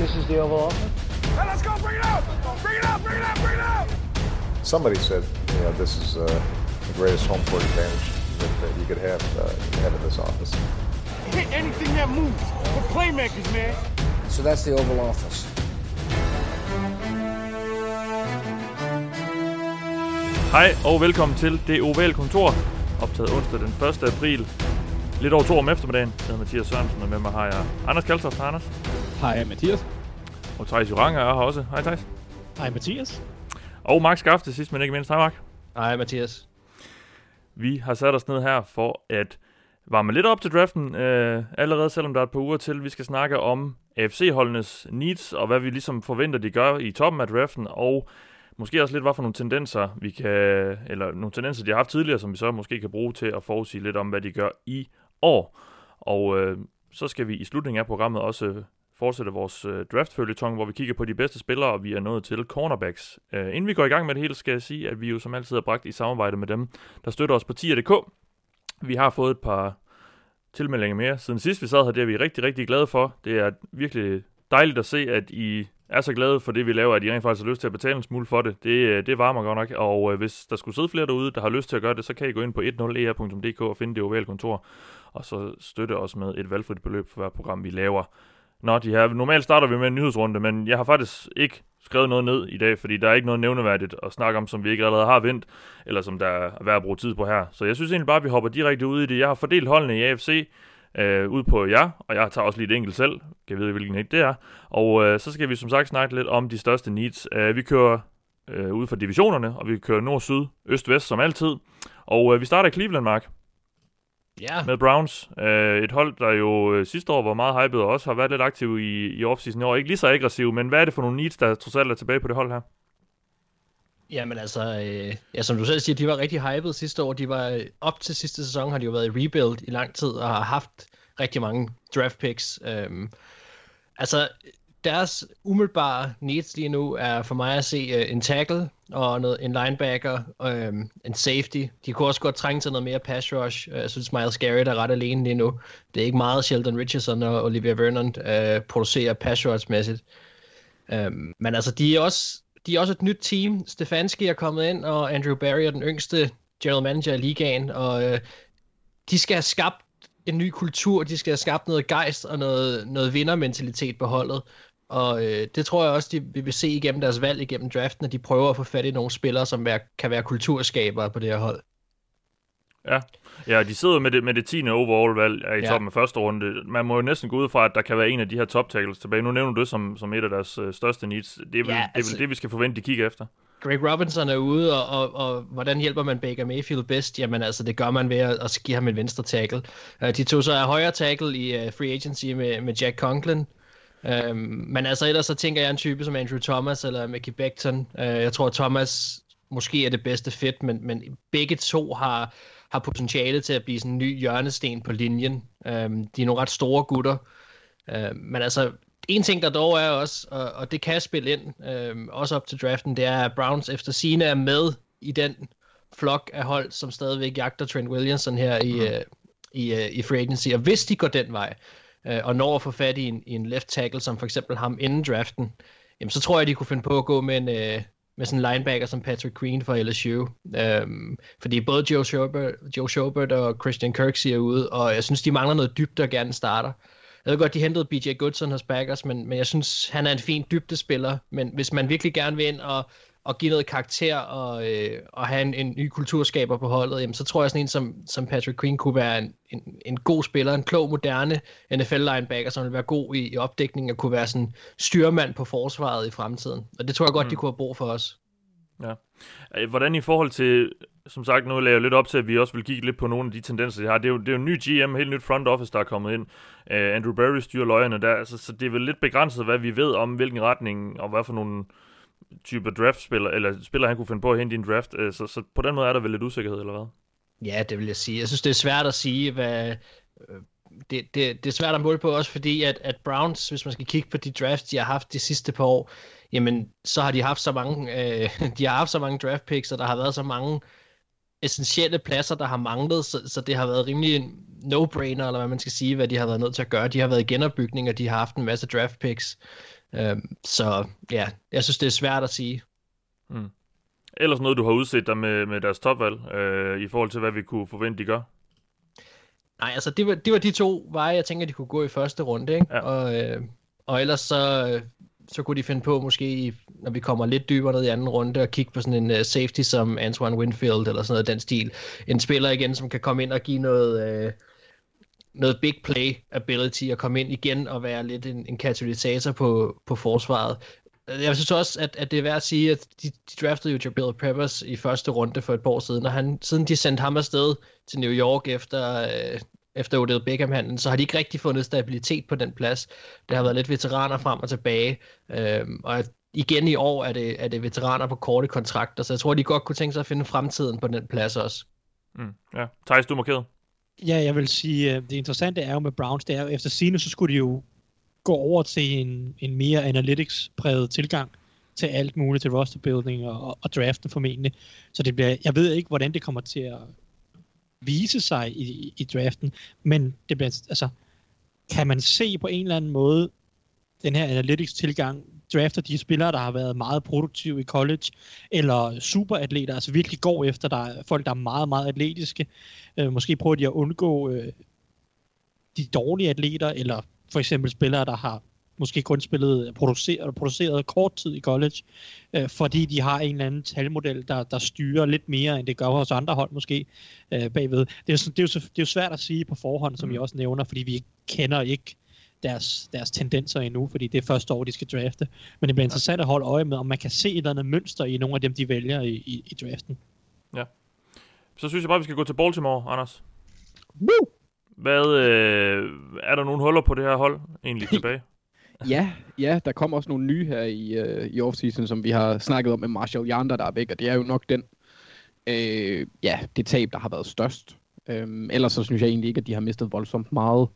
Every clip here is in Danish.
This is the Oval Office. Hey, let's go! Bring it out! Bring it out! Bring it out! Bring it out! Somebody said, you know, this is uh, the greatest home court advantage that, that you could have, uh, have in this office. Hit anything that moves. We're playmakers, man. So that's the Oval Office. Hej og velkommen til Det Ovale Kontor, optaget onsdag den 1. april. Lidt over to om eftermiddagen. Jeg hedder Mathias Sørensen, og med mig har jeg Anders Kaltoft. Hej Anders. Hej Mathias. Og Thijs Juranger er her også. Hej Thijs. Hej Mathias. Og Max Skafte sidst, men ikke mindst. Hej Mark. Hej Mathias. Vi har sat os ned her for at varme lidt op til draften, øh, allerede selvom der er et par uger til. Vi skal snakke om AFC-holdenes needs, og hvad vi ligesom forventer, de gør i toppen af draften, og måske også lidt, hvad for nogle tendenser, vi kan, eller nogle tendenser, de har haft tidligere, som vi så måske kan bruge til at forudsige lidt om, hvad de gør i år. Og øh, så skal vi i slutningen af programmet også fortsætte vores øh, draft hvor vi kigger på de bedste spillere, og vi er nået til cornerbacks. Øh, inden vi går i gang med det hele, skal jeg sige, at vi jo som altid har bragt i samarbejde med dem, der støtter os på tier.dk. Vi har fået et par tilmeldinger mere siden sidst vi sad her. Det er vi rigtig, rigtig glade for. Det er virkelig dejligt at se, at I er så glade for det, vi laver, at I rent faktisk har lyst til at betale en smule for det. Det, øh, det varmer godt nok, og øh, hvis der skulle sidde flere derude, der har lyst til at gøre det, så kan I gå ind på 10er.dk e og finde det ovale kontor, og så støtte os med et valgfrit beløb for hver program, vi laver. Nå, de her, normalt starter vi med en nyhedsrunde, men jeg har faktisk ikke skrevet noget ned i dag, fordi der er ikke noget nævneværdigt at snakke om, som vi ikke allerede har vendt, eller som der er værd at bruge tid på her. Så jeg synes egentlig bare, at vi hopper direkte ud i det. Jeg har fordelt holdene i AFC øh, ud på jer, og jeg tager også lige et enkelt selv. Kan vide, hvilken et det er. Og øh, så skal vi som sagt snakke lidt om de største needs. Øh, vi kører øh, ud fra divisionerne, og vi kører nord, syd, øst, vest som altid. Og øh, vi starter i Cleveland, Mark. Ja. Med Browns. Øh, et hold, der jo øh, sidste år var meget hyped og også har været lidt aktiv i, i offseason i år. Ikke lige så aggressiv, men hvad er det for nogle needs, der trods alt er tilbage på det hold her? Jamen altså, øh, ja, som du selv siger, de var rigtig hyped sidste år. De var øh, op til sidste sæson, har de jo været i rebuild i lang tid og har haft rigtig mange draft picks. Øhm, altså, deres umiddelbare needs lige nu er for mig at se uh, en tackle og noget, en linebacker og en safety. De kunne også godt trænge til noget mere pass rush. Øh, jeg synes, Miles Garrett er ret alene lige nu. Det er ikke meget Sheldon Richardson og Olivia Vernon øh, producerer pass rush-mæssigt. Um, øhm, men altså, de er også de er også et nyt team. Stefanski er kommet ind, og Andrew Barry er den yngste general manager i ligaen, og øh, de skal have skabt en ny kultur, de skal have skabt noget gejst og noget, noget vindermentalitet på holdet. Og øh, det tror jeg også, de, vi vil se igennem deres valg igennem draften, at de prøver at få fat i nogle spillere, som er, kan være kulturskabere på det her hold. Ja, ja de sidder med det, med det 10. overall-valg i ja. toppen af første runde. Man må jo næsten gå ud fra, at der kan være en af de her top tackles tilbage. Nu nævner du det som, som et af deres øh, største needs. Det er, vel, ja, det er altså- det, vi skal forvente, de kigger efter. Greg Robinson er ude, og, og, og hvordan hjælper man Baker Mayfield bedst? Jamen altså, det gør man ved at, at give ham en venstre tackle. Uh, de tog så af højre tackle i uh, free agency med, med Jack Conklin, Um, men altså ellers så tænker jeg en type som Andrew Thomas eller Mickey Beckton. Uh, jeg tror, at Thomas måske er det bedste fedt, men, men begge to har, har potentiale til at blive sådan en ny hjørnesten på linjen. Um, de er nogle ret store gutter. Uh, men altså, en ting, der dog er også, og, og det kan spille ind, uh, også op til draften, det er, at Browns efter sine er med i den flok af hold, som stadigvæk jagter Trent Williamson her i, uh, i, uh, i free agency. Og hvis de går den vej, øh, og når at få fat i en, i en left tackle, som for eksempel ham inden draften, jamen, så tror jeg, de kunne finde på at gå med en, øh, med sådan en linebacker som Patrick Green fra LSU. Øhm, fordi både Joe Schobert, Joe Schobert og Christian Kirksey er ude, og jeg synes, de mangler noget dybde og gerne starter. Jeg ved godt, de hentede BJ Goodson hos Backers, men, men jeg synes, han er en fin dybdespiller. Men hvis man virkelig gerne vil ind og at give noget karakter og, øh, og have en, en ny kulturskaber på holdet, jamen, så tror jeg sådan en som, som Patrick Queen kunne være en, en, en god spiller, en klog, moderne NFL-linebacker, som vil være god i, i opdækning og kunne være sådan styrmand på forsvaret i fremtiden. Og det tror jeg godt, mm. de kunne have brug for os. Ja. Øh, hvordan i forhold til, som sagt, nu laver jeg lidt op til, at vi også vil kigge lidt på nogle af de tendenser, de har. Det er jo, det er jo en ny GM, helt nyt front office, der er kommet ind. Uh, Andrew Barry styrer løjerne der, altså, så det er vel lidt begrænset, hvad vi ved om, hvilken retning og hvad for nogle type draftspiller, eller spiller, han kunne finde på at hente i en draft. Øh, så, så på den måde er der vel lidt usikkerhed, eller hvad? Ja, det vil jeg sige. Jeg synes, det er svært at sige, hvad... Øh, det, det, det er svært at måle på også, fordi at, at Browns, hvis man skal kigge på de drafts, de har haft de sidste par år, jamen, så har de haft så mange, øh, de har haft så mange draft picks, og der har været så mange essentielle pladser, der har manglet, så, så det har været rimelig en no-brainer, eller hvad man skal sige, hvad de har været nødt til at gøre. De har været i genopbygning, og de har haft en masse draft picks. Øhm, så ja, jeg synes, det er svært at sige. Ellers noget, du har udset dig med, med deres topvalg, øh, i forhold til, hvad vi kunne forvente, de gør? Nej, altså det var, det var de to veje, jeg tænker, de kunne gå i første runde, ikke? Ja. Og, øh, og ellers så, øh, så kunne de finde på måske, når vi kommer lidt dybere ned i anden runde, og kigge på sådan en uh, safety som Antoine Winfield, eller sådan noget den stil. En spiller igen, som kan komme ind og give noget, øh, noget big play ability, at komme ind igen og være lidt en, en katalysator på, på forsvaret. Jeg synes også, at, at det er værd at sige, at de, de draftede jo Jabril Peppers i første runde for et par år siden, og han, siden de sendte ham afsted til New York efter, øh, efter Odell Beckham-handlen, så har de ikke rigtig fundet stabilitet på den plads. Det har været lidt veteraner frem og tilbage, øh, og igen i år er det, er det veteraner på korte kontrakter, så jeg tror, de godt kunne tænke sig at finde fremtiden på den plads også. Mm, ja. Thijs, du er markeret. Ja, jeg vil sige, øh, det interessante er jo med Browns, det er jo, efter sine, så skulle de jo gå over til en, en mere analytics-præget tilgang til alt muligt, til roster building og, og, og draften formentlig. Så det bliver, jeg ved ikke, hvordan det kommer til at vise sig i, i draften, men det bliver, altså, kan man se på en eller anden måde den her analytics-tilgang, drafter de spillere, der har været meget produktive i college, eller superatleter, altså virkelig går efter der er folk, der er meget, meget atletiske. Øh, måske prøver de at undgå øh, de dårlige atleter, eller for eksempel spillere, der har måske kun spillet produceret, produceret kort tid i college, øh, fordi de har en eller anden talmodel, der, der styrer lidt mere, end det gør hos andre hold måske øh, bagved. Det er, jo, det, er jo, så- det er jo svært at sige på forhånd, som Mm. jeg også nævner, fordi vi kender ikke deres, deres tendenser endnu, fordi det er første år, de skal drafte. Men det bliver interessant at holde øje med, om man kan se et eller andet mønster i nogle af dem, de vælger i, i, i draften. Så synes jeg bare, vi skal gå til Baltimore, Anders. Woo! Hvad, øh, er der nogle huller på det her hold egentlig tilbage? Ja, ja, der kommer også nogle nye her i, øh, i offseason, som vi har snakket om med Marshall Yonder, der er væk, og det er jo nok den, øh, ja, det tab, der har været størst. Øhm, ellers så synes jeg egentlig ikke, at de har mistet voldsomt meget.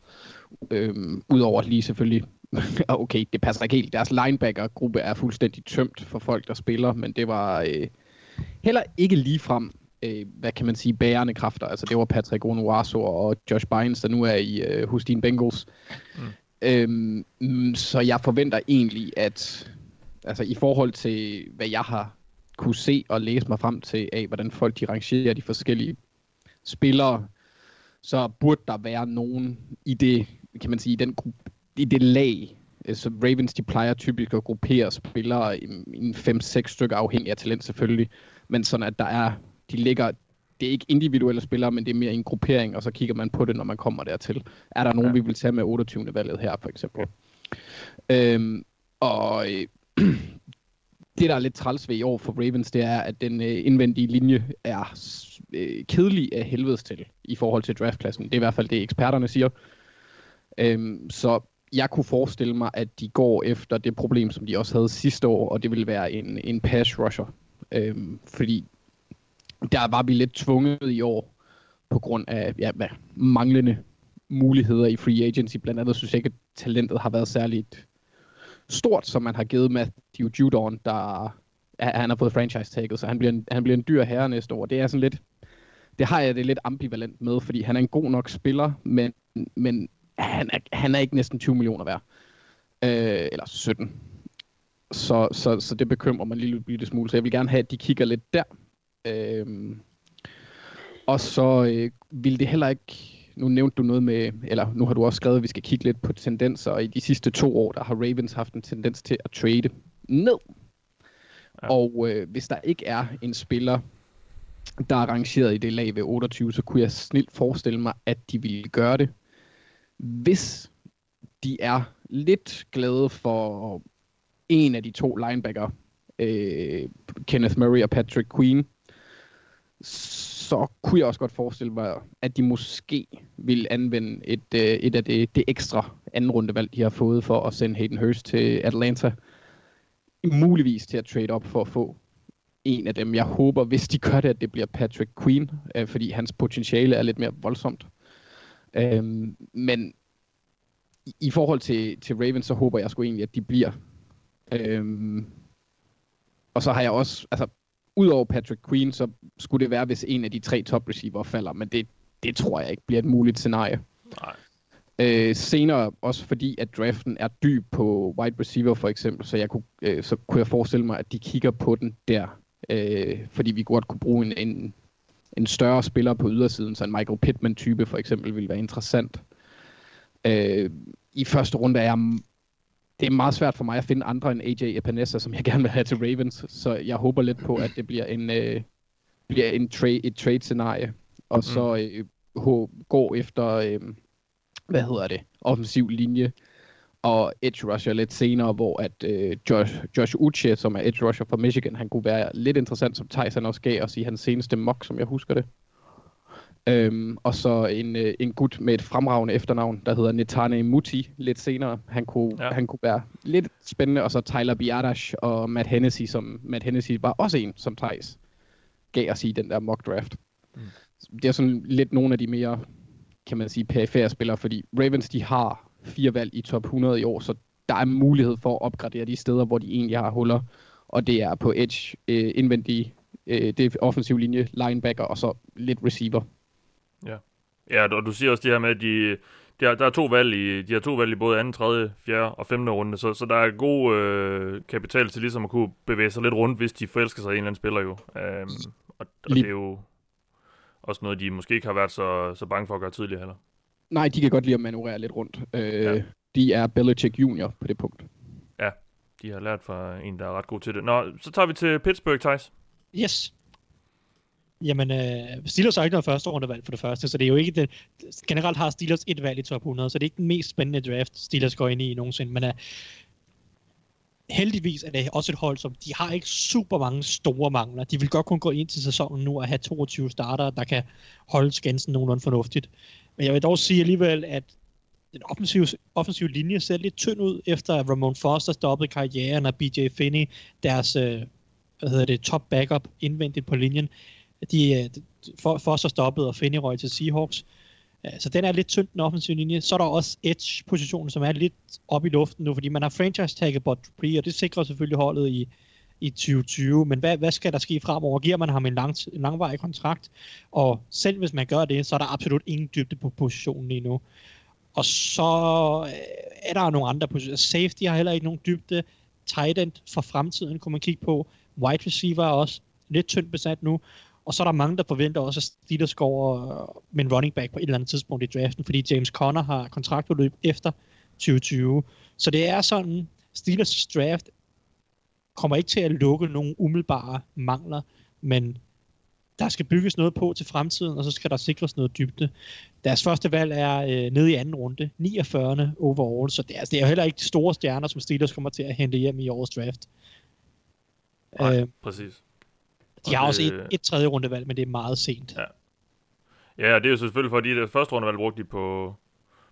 Øhm, Udover lige selvfølgelig, okay, det passer ikke helt. Deres linebacker-gruppe er fuldstændig tømt for folk, der spiller, men det var øh, heller ikke lige frem, øh, hvad kan man sige, bærende kræfter. Altså det var Patrick Onuasu og Josh Bynes, der nu er i øh, dine Bengals. Mm. Øhm, så jeg forventer egentlig, at altså i forhold til, hvad jeg har kunne se og læse mig frem til af, hvordan folk de rangerer de forskellige spillere, så burde der være nogen i det, kan man sige, i, den, i det lag. Øh, Så Ravens, de plejer typisk at gruppere spillere i en 5-6 stykker, afhængig af talent selvfølgelig, men sådan at der er, de ligger, det er ikke individuelle spillere, men det er mere en gruppering, og så kigger man på det, når man kommer dertil. Er der nogen, Ja. vi vil tage med 28. valget her, for eksempel? Øhm, og øh, det, der er lidt træls ved i år for Ravens, det er, at den øh, indvendige linje er øh, kedelig af helvedes til i forhold til draftpladsen. Det er i hvert fald det, eksperterne siger. Øhm, så jeg kunne forestille mig, at de går efter det problem, som de også havde sidste år, og det vil være en, en pass rusher. Øhm, fordi der var vi lidt tvunget i år på grund af ja, hvad, manglende muligheder i free agency. Blandt andet synes jeg ikke, at talentet har været særligt stort, som man har givet Matthew Judon, der ja, han har fået franchise tagget, så han bliver, en, han bliver en dyr herre næste år. Det er sådan lidt, det har jeg det lidt ambivalent med, fordi han er en god nok spiller, men, men han, er, han er ikke næsten 20 millioner værd. Øh, eller 17. Så, så, så det bekymrer mig lige lidt smule, så jeg vil gerne have, at de kigger lidt der. Øh, og så øh, vil det heller ikke... Nu nævnte du noget med, eller nu har du også skrevet, at vi skal kigge lidt på tendenser, og i de sidste to år, der har Ravens haft en tendens til at trade ned. Ja. Og øh, hvis der ikke er en spiller, der er rangeret i det lag ved 28, så kunne jeg snilt forestille mig, at de ville gøre det, hvis de er lidt glade for en af de to linebacker, øh, Kenneth Murray og Patrick Queen, så kunne jeg også godt forestille mig, at de måske vil anvende et, øh, et af det, det ekstra anden rundevalg, de har fået for at sende Hayden Hurst til Atlanta. Muligvis til at trade op for at få en af dem. Jeg håber, hvis de gør det, at det bliver Patrick Queen, øh, fordi hans potentiale er lidt mere voldsomt. Øhm, men i, i forhold til, til Ravens, så håber jeg sgu egentlig, at de bliver. Øhm, og så har jeg også, altså, udover Patrick Queen, så skulle det være, hvis en af de tre top receiver falder, men det, det tror jeg ikke bliver et muligt scenarie. Nej. Øh, senere også fordi, at draften er dyb på wide receiver for eksempel, så, jeg kunne, øh, så kunne jeg forestille mig, at de kigger på den der. Øh, fordi vi godt kunne bruge en, en, en større spiller på ydersiden, så en Michael Pittman-type for eksempel ville være interessant. Øh, I første runde er jeg det er meget svært for mig at finde andre end AJ Epinesa, som jeg gerne vil have til Ravens, så jeg håber lidt på, at det bliver en øh, bliver en trade, et trade-scenarie, og så øh, gå efter, øh, hvad hedder det, offensiv linje, og edge rusher lidt senere, hvor at øh, Josh, Josh Uche, som er edge rusher fra Michigan, han kunne være lidt interessant, som Tyson også gav os i hans seneste mock, som jeg husker det. Øhm, og så en, øh, en gut med et fremragende efternavn, der hedder Netane Muti lidt senere. Han kunne, ja. han kunne være lidt spændende. Og så Tyler Biadash og Matt Hennessy, som Matt Hennessy var også en, som Thijs gav os i den der mock draft. Mm. Det er sådan lidt nogle af de mere, kan man sige, perifære spillere, fordi Ravens, de har fire valg i top 100 i år, så der er mulighed for at opgradere de steder, hvor de egentlig har huller, og det er på edge, øh, indvendig, øh, det er offensiv linje, linebacker og så lidt receiver. Ja. Ja, og du siger også det her med, at de, der, der er to valg i, de har to valg i både anden, tredje, fjerde og femte runde, så, så der er god øh, kapital til ligesom at kunne bevæge sig lidt rundt, hvis de forelsker sig i en eller anden spiller jo. Um, og, og det er jo også noget, de måske ikke har været så, så bange for at gøre tidligere heller. Nej, de kan godt lide at manøvrere lidt rundt. Øh, ja. De er Belichick Junior på det punkt. Ja, de har lært fra en, der er ret god til det. Nå, så tager vi til Pittsburgh, Thijs. Yes. Jamen, uh, Steelers har ikke noget første rundevalg for det første, så det er jo ikke det. Generelt har Steelers et valg i top 100, så det er ikke den mest spændende draft, Steelers går ind i nogensinde, men uh, heldigvis er det også et hold, som de har ikke super mange store mangler. De vil godt kunne gå ind til sæsonen nu og have 22 starter, der kan holde skansen nogenlunde fornuftigt. Men jeg vil dog sige alligevel, at den offensive, offensive linje ser lidt tynd ud, efter Ramon Foster stoppede karrieren, og BJ Finney, deres øh, hvad hedder det, top backup indvendigt på linjen, de, øh, for, Foster stoppede, og Finney røg til Seahawks. Så den er lidt tynd, den offensive linje. Så er der også edge-positionen, som er lidt op i luften nu, fordi man har franchise-tagget Bud Dupree, og det sikrer selvfølgelig holdet i, i 2020. Men hvad, hvad skal der ske fremover? Giver man ham en, lang, en langvarig kontrakt? Og selv hvis man gør det, så er der absolut ingen dybde på positionen lige nu. Og så øh, er der nogle andre positioner. Safety har heller ikke nogen dybde. Tight end for fremtiden kunne man kigge på. Wide receiver er også lidt tyndt besat nu. Og så er der mange, der forventer også, at Steelers går øh, med en running back på et eller andet tidspunkt i draften, fordi James Conner har kontraktudløb efter 2020. Så det er sådan, Steelers draft kommer ikke til at lukke nogle umiddelbare mangler, men der skal bygges noget på til fremtiden, og så skal der sikres noget dybde. Deres første valg er øh, nede i anden runde, 49. overall, så det er, det er jo heller ikke de store stjerner, som Steelers kommer til at hente hjem i årets draft. Nej, øh, præcis. De har det, også et, et tredje rundevalg, men det er meget sent. Ja. Ja, det er jo selvfølgelig fordi, det første rundevalg brugte de på,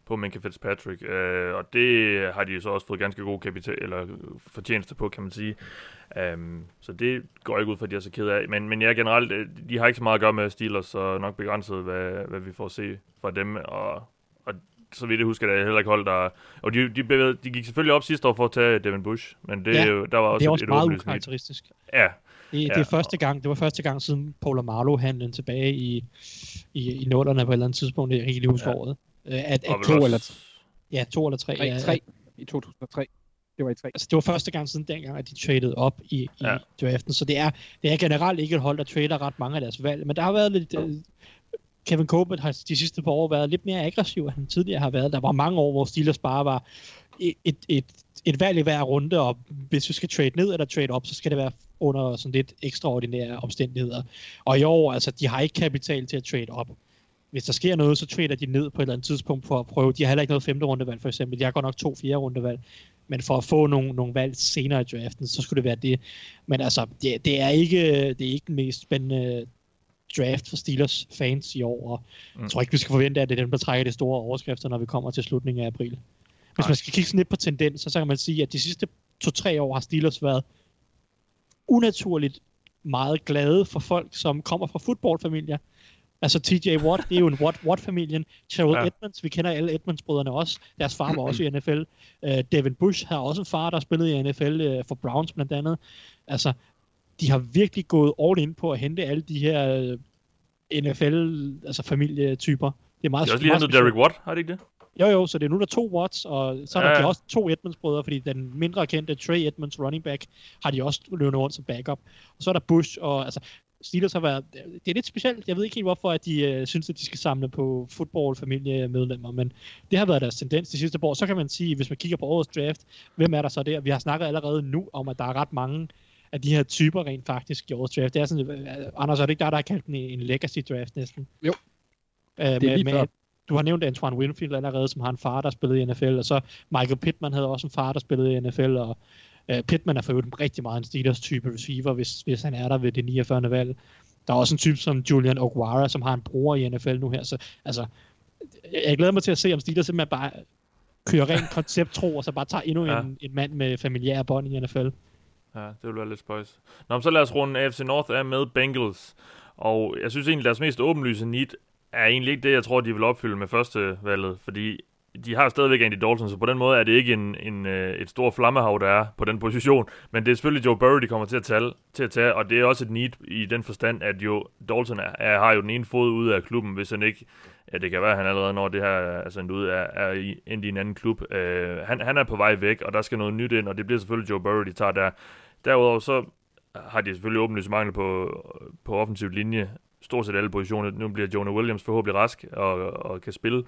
på Minka Fitzpatrick, øh, og det har de jo så også fået ganske god kapital, eller fortjeneste på, kan man sige. Um, så det går ikke ud for, at de er så ked af. Men, men ja, generelt, øh, de har ikke så meget at gøre med Steelers, så nok begrænset, hvad, hvad vi får at se fra dem, og, og så vidt jeg husker, det er heller ikke hold, der... Og de, de, bevægede, de gik selvfølgelig op sidste år for at tage Devin Bush, men det, ja, der var også, det er også et, et meget ukarakteristisk. Ja, det, ja, det, er første gang, det var første gang siden Paul Amaro handlen tilbage i, i, i nullerne på et eller andet tidspunkt, jeg kan ikke huske ja. året. Øh, at, at, to eller Ja, to eller tre. Tre, ja, tre i 2003. Det var i tre. Altså, det var første gang siden dengang, at de traded op i, i ja. draften, så det er, det er generelt ikke et hold, der trader ret mange af deres valg, men der har været lidt... Uh, Kevin Colbert har de sidste par år været lidt mere aggressiv, end han tidligere har været. Der var mange år, hvor Steelers bare var et, et, et, et valg i hver runde, og hvis vi skal trade ned eller trade op, så skal det være under sådan lidt ekstraordinære omstændigheder. Og i år, altså, de har ikke kapital til at trade op. Hvis der sker noget, så trader de ned på et eller andet tidspunkt for at prøve. De har heller ikke noget femte rundevalg, for eksempel. De har godt nok to fjerde rundevalg. Men for at få nogle, nogle valg senere i draften, så skulle det være det. Men altså, det, det, er, ikke, det er ikke den mest spændende draft for Steelers fans i år, og mm. jeg tror ikke, vi skal forvente, at det er dem, der trækker de store overskrifter, når vi kommer til slutningen af april. Hvis Nej. man skal kigge sådan lidt på tendenser, så kan man sige, at de sidste to-tre år har Steelers været unaturligt meget glade for folk, som kommer fra fodboldfamilier. Altså TJ Watt, det er jo en Watt-Watt-familien. Terrell ja. Edmonds, vi kender alle Edmonds-brødrene også. Deres far var også i NFL. Uh, øh, Devin Bush har også en far, der spillede i NFL uh, øh, for Browns blandt andet. Altså, de har virkelig gået all in på at hente alle de her uh, øh, NFL, altså familietyper. Det er meget De har også lige hentet Derek Watt, har de ikke det? Jo, jo, så det er nu der er to Watts, og så er Ja, der ja. også to Edmonds-brødre, fordi den mindre kendte Trey Edmonds running back har de også løbet rundt som backup. Og så er der Bush, og altså, Steelers har været, det er lidt specielt, jeg ved ikke helt hvorfor, at de øh, synes, at de skal samle på fodbold-familiemedlemmer, men det har været deres tendens de sidste år. Så kan man sige, hvis man kigger på årets draft, hvem er der så der? Vi har snakket allerede nu om, at der er ret mange af de her typer rent faktisk i årets draft. Det er sådan, øh, Anders, er det ikke der, der har kaldt den en legacy draft næsten? Jo. Øh, Det er med, lige med, du har nævnt Antoine Winfield allerede, som har en far, der spillede i NFL, og så Michael Pittman havde også en far, der spillede i NFL, og uh, Pittman er for øvrigt rigtig meget en Steelers-type receiver, hvis, hvis han er der ved det 49. valg. Der er også en type som Julian Oguara, som har en bror i NFL nu her, så altså, jeg glæder mig til at se, om Steelers simpelthen bare kører rent koncept tro, og så bare tager endnu Ja. en, en mand med familiære bånd i NFL. Ja, det vil være lidt spøjs. Nå, så lad os runde AFC North af med Bengals. Og jeg synes egentlig, deres mest åbenlyse need er egentlig ikke det, jeg tror, de vil opfylde med første valget, fordi de har stadigvæk Andy Dalton, så på den måde er det ikke en, en, øh, et stort flammehav, der er på den position. Men det er selvfølgelig Joe Burrow, de kommer til at, tale, til at tage, og det er også et need i den forstand, at jo Dalton er, er, har jo den ene fod ude af klubben, hvis han ikke, ja det kan være, at han allerede når det her er sendt ud, er, er i, ind i en anden klub. Øh, han, han er på vej væk, og der skal noget nyt ind, og det bliver selvfølgelig Joe Burrow, de tager der. Derudover så har de selvfølgelig åbenlyst mangel på, på offensiv linje. Stort set alle positioner. Nu bliver Jonah Williams forhåbentlig rask og, og kan spille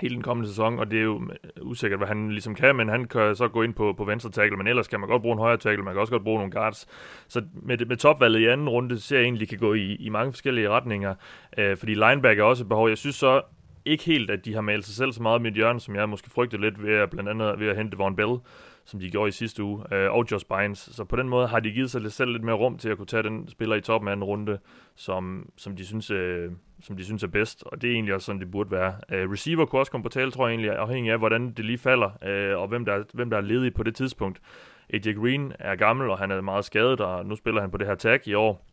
hele den kommende sæson, og det er jo øh, usikkert, hvad han ligesom kan, men han kan så gå ind på, på venstre tackle, men ellers kan man godt bruge en højre tackle, man kan også godt bruge nogle guards. Så med, med topvalget i anden runde, ser jeg egentlig, kan gå i, i mange forskellige retninger, øh, fordi linebacker er også et behov. Jeg synes så ikke helt, at de har malet sig selv så meget med et hjørne, som jeg måske frygtede lidt ved at, blandt andet ved at hente Von Bell, som de gjorde i sidste uge, øh, og Josh Bynes. Så på den måde har de givet sig selv lidt mere rum til at kunne tage den spiller i toppen af anden runde, som, som, de synes, øh, som de synes er bedst, og det er egentlig også sådan, det burde være. Øh, receiver kunne også komme på tale, tror jeg egentlig, afhængig af, hvordan det lige falder, øh, og hvem der, er- hvem der er ledig på det tidspunkt. AJ Green er gammel, og han er meget skadet, og nu spiller han på det her tag i år.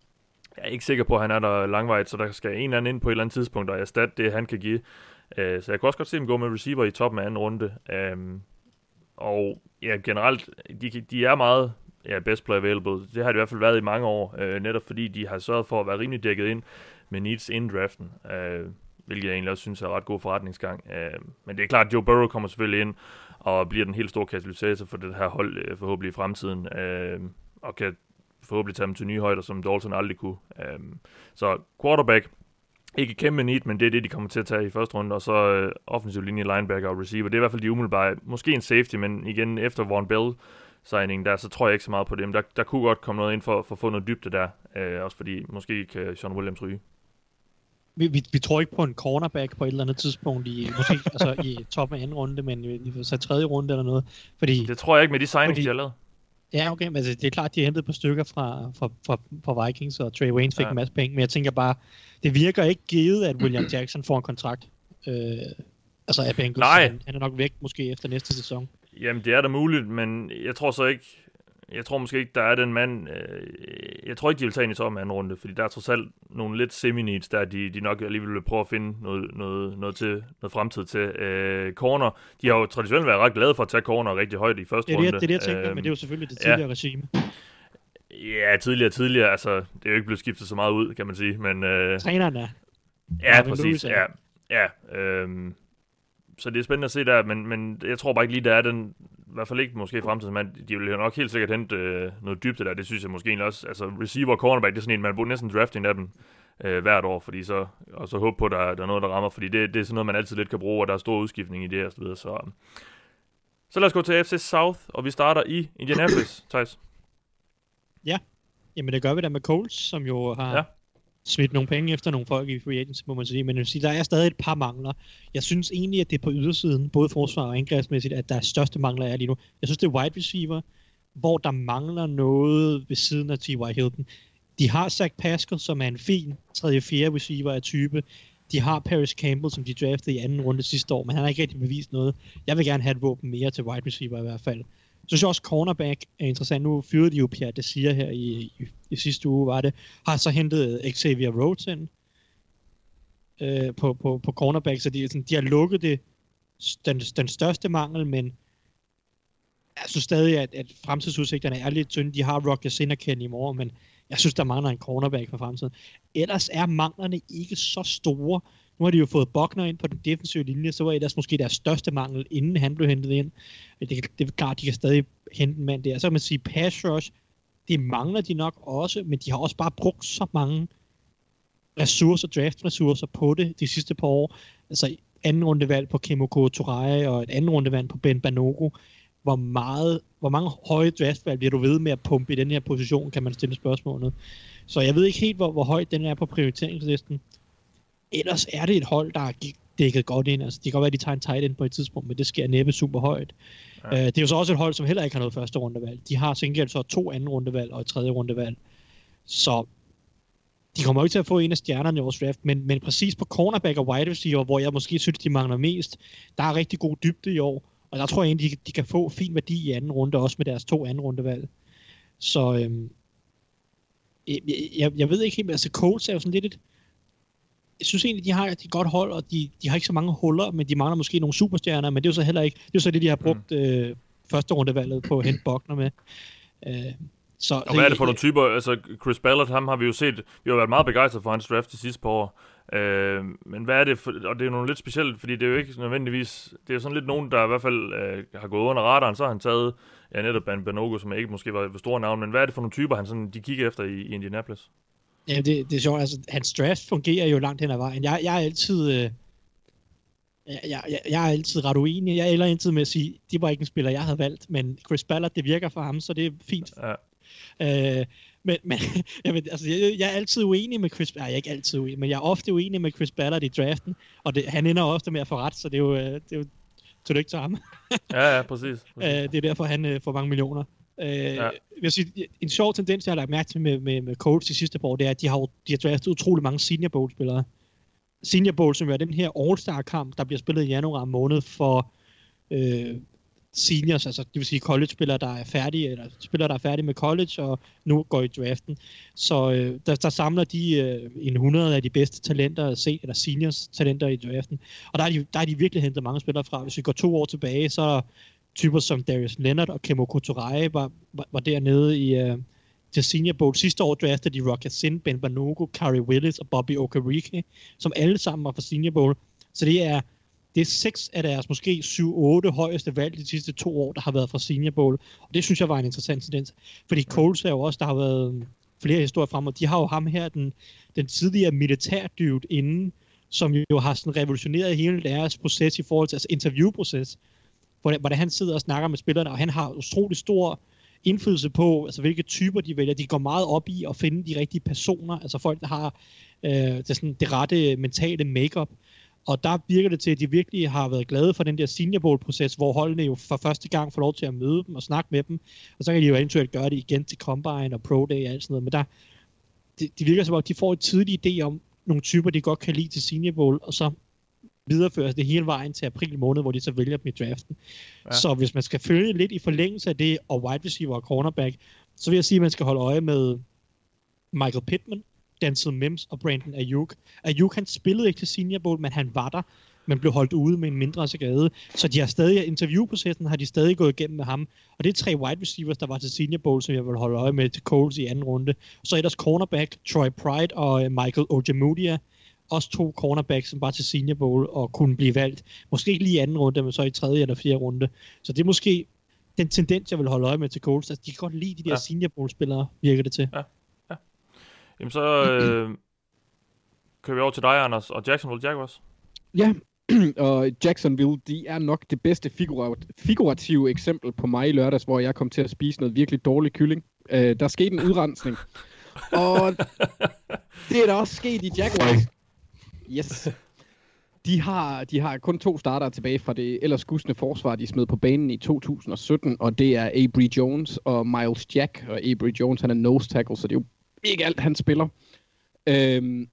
Jeg er ikke sikker på, at han er der langvejt, så der skal en eller anden ind på et eller andet tidspunkt og erstatte det, han kan give. Øh, så jeg kan også godt se dem gå med receiver i toppen af anden runde. Øhm, og ja, generelt, de, de er meget ja, best player available. Det har det i hvert fald været i mange år, øh, netop fordi de har sørget for at være rimelig dækket ind med needs inden draften, øh, hvilket jeg egentlig også synes er ret god forretningsgang. Øh, men det er klart, at Joe Burrow kommer selvfølgelig ind og bliver den helt store katalysator for det her hold øh, forhåbentlig i fremtiden, øh, og kan forhåbentlig tage dem til nye højder, som Dalton aldrig kunne. Øh, så quarterback, ikke kæmpe need, men det er det, de kommer til at tage i første runde, og så øh, offensiv linje, linebacker og receiver. Det er i hvert fald de umiddelbare. Måske en safety, men igen efter Von Bell signing der, så tror jeg ikke så meget på dem. Der, der kunne godt komme noget ind for, for at få noget dybde der, øh, også fordi måske kan Sean Williams ryge. Vi, vi, vi tror ikke på en cornerback på et eller andet tidspunkt, i, måske altså i toppen af anden runde, men i, så tredje runde eller noget. Fordi, Det tror jeg ikke med de signings, Fordi- de har lavet. ja, okay, men altså, det er klart, de har hentet på stykker fra, fra, fra, fra Vikings, og Trey Waynes fik Ja. en masse penge, men jeg tænker bare, det virker ikke givet, at William Jackson får en kontrakt. Øh, altså af Bengals. Nej. Han, han er nok væk måske efter næste sæson. Jamen, det er da muligt, men jeg tror så ikke, jeg tror måske ikke, der er den mand, øh, jeg tror ikke, de vil tage ind i toppen af anden runde, fordi der er trods alt nogle lidt semi-needs, der de, de nok alligevel vil prøve at finde noget, noget, noget, til, noget fremtid til. Øh, corner, de har jo traditionelt været ret glade for at tage corner rigtig højt i første Det er det, runde. det, er det jeg tænker, Øhm, men det er jo selvfølgelig det ja. tidligere regime. Ja, tidligere tidligere, altså, det er jo ikke blevet skiftet så meget ud, kan man sige, men... Øh, Træneren er. Ja, Marvin præcis. Lewis Ja, ja øhm, så det er spændende at se der, men, men jeg tror bare ikke lige, der er den, i hvert fald ikke måske i fremtiden, men de vil jo nok helt sikkert hente øh, noget dybde der, det synes jeg måske egentlig også, altså receiver og cornerback, det er sådan en, man burde næsten drafte en af dem øh, hvert år, fordi så, og så håbe på, at der, der er noget, der rammer, fordi det, det er sådan noget, man altid lidt kan bruge, og der er stor udskiftning i det og så videre, så, så lad os gå til FC South, og vi starter i Indianapolis, Thijs. Jamen det gør vi da med Colts, som jo har Ja smidt nogle penge efter nogle folk i free agency, må man sige. Men jeg vil sige, der er stadig et par mangler. Jeg synes egentlig, at det er på ydersiden, både forsvar og angrebsmæssigt, at der er største mangler er lige nu. Jeg synes, det er wide receiver, hvor der mangler noget ved siden af T.Y. Hilton. De har Zach Pascal, som er en fin 3.-4. receiver af type. De har Paris Campbell, som de draftede i anden runde sidste år, men han har ikke rigtig bevist noget. Jeg vil gerne have et våben mere til wide receiver i hvert fald. Så synes jeg også, cornerback er interessant. Nu fyrede de jo Pierre Desir her i, i, i sidste uge, var det. Har så hentet Xavier Rhodes ind øh, på, på, på cornerback, så de, sådan, de har lukket det, den, den største mangel, men jeg synes stadig, at, at fremtidsudsigterne er lidt tynde. De har Rock Yassin og i Moore, men jeg synes, der mangler en cornerback for fremtiden. Ellers er manglerne ikke så store. Nu har de jo fået Bogner ind på den defensive linje, så var ellers måske deres største mangel, inden han blev hentet ind. Det, det er klart, de kan stadig hente en mand der. Så kan man sige, pass rush, det mangler de nok også, men de har også bare brugt så mange ressourcer, draft-ressourcer på det de sidste par år. Altså anden rundevalg på Kimoko Torai og et anden rundevalg på Ben Banogo. Hvor, meget, hvor mange høje draftvalg bliver du ved med at pumpe i den her position, kan man stille spørgsmålet. Så jeg ved ikke helt, hvor, hvor højt den er på prioriteringslisten. Ellers er det et hold, der er dækket godt ind. Altså, det kan godt være, at de tager en tight end på et tidspunkt, men det sker næppe super højt. Ja. Uh, det er jo så også et hold, som heller ikke har noget første rundevalg. De har til så to anden rundevalg og et tredje rundevalg. Så de kommer ikke til at få en af stjernerne i vores draft, men, men præcis på cornerback og wide receiver, hvor jeg måske synes, de mangler mest, der er rigtig god dybde i år, og der tror jeg egentlig, de, de kan få fin værdi i anden runde, også med deres to anden rundevalg. Så øhm, jeg, jeg, jeg ved ikke helt, altså Colts er jo sådan lidt et, jeg synes egentlig, de har et godt hold, og de, de har ikke så mange huller, men de mangler måske nogle superstjerner, men det er jo så heller ikke, det er jo så det, de har brugt mm. øh, første rundevalget på Hent Bogner med. Øh, så, og hvad er det for nogle typer? Altså, Chris Ballard, ham har vi jo set, vi har været meget begejstret for hans draft de sidste par år. Øh, men hvad er det for, og det er jo nogle lidt specielt, fordi det er jo ikke nødvendigvis, det er jo sådan lidt nogen, der i hvert fald øh, har gået under radaren, så har han taget, ja netop Ben Banogo, som ikke måske var et store navn, men hvad er det for nogle typer, han sådan, de kigger efter i, i Indianapolis? Ja, det, det er sjovt, altså hans draft fungerer jo langt hen ad vejen. Jeg, jeg er altid, øh, jeg, jeg, jeg er altid ret uenig. Jeg ender altid med at sige, det var ikke en spiller, jeg havde valgt, men Chris Ballard, det virker for ham, så det er fint. Ja Øh, men, men jeg, ved, altså, jeg, jeg er altid uenig med Chris Jeg er ikke altid uenig, men jeg er ofte uenig med Chris Ballard i draften, og det, han ender ofte med at få ret, så det er jo, øh, det er jo tillykke til ham. ja, ja, præcis. præcis. Øh, det er derfor, han øh, får mange millioner. Øh, ja. jeg sige, en sjov tendens, jeg har lagt mærke til med, med, med Colts de sidste par år, det er, at de har, de har draftet utrolig mange Senior Bowl-spillere. Senior Bowl, som er den her All-Star-kamp, der bliver spillet i januar måned for øh, seniors, altså det vil sige college-spillere, der er færdige, eller spillere, der er færdige med college, og nu går i draften. Så øh, der, der samler de øh, en 100 af de bedste talenter at se, eller seniors talenter i draften. Og der er, de, der er de virkelig hentet mange spillere fra. Hvis vi går to år tilbage, så typer som Darius Leonard og Kemo Kotorai var, var, var dernede i, øh, til Senior Bowl. Sidste år draftede de Rocket Sin, Ben Banogo, Kari Willis og Bobby Okereke, som alle sammen var fra Senior Bowl. Så det er det er seks af deres måske 7-8 højeste valg de sidste to år, der har været fra Senior Bowl. Og det synes jeg var en interessant tendens. Fordi Coles er jo også, der har været øh, flere historier frem, og de har jo ham her, den, den tidligere militærdyvet inden, som jo har sådan revolutioneret hele deres proces i forhold til altså interviewproces, hvordan, hvor han sidder og snakker med spillerne, og han har utrolig stor indflydelse på, altså hvilke typer de vælger. De går meget op i at finde de rigtige personer, altså folk, der har øh, det, sådan, det rette mentale makeup. Og der virker det til, at de virkelig har været glade for den der senior bowl-proces, hvor holdene jo for første gang får lov til at møde dem og snakke med dem. Og så kan de jo eventuelt gøre det igen til Combine og Pro Day og alt sådan noget. Men der, det, de virker som om, de får et tidligt idé om nogle typer, de godt kan lide til senior bowl, og så videreføres det hele vejen til april måned, hvor de så vælger dem i draften. Ja. Så hvis man skal følge lidt i forlængelse af det, og wide receiver og cornerback, så vil jeg sige, at man skal holde øje med Michael Pittman, Denzel Mims og Brandon Ayuk. Ayuk han spillede ikke til Senior Bowl, men han var der, men blev holdt ude med en mindre skade. Så de har stadig, interviewprocessen har de stadig gået igennem med ham. Og det er tre wide receivers, der var til Senior Bowl, som jeg vil holde øje med til Coles i anden runde. Så ellers cornerback, Troy Pride og øh, Michael Ojemudia. Også to cornerbacks, som var til Senior Bowl og kunne blive valgt. Måske ikke lige i anden runde, men så i tredje eller fjerde runde. Så det er måske den tendens, jeg vil holde øje med til Coles. Altså, de kan godt lide de der ja. Senior Bowl-spillere, virker det til. Ja. Jamen så øh, kører vi over til dig, Anders, og Jacksonville Jaguars. Ja, og Jacksonville, de er nok det bedste figurat- figurative eksempel på mig i lørdags, hvor jeg kom til at spise noget virkelig dårlig kylling. Øh, der skete en udrensning. og det er der også sket i Jaguars. Yes. De har, de har kun to starter tilbage fra det ellers gusne forsvar, de smed på banen i 2017, og det er Avery Jones og Miles Jack. Og Avery Jones, han er nose tackle, så det er jo ikke alt, han spiller. Øhm,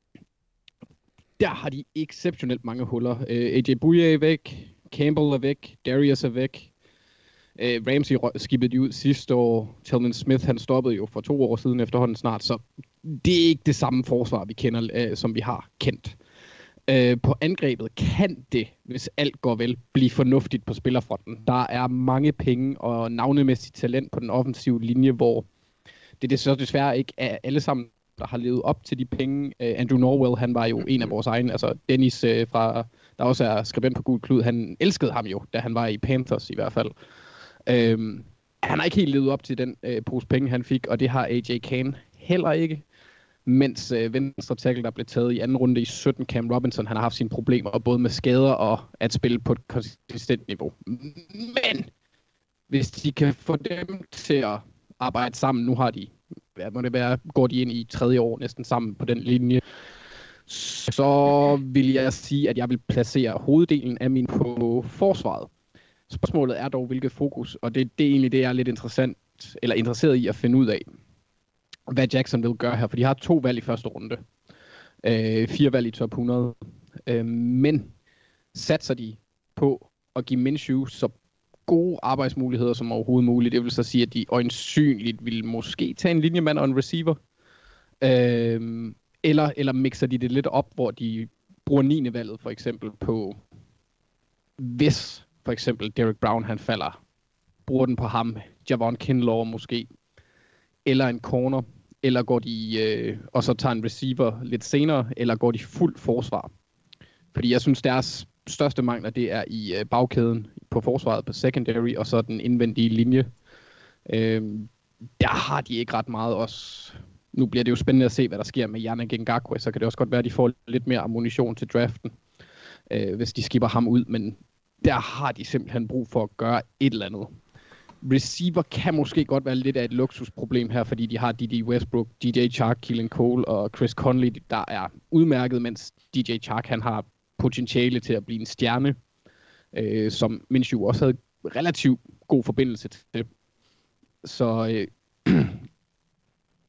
der har de exceptionelt mange huller. Øh, AJ Bouye er væk, Campbell er væk, Darius er væk. Øh, Ramsey skippede ud sidste år. Telman Smith, han stoppede jo for to år siden efterhånden snart, så det er ikke det samme forsvar, vi kender, øh, som vi har kendt. Øh, på angrebet kan det, hvis alt går vel, blive fornuftigt på spillerfronten. Der er mange penge og navnemæssigt talent på den offensive linje, hvor det er så desværre ikke er alle sammen der har levet op til de penge. Uh, Andrew Norwell, han var jo en af vores egne, altså Dennis uh, fra, der også er skribent på Gud Klud, han elskede ham jo, da han var i Panthers i hvert fald. Uh, han har ikke helt levet op til den uh, pose penge, han fik, og det har AJ Kane heller ikke. Mens øh, venstre tackle, der blev taget i anden runde i 17, Cam Robinson, han har haft sine problemer, både med skader og at spille på et konsistent niveau. Men hvis de kan få dem til at arbejde sammen, nu har de, hvad må det være, går de ind i tredje år næsten sammen på den linje, så vil jeg sige, at jeg vil placere hoveddelen af min på forsvaret. Spørgsmålet er dog, hvilket fokus, og det, det er egentlig det, jeg er lidt interessant, eller interesseret i at finde ud af, hvad Jackson vil gøre her, for de har to valg i første runde. Øh, fire valg i top 100. Øh, men satser de på at give Minshew så gode arbejdsmuligheder som overhovedet muligt. Det vil så sige, at de øjensynligt vil måske tage en linjemand og en receiver. Øh, eller, eller mixer de det lidt op, hvor de bruger 9. valget for eksempel på, hvis for eksempel Derek Brown han falder, bruger den på ham, Javon Kinlaw måske, eller en corner, eller går de øh, og så tager en receiver lidt senere, eller går de fuld forsvar. Fordi jeg synes, deres største mangler, det er i øh, bagkæden på forsvaret på secondary, og så den indvendige linje. Øh, der har de ikke ret meget også. Nu bliver det jo spændende at se, hvad der sker med Janne Gengakwe, så kan det også godt være, at de får lidt mere ammunition til draften, øh, hvis de skipper ham ud, men der har de simpelthen brug for at gøre et eller andet. Receiver kan måske godt være lidt af et luksusproblem her, fordi de har D.D. Westbrook, DJ Chark, Keelan Cole og Chris Conley, der er udmærket, mens DJ Chark han har potentiale til at blive en stjerne, øh, som Minshew også havde relativt god forbindelse til. Så øh,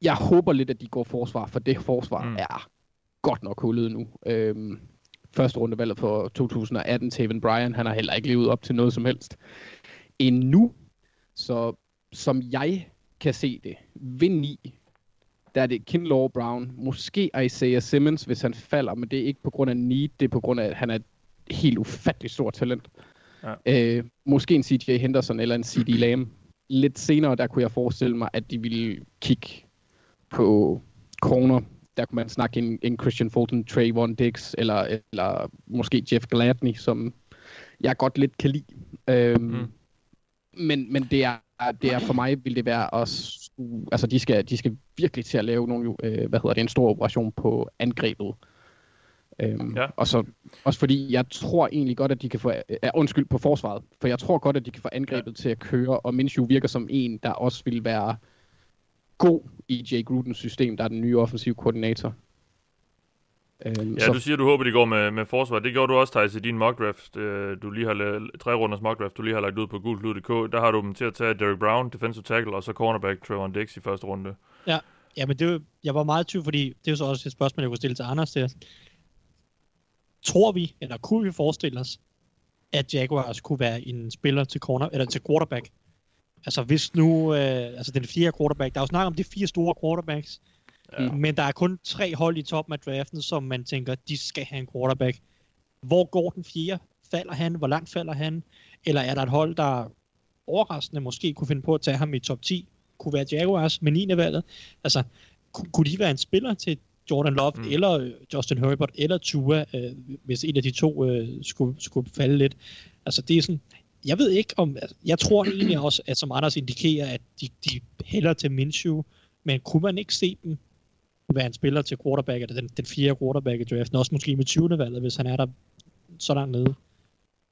jeg håber lidt, at de går forsvar, for det forsvar mm. er godt nok hullet nu. Øh, første rundevalget for 2018, Taven Bryan, han har heller ikke levet op til noget som helst endnu. Så som jeg kan se det, vind 9, der er det Kinlaw Brown, måske Isaiah Simmons, hvis han falder, men det er ikke på grund af need, det er på grund af, at han er et helt ufatteligt stort talent. Ja. Øh, måske en CJ Henderson eller en CD Lamb. Lidt senere, der kunne jeg forestille mig, at de ville kigge på corner. Der kunne man snakke en, en Christian Fulton, Trayvon Diggs, eller, eller måske Jeff Gladney, som jeg godt lidt kan lide. Øhm, mm. Men, men det er det er for mig vil det være også altså de skal de skal virkelig til at lave nogle øh, hvad hedder det en stor operation på angrebet. Øhm, ja. Og så også fordi jeg tror egentlig godt at de kan få øh, undskyld på forsvaret, for jeg tror godt at de kan få angrebet ja. til at køre og Minshew virker som en der også vil være god i Jay Grudens system, der er den nye offensive koordinator. Øhm, ja, så... du siger, du håber, de går med, med forsvar. Det gjorde du også, Thijs, i din mock draft. Øh, du lige har lavet, tre runders mock draft, du lige har lagt ud på gulklud.dk. Der har du dem til at tage Derek Brown, defensive tackle, og så cornerback Trevor Dix i første runde. Ja, ja men det, jeg var meget tyv, fordi det er jo så også et spørgsmål, jeg kunne stille til Anders der. Tror vi, eller kunne vi forestille os, at Jaguars kunne være en spiller til, corner, eller til quarterback? Altså hvis nu, øh, altså den fjerde quarterback, der er jo snak om de fire store quarterbacks, Ja. Men der er kun tre hold i toppen af draften, som man tænker, de skal have en quarterback. Hvor går den fjerde? Falder han? Hvor langt falder han? Eller er der et hold, der overraskende måske kunne finde på at tage ham i top 10? Kunne være Jaguars med 9. valget. Altså, kunne de være en spiller til Jordan Love, mm. eller øh, Justin Herbert, eller Tua, øh, hvis en af de to øh, skulle, skulle falde lidt. Altså, det er sådan, jeg ved ikke om, altså, jeg tror egentlig også, at som Anders indikerer, at de, de hælder til Minshew, men kunne man ikke se dem være en spiller til quarterback, eller den, den fjerde quarterback i draften, også måske med 20. valget, hvis han er der så langt nede.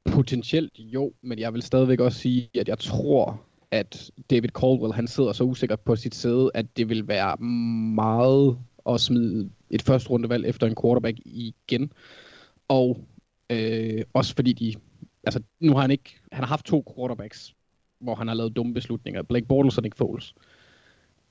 Potentielt jo, men jeg vil stadigvæk også sige, at jeg tror, at David Caldwell, han sidder så usikker på sit sæde, at det vil være meget at smide et første rundevalg efter en quarterback igen. Og øh, også fordi de, altså nu har han ikke, han har haft to quarterbacks, hvor han har lavet dumme beslutninger. Blake Bortles og Nick Foles.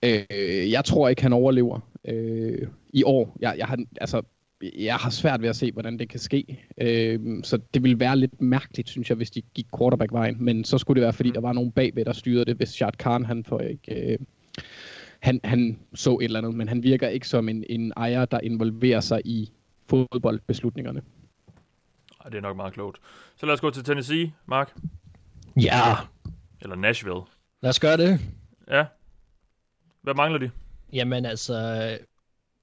Øh, jeg tror ikke, han overlever øh, i år. Jeg, jeg, har, altså, jeg har svært ved at se, hvordan det kan ske. Øh, så det ville være lidt mærkeligt, synes jeg, hvis de gik quarterback-vejen. Men så skulle det være, fordi der var nogen bagved, der styrede det, hvis Shad Khan, han får ikke... Øh, han, han så et eller andet, men han virker ikke som en, en ejer, der involverer sig i fodboldbeslutningerne. Ej, det er nok meget klogt. Så lad os gå til Tennessee, Mark. Ja. Eller Nashville. Lad os gøre det. Ja. Hvad mangler de? Jamen altså,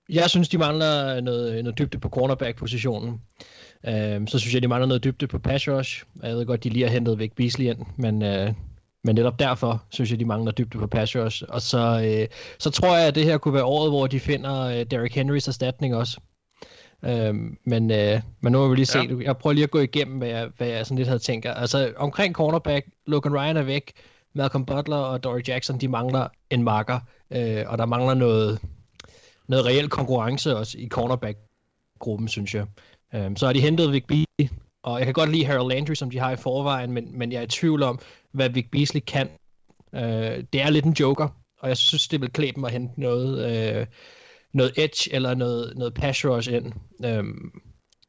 Jeg synes, de mangler noget, noget dybde på cornerback-positionen. Uh, så synes jeg, de mangler noget dybde på pass rush. Jeg ved godt, de lige har hentet væk Beasley ind, men, uh, men netop derfor synes jeg, de mangler dybde på pass rush. Og så, uh, så tror jeg, at det her kunne være året, hvor de finder uh, Derrick Henrys erstatning også. Uh, men, uh, men nu må vi lige se. Ja. Jeg prøver lige at gå igennem, hvad jeg, hvad jeg sådan lidt havde tænkt. Altså omkring cornerback, Logan Ryan er væk. Malcolm Butler og Dory Jackson, de mangler en marker øh, og der mangler noget, noget reel konkurrence også i cornerback-gruppen, synes jeg. Øh, så har de hentet Vic Beasley, og jeg kan godt lide Harold Landry, som de har i forvejen, men, men jeg er i tvivl om, hvad Vic Beasley kan. Øh, det er lidt en joker, og jeg synes, det vil klæbe mig at hente noget, øh, noget edge eller noget, noget pass rush ind. Øh,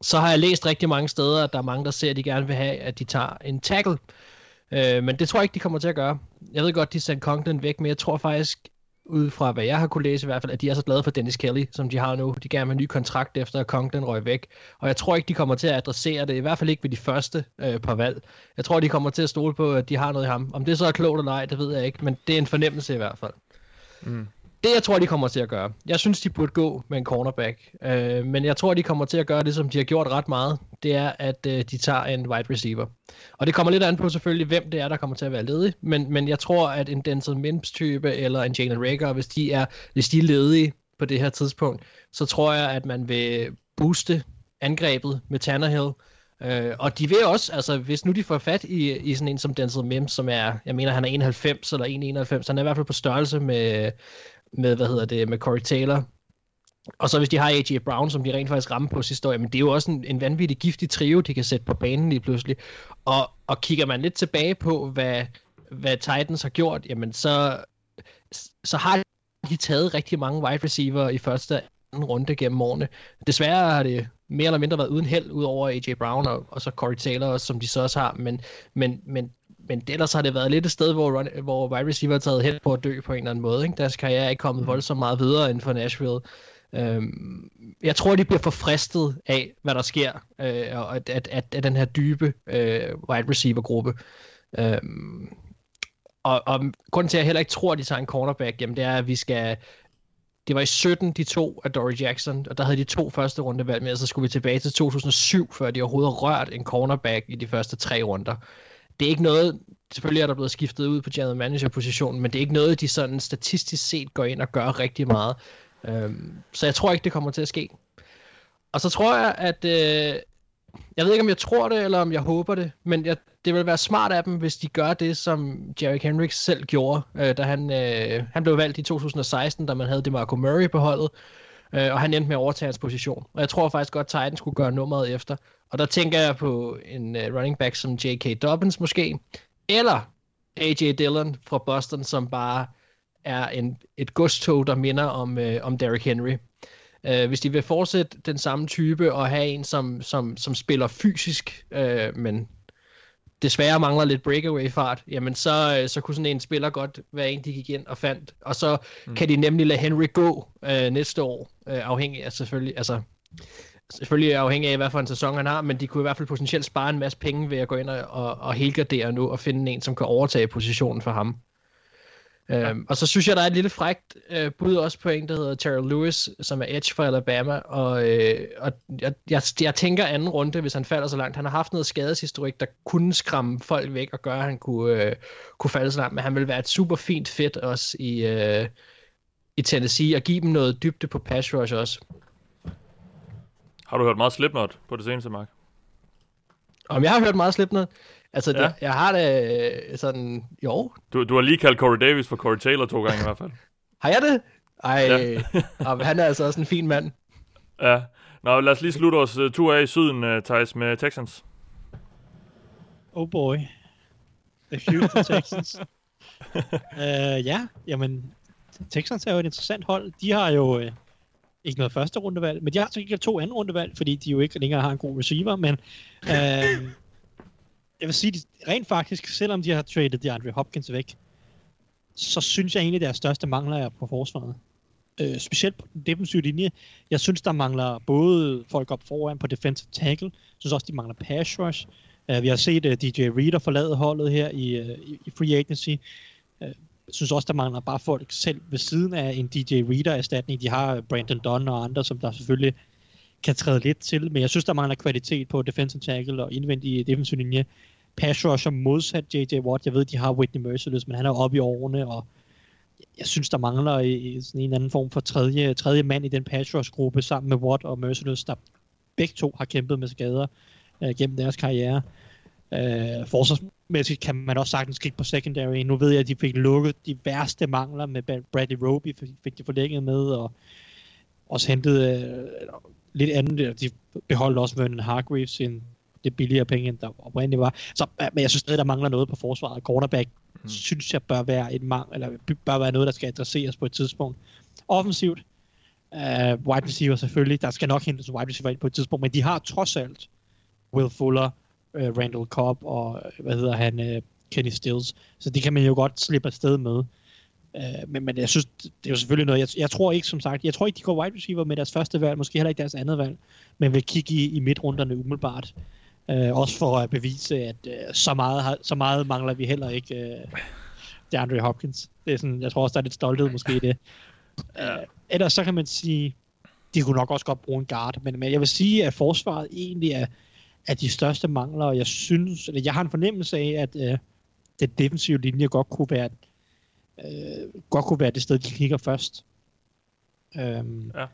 så har jeg læst rigtig mange steder, at der er mange, der ser, at de gerne vil have, at de tager en tackle. Uh, men det tror jeg ikke, de kommer til at gøre. Jeg ved godt, de sendte Conklin væk, men jeg tror faktisk, ud fra hvad jeg har kunne læse i hvert fald, at de er så glade for Dennis Kelly, som de har nu. De gerne vil en ny kontrakt efter, at Conklin røg væk. Og jeg tror ikke, de kommer til at adressere det, i hvert fald ikke ved de første øh, par valg. Jeg tror, de kommer til at stole på, at de har noget i ham. Om det så er klogt eller ej, det ved jeg ikke, men det er en fornemmelse i hvert fald. Mm det, jeg tror, de kommer til at gøre. Jeg synes, de burde gå med en cornerback. Øh, men jeg tror, de kommer til at gøre det, som de har gjort ret meget. Det er, at øh, de tager en wide receiver. Og det kommer lidt an på selvfølgelig, hvem det er, der kommer til at være ledig. Men, men jeg tror, at en Denzel Mims-type eller en Jalen Rager, hvis de, er, hvis de er ledige på det her tidspunkt, så tror jeg, at man vil booste angrebet med Tannehill. Øh, og de vil også, altså hvis nu de får fat i, i sådan en som Denzel Mims, som er, jeg mener han er 91 eller 1,91, han er i hvert fald på størrelse med, med, hvad hedder det, med Corey Taylor. Og så hvis de har AJ Brown, som de rent faktisk rammer på sidste år, men det er jo også en, en vanvittig giftig trio, de kan sætte på banen lige pludselig. Og, og kigger man lidt tilbage på, hvad, hvad Titans har gjort, jamen så, så har de taget rigtig mange wide receiver i første anden runde gennem årene. Desværre har det mere eller mindre været uden held, udover AJ Brown og, og så Corey Taylor, også, som de så også har, men, men, men men ellers har det været lidt et sted, hvor, run, hvor wide receiver har taget hen på at dø på en eller anden måde. Ikke? Deres karriere er ikke kommet mm. voldsomt meget videre end for Nashville. Øhm, jeg tror, de bliver forfristet af, hvad der sker, øh, og at, at, at, at den her dybe øh, wide receiver-gruppe. Øhm, og, og grunden til, at jeg heller ikke tror, at de tager en cornerback, jamen det er, at vi skal... Det var i 17, de to af Dory Jackson, og der havde de to første rundevalg med, og så skulle vi tilbage til 2007, før de overhovedet rørt en cornerback i de første tre runder det er ikke noget, selvfølgelig er der blevet skiftet ud på general manager positionen, men det er ikke noget, de sådan statistisk set går ind og gør rigtig meget. Øhm, så jeg tror ikke, det kommer til at ske. Og så tror jeg, at øh, jeg ved ikke, om jeg tror det, eller om jeg håber det, men jeg, det vil være smart af dem, hvis de gør det, som Jerry Henricks selv gjorde, øh, da han, øh, han blev valgt i 2016, da man havde DeMarco Murray på holdet, øh, og han endte med at overtage hans position. Og jeg tror faktisk godt, at Titans skulle gøre nummeret efter. Og der tænker jeg på en uh, running back som J.K. Dobbins måske, eller A.J. Dillon fra Boston, som bare er en, et godstog, der minder om, uh, om Derrick Henry. Uh, hvis de vil fortsætte den samme type og have en, som, som, som spiller fysisk, uh, men desværre mangler lidt breakaway-fart, jamen så, så kunne sådan en spiller godt være en, de gik ind og fandt. Og så mm. kan de nemlig lade Henry gå uh, næste år, uh, afhængig af selvfølgelig, altså selvfølgelig afhængig af, hvad for en sæson han har, men de kunne i hvert fald potentielt spare en masse penge ved at gå ind og, og, og helgardere nu og finde en, som kan overtage positionen for ham. Ja. Øhm, og så synes jeg, der er et lille frækt øh, bud også på en, der hedder Terrell Lewis, som er edge for Alabama, og, øh, og jeg, jeg, jeg tænker anden runde, hvis han falder så langt. Han har haft noget skadeshistorik, der kunne skræmme folk væk og gøre, at han kunne, øh, kunne falde så langt, men han vil være et super fint fit også i, øh, i Tennessee, og give dem noget dybde på pass rush også. Har du hørt meget Slipknot på det seneste, Mark? Om jeg har hørt meget Slipknot? Altså, ja. det, jeg har det sådan, jo. Du, du har lige kaldt Corey Davis for Corey Taylor to gange i hvert fald. har jeg det? Ej, ja. han er altså også en fin mand. Ja. Nå, lad os lige slutte os uh, tur af i syden, uh, Thijs, med Texans. Oh boy. The Houston Texans. uh, ja, jamen, Texans er jo et interessant hold. De har jo... Uh, ikke noget første rundevalg, men de har så ikke to anden rundevalg, fordi de jo ikke længere har en god receiver, men øh, jeg vil sige, de, rent faktisk, selvom de har traded de Andre Hopkins væk, så synes jeg egentlig, at deres største mangler er på forsvaret. Øh, specielt på den defensive linje. Jeg synes, der mangler både folk op foran på defensive tackle. Jeg synes også, de mangler pass rush. Øh, vi har set øh, uh, DJ Reader forlade holdet her i, uh, i free agency. Jeg synes også, der mangler bare folk selv ved siden af en DJ Reader-erstatning. De har Brandon Dunn og andre, som der selvfølgelig kan træde lidt til, men jeg synes, der mangler kvalitet på defensive tackle og indvendig defensive linje. Pass rusher modsat J.J. Watt. Jeg ved, de har Whitney Merciless, men han er oppe i årene, og jeg synes, der mangler i, sådan en anden form for tredje, tredje mand i den pass rush gruppe sammen med Watt og Merciless, der begge to har kæmpet med skader øh, gennem deres karriere. Øh, forsvarsmæssigt kan man også sagtens kigge på secondary. Nu ved jeg, at de fik lukket de værste mangler med Bradley Roby, fik, fik de forlænget med, og også hentet øh, lidt andet. De beholdt også Vernon Hargreaves en det billigere penge, end der oprindeligt var. Så, men jeg synes stadig, der mangler noget på forsvaret. Cornerback mm. synes jeg bør være et mang, eller bør være noget, der skal adresseres på et tidspunkt. Offensivt, uh, wide receiver selvfølgelig, der skal nok hentes wide receiver ind på et tidspunkt, men de har trods alt Will Fuller, uh, Randall Cobb og, hvad hedder han, uh, Kenny Stills. Så det kan man jo godt slippe afsted med. Uh, men, men jeg synes, det er jo selvfølgelig noget, jeg, jeg tror ikke, som sagt, jeg tror ikke, de går wide receiver med deres første valg, måske heller ikke deres andet valg, men vil kigge i, i midtrunderne umiddelbart. Uh, også for at bevise, at uh, så, meget, så meget mangler vi heller ikke uh, DeAndre Hopkins. Det er sådan, jeg tror også, der er lidt stolthed måske i det. Uh, ellers så kan man sige, de kunne nok også godt bruge en guard, men, men jeg vil sige, at forsvaret egentlig er, er de største mangler, og jeg synes, eller jeg har en fornemmelse af, at uh, den defensive linje godt kunne være uh, godt kunne være det sted, de kigger først. Um, ja.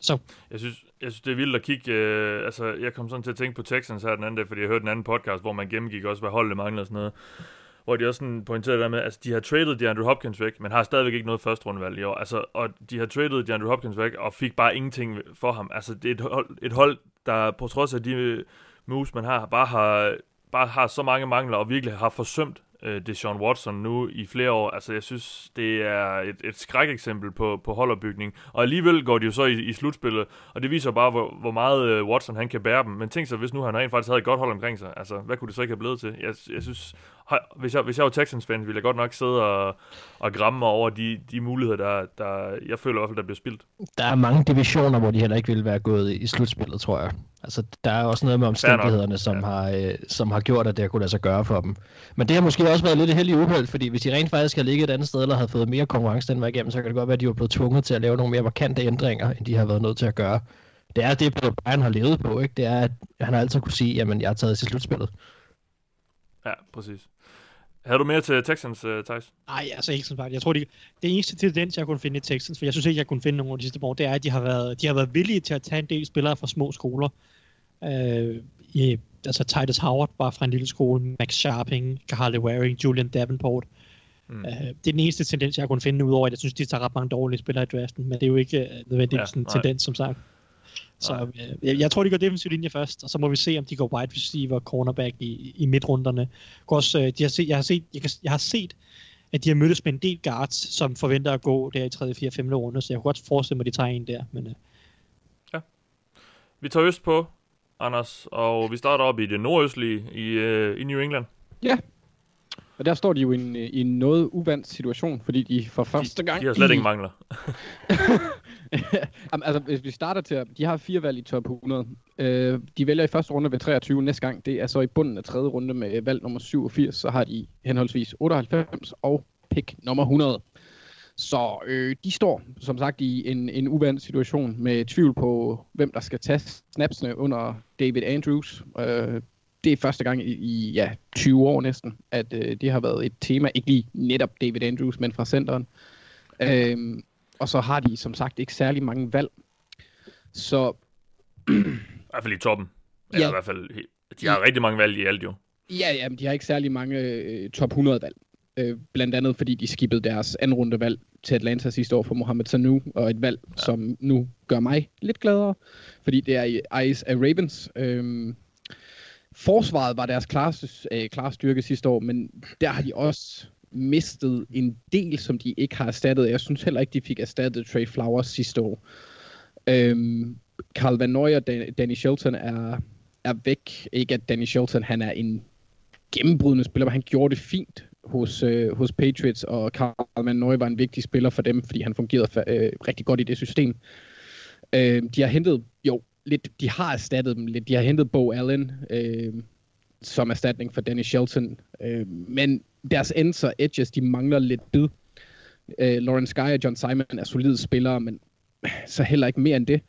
Så. Jeg synes, jeg synes, det er vildt at kigge... Øh, altså, jeg kom sådan til at tænke på Texans her den anden dag, fordi jeg hørte en anden podcast, hvor man gennemgik også, hvad holdet mangler og sådan noget. Hvor de også sådan pointerede der med, altså de har traded DeAndre Hopkins væk, men har stadigvæk ikke noget første rundevalg i år. Altså, og de har traded DeAndre Hopkins væk, og fik bare ingenting for ham. Altså, det er et hold, et hold der på trods af de øh, moves, man har, bare har, bare har så mange mangler, og virkelig har forsømt øh, Deshaun Watson nu i flere år. Altså, jeg synes, det er et, et skrækeksempel på, på holdopbygning. Og alligevel går de jo så i, i slutspillet, og det viser bare, hvor, hvor meget øh, Watson han kan bære dem. Men tænk så, hvis nu han rent faktisk havde et godt hold omkring sig, altså, hvad kunne det så ikke have blevet til? Jeg, jeg synes, hvis jeg, hvis jeg var Texans-fan, ville jeg godt nok sidde og, og gramme mig over de, de muligheder, der, der jeg føler i hvert fald, der bliver spildt. Der er mange divisioner, hvor de heller ikke ville være gået i slutspillet, tror jeg. Altså, der er også noget med omstændighederne, som, ja. har, øh, som har gjort, at det har kunne lade sig gøre for dem. Men det har måske også været lidt heldig uheld, fordi hvis de rent faktisk havde ligget et andet sted, eller havde fået mere konkurrence den vej igennem, så kan det godt være, at de var blevet tvunget til at lave nogle mere markante ændringer, end de har været nødt til at gøre. Det er det, Brian har levet på, ikke? Det er, at han har altid kunne sige, jamen, jeg har taget til slutspillet. Ja, præcis. Har du mere til Texans, uh, Thijs? Nej, altså ikke sådan Jeg tror, det, det eneste tendens, jeg kunne finde i Texans, for jeg synes ikke, jeg kunne finde nogen af de sidste år, det er, at de har været, de har været villige til at tage en del spillere fra små skoler. Uh, i, altså Titus Howard var fra en lille skole, Max Sharping, Carly Waring, Julian Davenport. Mm. Uh, det er den eneste tendens, jeg kunne finde, udover at jeg synes, de tager ret mange dårlige spillere i draften, men det er jo ikke uh, nødvendigvis ja, en tendens, som sagt. Så øh, jeg, jeg tror, de går defensiv linje først, og så må vi se, om de går wide receiver, cornerback i, i midtrunderne. Også, øh, de har set, jeg, har set, jeg, kan, jeg har set, at de har mødtes med en del guards, som forventer at gå der i 3., 4., 5. runde, så jeg kunne godt forestille mig, at de tager en der. Men, øh. Ja. Vi tager øst på, Anders, og vi starter op i det nordøstlige i, øh, i New England. Ja, og der står de jo i en, i en noget uvandt situation, fordi de for første gang... De har slet i... ingen mangler. altså, hvis vi starter til... De har fire valg i top 100. Øh, de vælger i første runde ved 23 næste gang. Det er så i bunden af tredje runde med valg nummer 87. Så har de henholdsvis 98 og pick nummer 100. Så øh, de står, som sagt, i en, en uvandt situation med tvivl på, hvem der skal tage snapsene under David Andrews. Øh, det er første gang i, i ja, 20 år næsten, at øh, det har været et tema. Ikke lige netop David Andrews, men fra centeren. Øh, og så har de som sagt ikke særlig mange valg. Så... I hvert fald i toppen. Eller ja. i hvert fald, de har ja. rigtig mange valg i alt jo. Ja, ja, men de har ikke særlig mange øh, top 100 valg. Øh, blandt andet fordi de skippede deres anden runde valg til Atlanta sidste år for Mohamed Sanu, og et valg, ja. som nu gør mig lidt gladere, fordi det er i Eyes af Ravens. Øh, forsvaret var deres klare, øh, klare styrke sidste år, men der har de også mistet en del, som de ikke har erstattet. Jeg synes heller ikke, de fik erstattet Trey Flowers sidste år. Øhm, Carl Van Noy og Danny Shelton er, er væk. Ikke at Danny Shelton han er en gennembrydende spiller, men han gjorde det fint hos, øh, hos Patriots, og Carl Van Noy var en vigtig spiller for dem, fordi han fungerede øh, rigtig godt i det system. Øh, de har hentet, jo, lidt, de har erstattet dem lidt. De har hentet Bo Allen øh, som erstatning for Danny Shelton, øh, men deres ends og edges, de mangler lidt bid. Øh, Lawrence Guy og John Simon er solide spillere, men så heller ikke mere end det.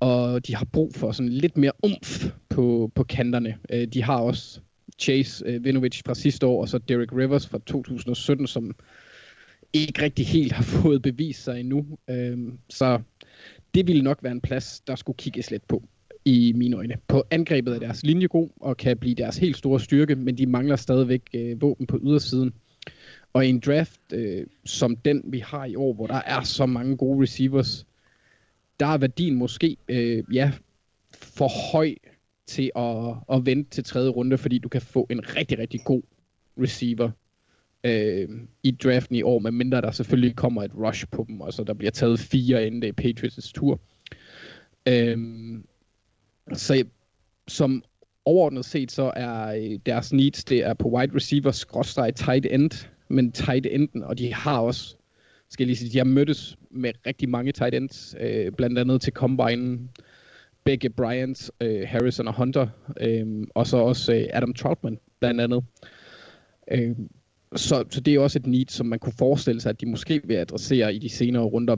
Og de har brug for sådan lidt mere umf på, på kanterne. Øh, de har også Chase øh, Vinovic fra sidste år, og så Derek Rivers fra 2017, som ikke rigtig helt har fået bevist sig endnu. Øh, så det ville nok være en plads, der skulle kigges lidt på i mine øjne. På angrebet er deres linje god og kan blive deres helt store styrke, men de mangler stadigvæk øh, våben på ydersiden. Og i en draft øh, som den, vi har i år, hvor der er så mange gode receivers, der er værdien måske øh, ja, for høj til at, at vente til tredje runde, fordi du kan få en rigtig, rigtig god receiver øh, i draften i år, medmindre der selvfølgelig kommer et rush på dem, og så der bliver taget fire inden det er Patriots' tur. Øh, så som overordnet set, så er øh, deres needs, det er på wide receiver, skråstrej tight end, men tight enden, og de har også, skal jeg lige sige, de har mødtes med rigtig mange tight ends, øh, blandt andet til Combine, begge Bryant, øh, Harrison og Hunter, øh, og så også øh, Adam Troutman, blandt andet. Øh, så, så det er også et need, som man kunne forestille sig, at de måske vil adressere i de senere runder,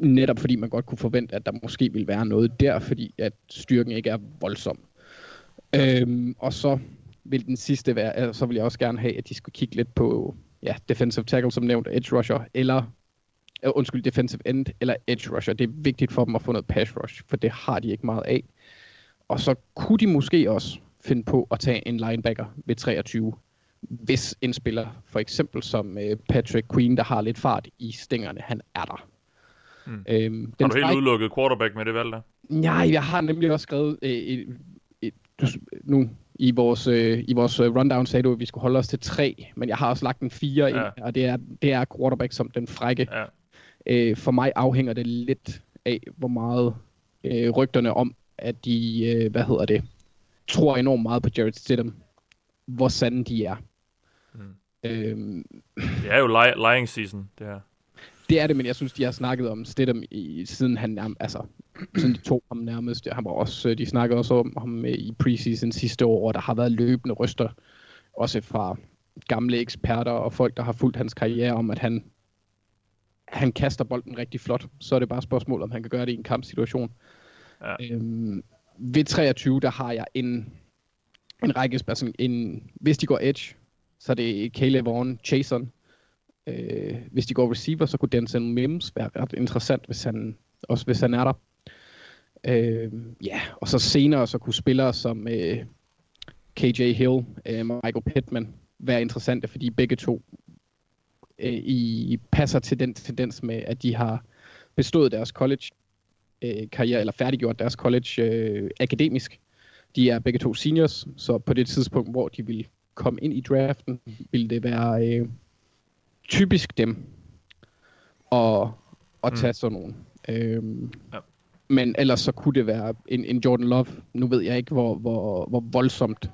netop fordi man godt kunne forvente, at der måske ville være noget der, fordi at styrken ikke er voldsom. Øhm, og så vil den sidste være, altså, så vil jeg også gerne have, at de skulle kigge lidt på ja, defensive tackle, som nævnt, edge rusher, eller uh, undskyld, defensive end, eller edge rusher. Det er vigtigt for dem at få noget pass rush, for det har de ikke meget af. Og så kunne de måske også finde på at tage en linebacker ved 23, hvis en spiller, for eksempel som uh, Patrick Queen, der har lidt fart i stængerne, han er der. Mm. Øhm, den har du helt udelukket quarterback med det valg der? Nej, jeg har nemlig også skrevet øh, et, et, et, nu i vores, øh, i vores øh, rundown sagde du, at vi skulle holde os til tre, men jeg har også lagt en fire ja. ind, og det er, det er quarterback som den frække. Ja. Øh, for mig afhænger det lidt af, hvor meget øh, rygterne om, at de, øh, hvad hedder det, tror enormt meget på Jared Stidham, hvor sande de er. Mm. Øhm, det er jo lying season, det her. Det er det, men jeg synes, de har snakket om Stidham i, siden han nærmest, altså, siden de to ham nærmest. Han var også, de snakkede også om ham i preseason sidste år, og der har været løbende ryster, også fra gamle eksperter og folk, der har fulgt hans karriere, om at han, han kaster bolden rigtig flot. Så er det bare et spørgsmål, om han kan gøre det i en kampsituation. Ja. Øhm, ved 23, der har jeg en, en række spørgsmål. En, hvis de går edge, så er det Caleb Vaughn, Chason, Øh, hvis de går receiver, så kunne Denzel Mims være ret interessant, hvis han, også hvis han er der. Øh, ja, og så senere så kunne spillere som øh, KJ Hill, øh, Michael Pittman være interessante, fordi begge to øh, i passer til den tendens med, at de har bestået deres college øh, karriere, eller færdiggjort deres college øh, akademisk. De er begge to seniors, så på det tidspunkt, hvor de vil komme ind i draften, vil det være øh, typisk dem at, at tage mm. sådan nogen. Øhm, ja. Men ellers så kunne det være en, en Jordan Love. Nu ved jeg ikke, hvor, hvor, hvor voldsomt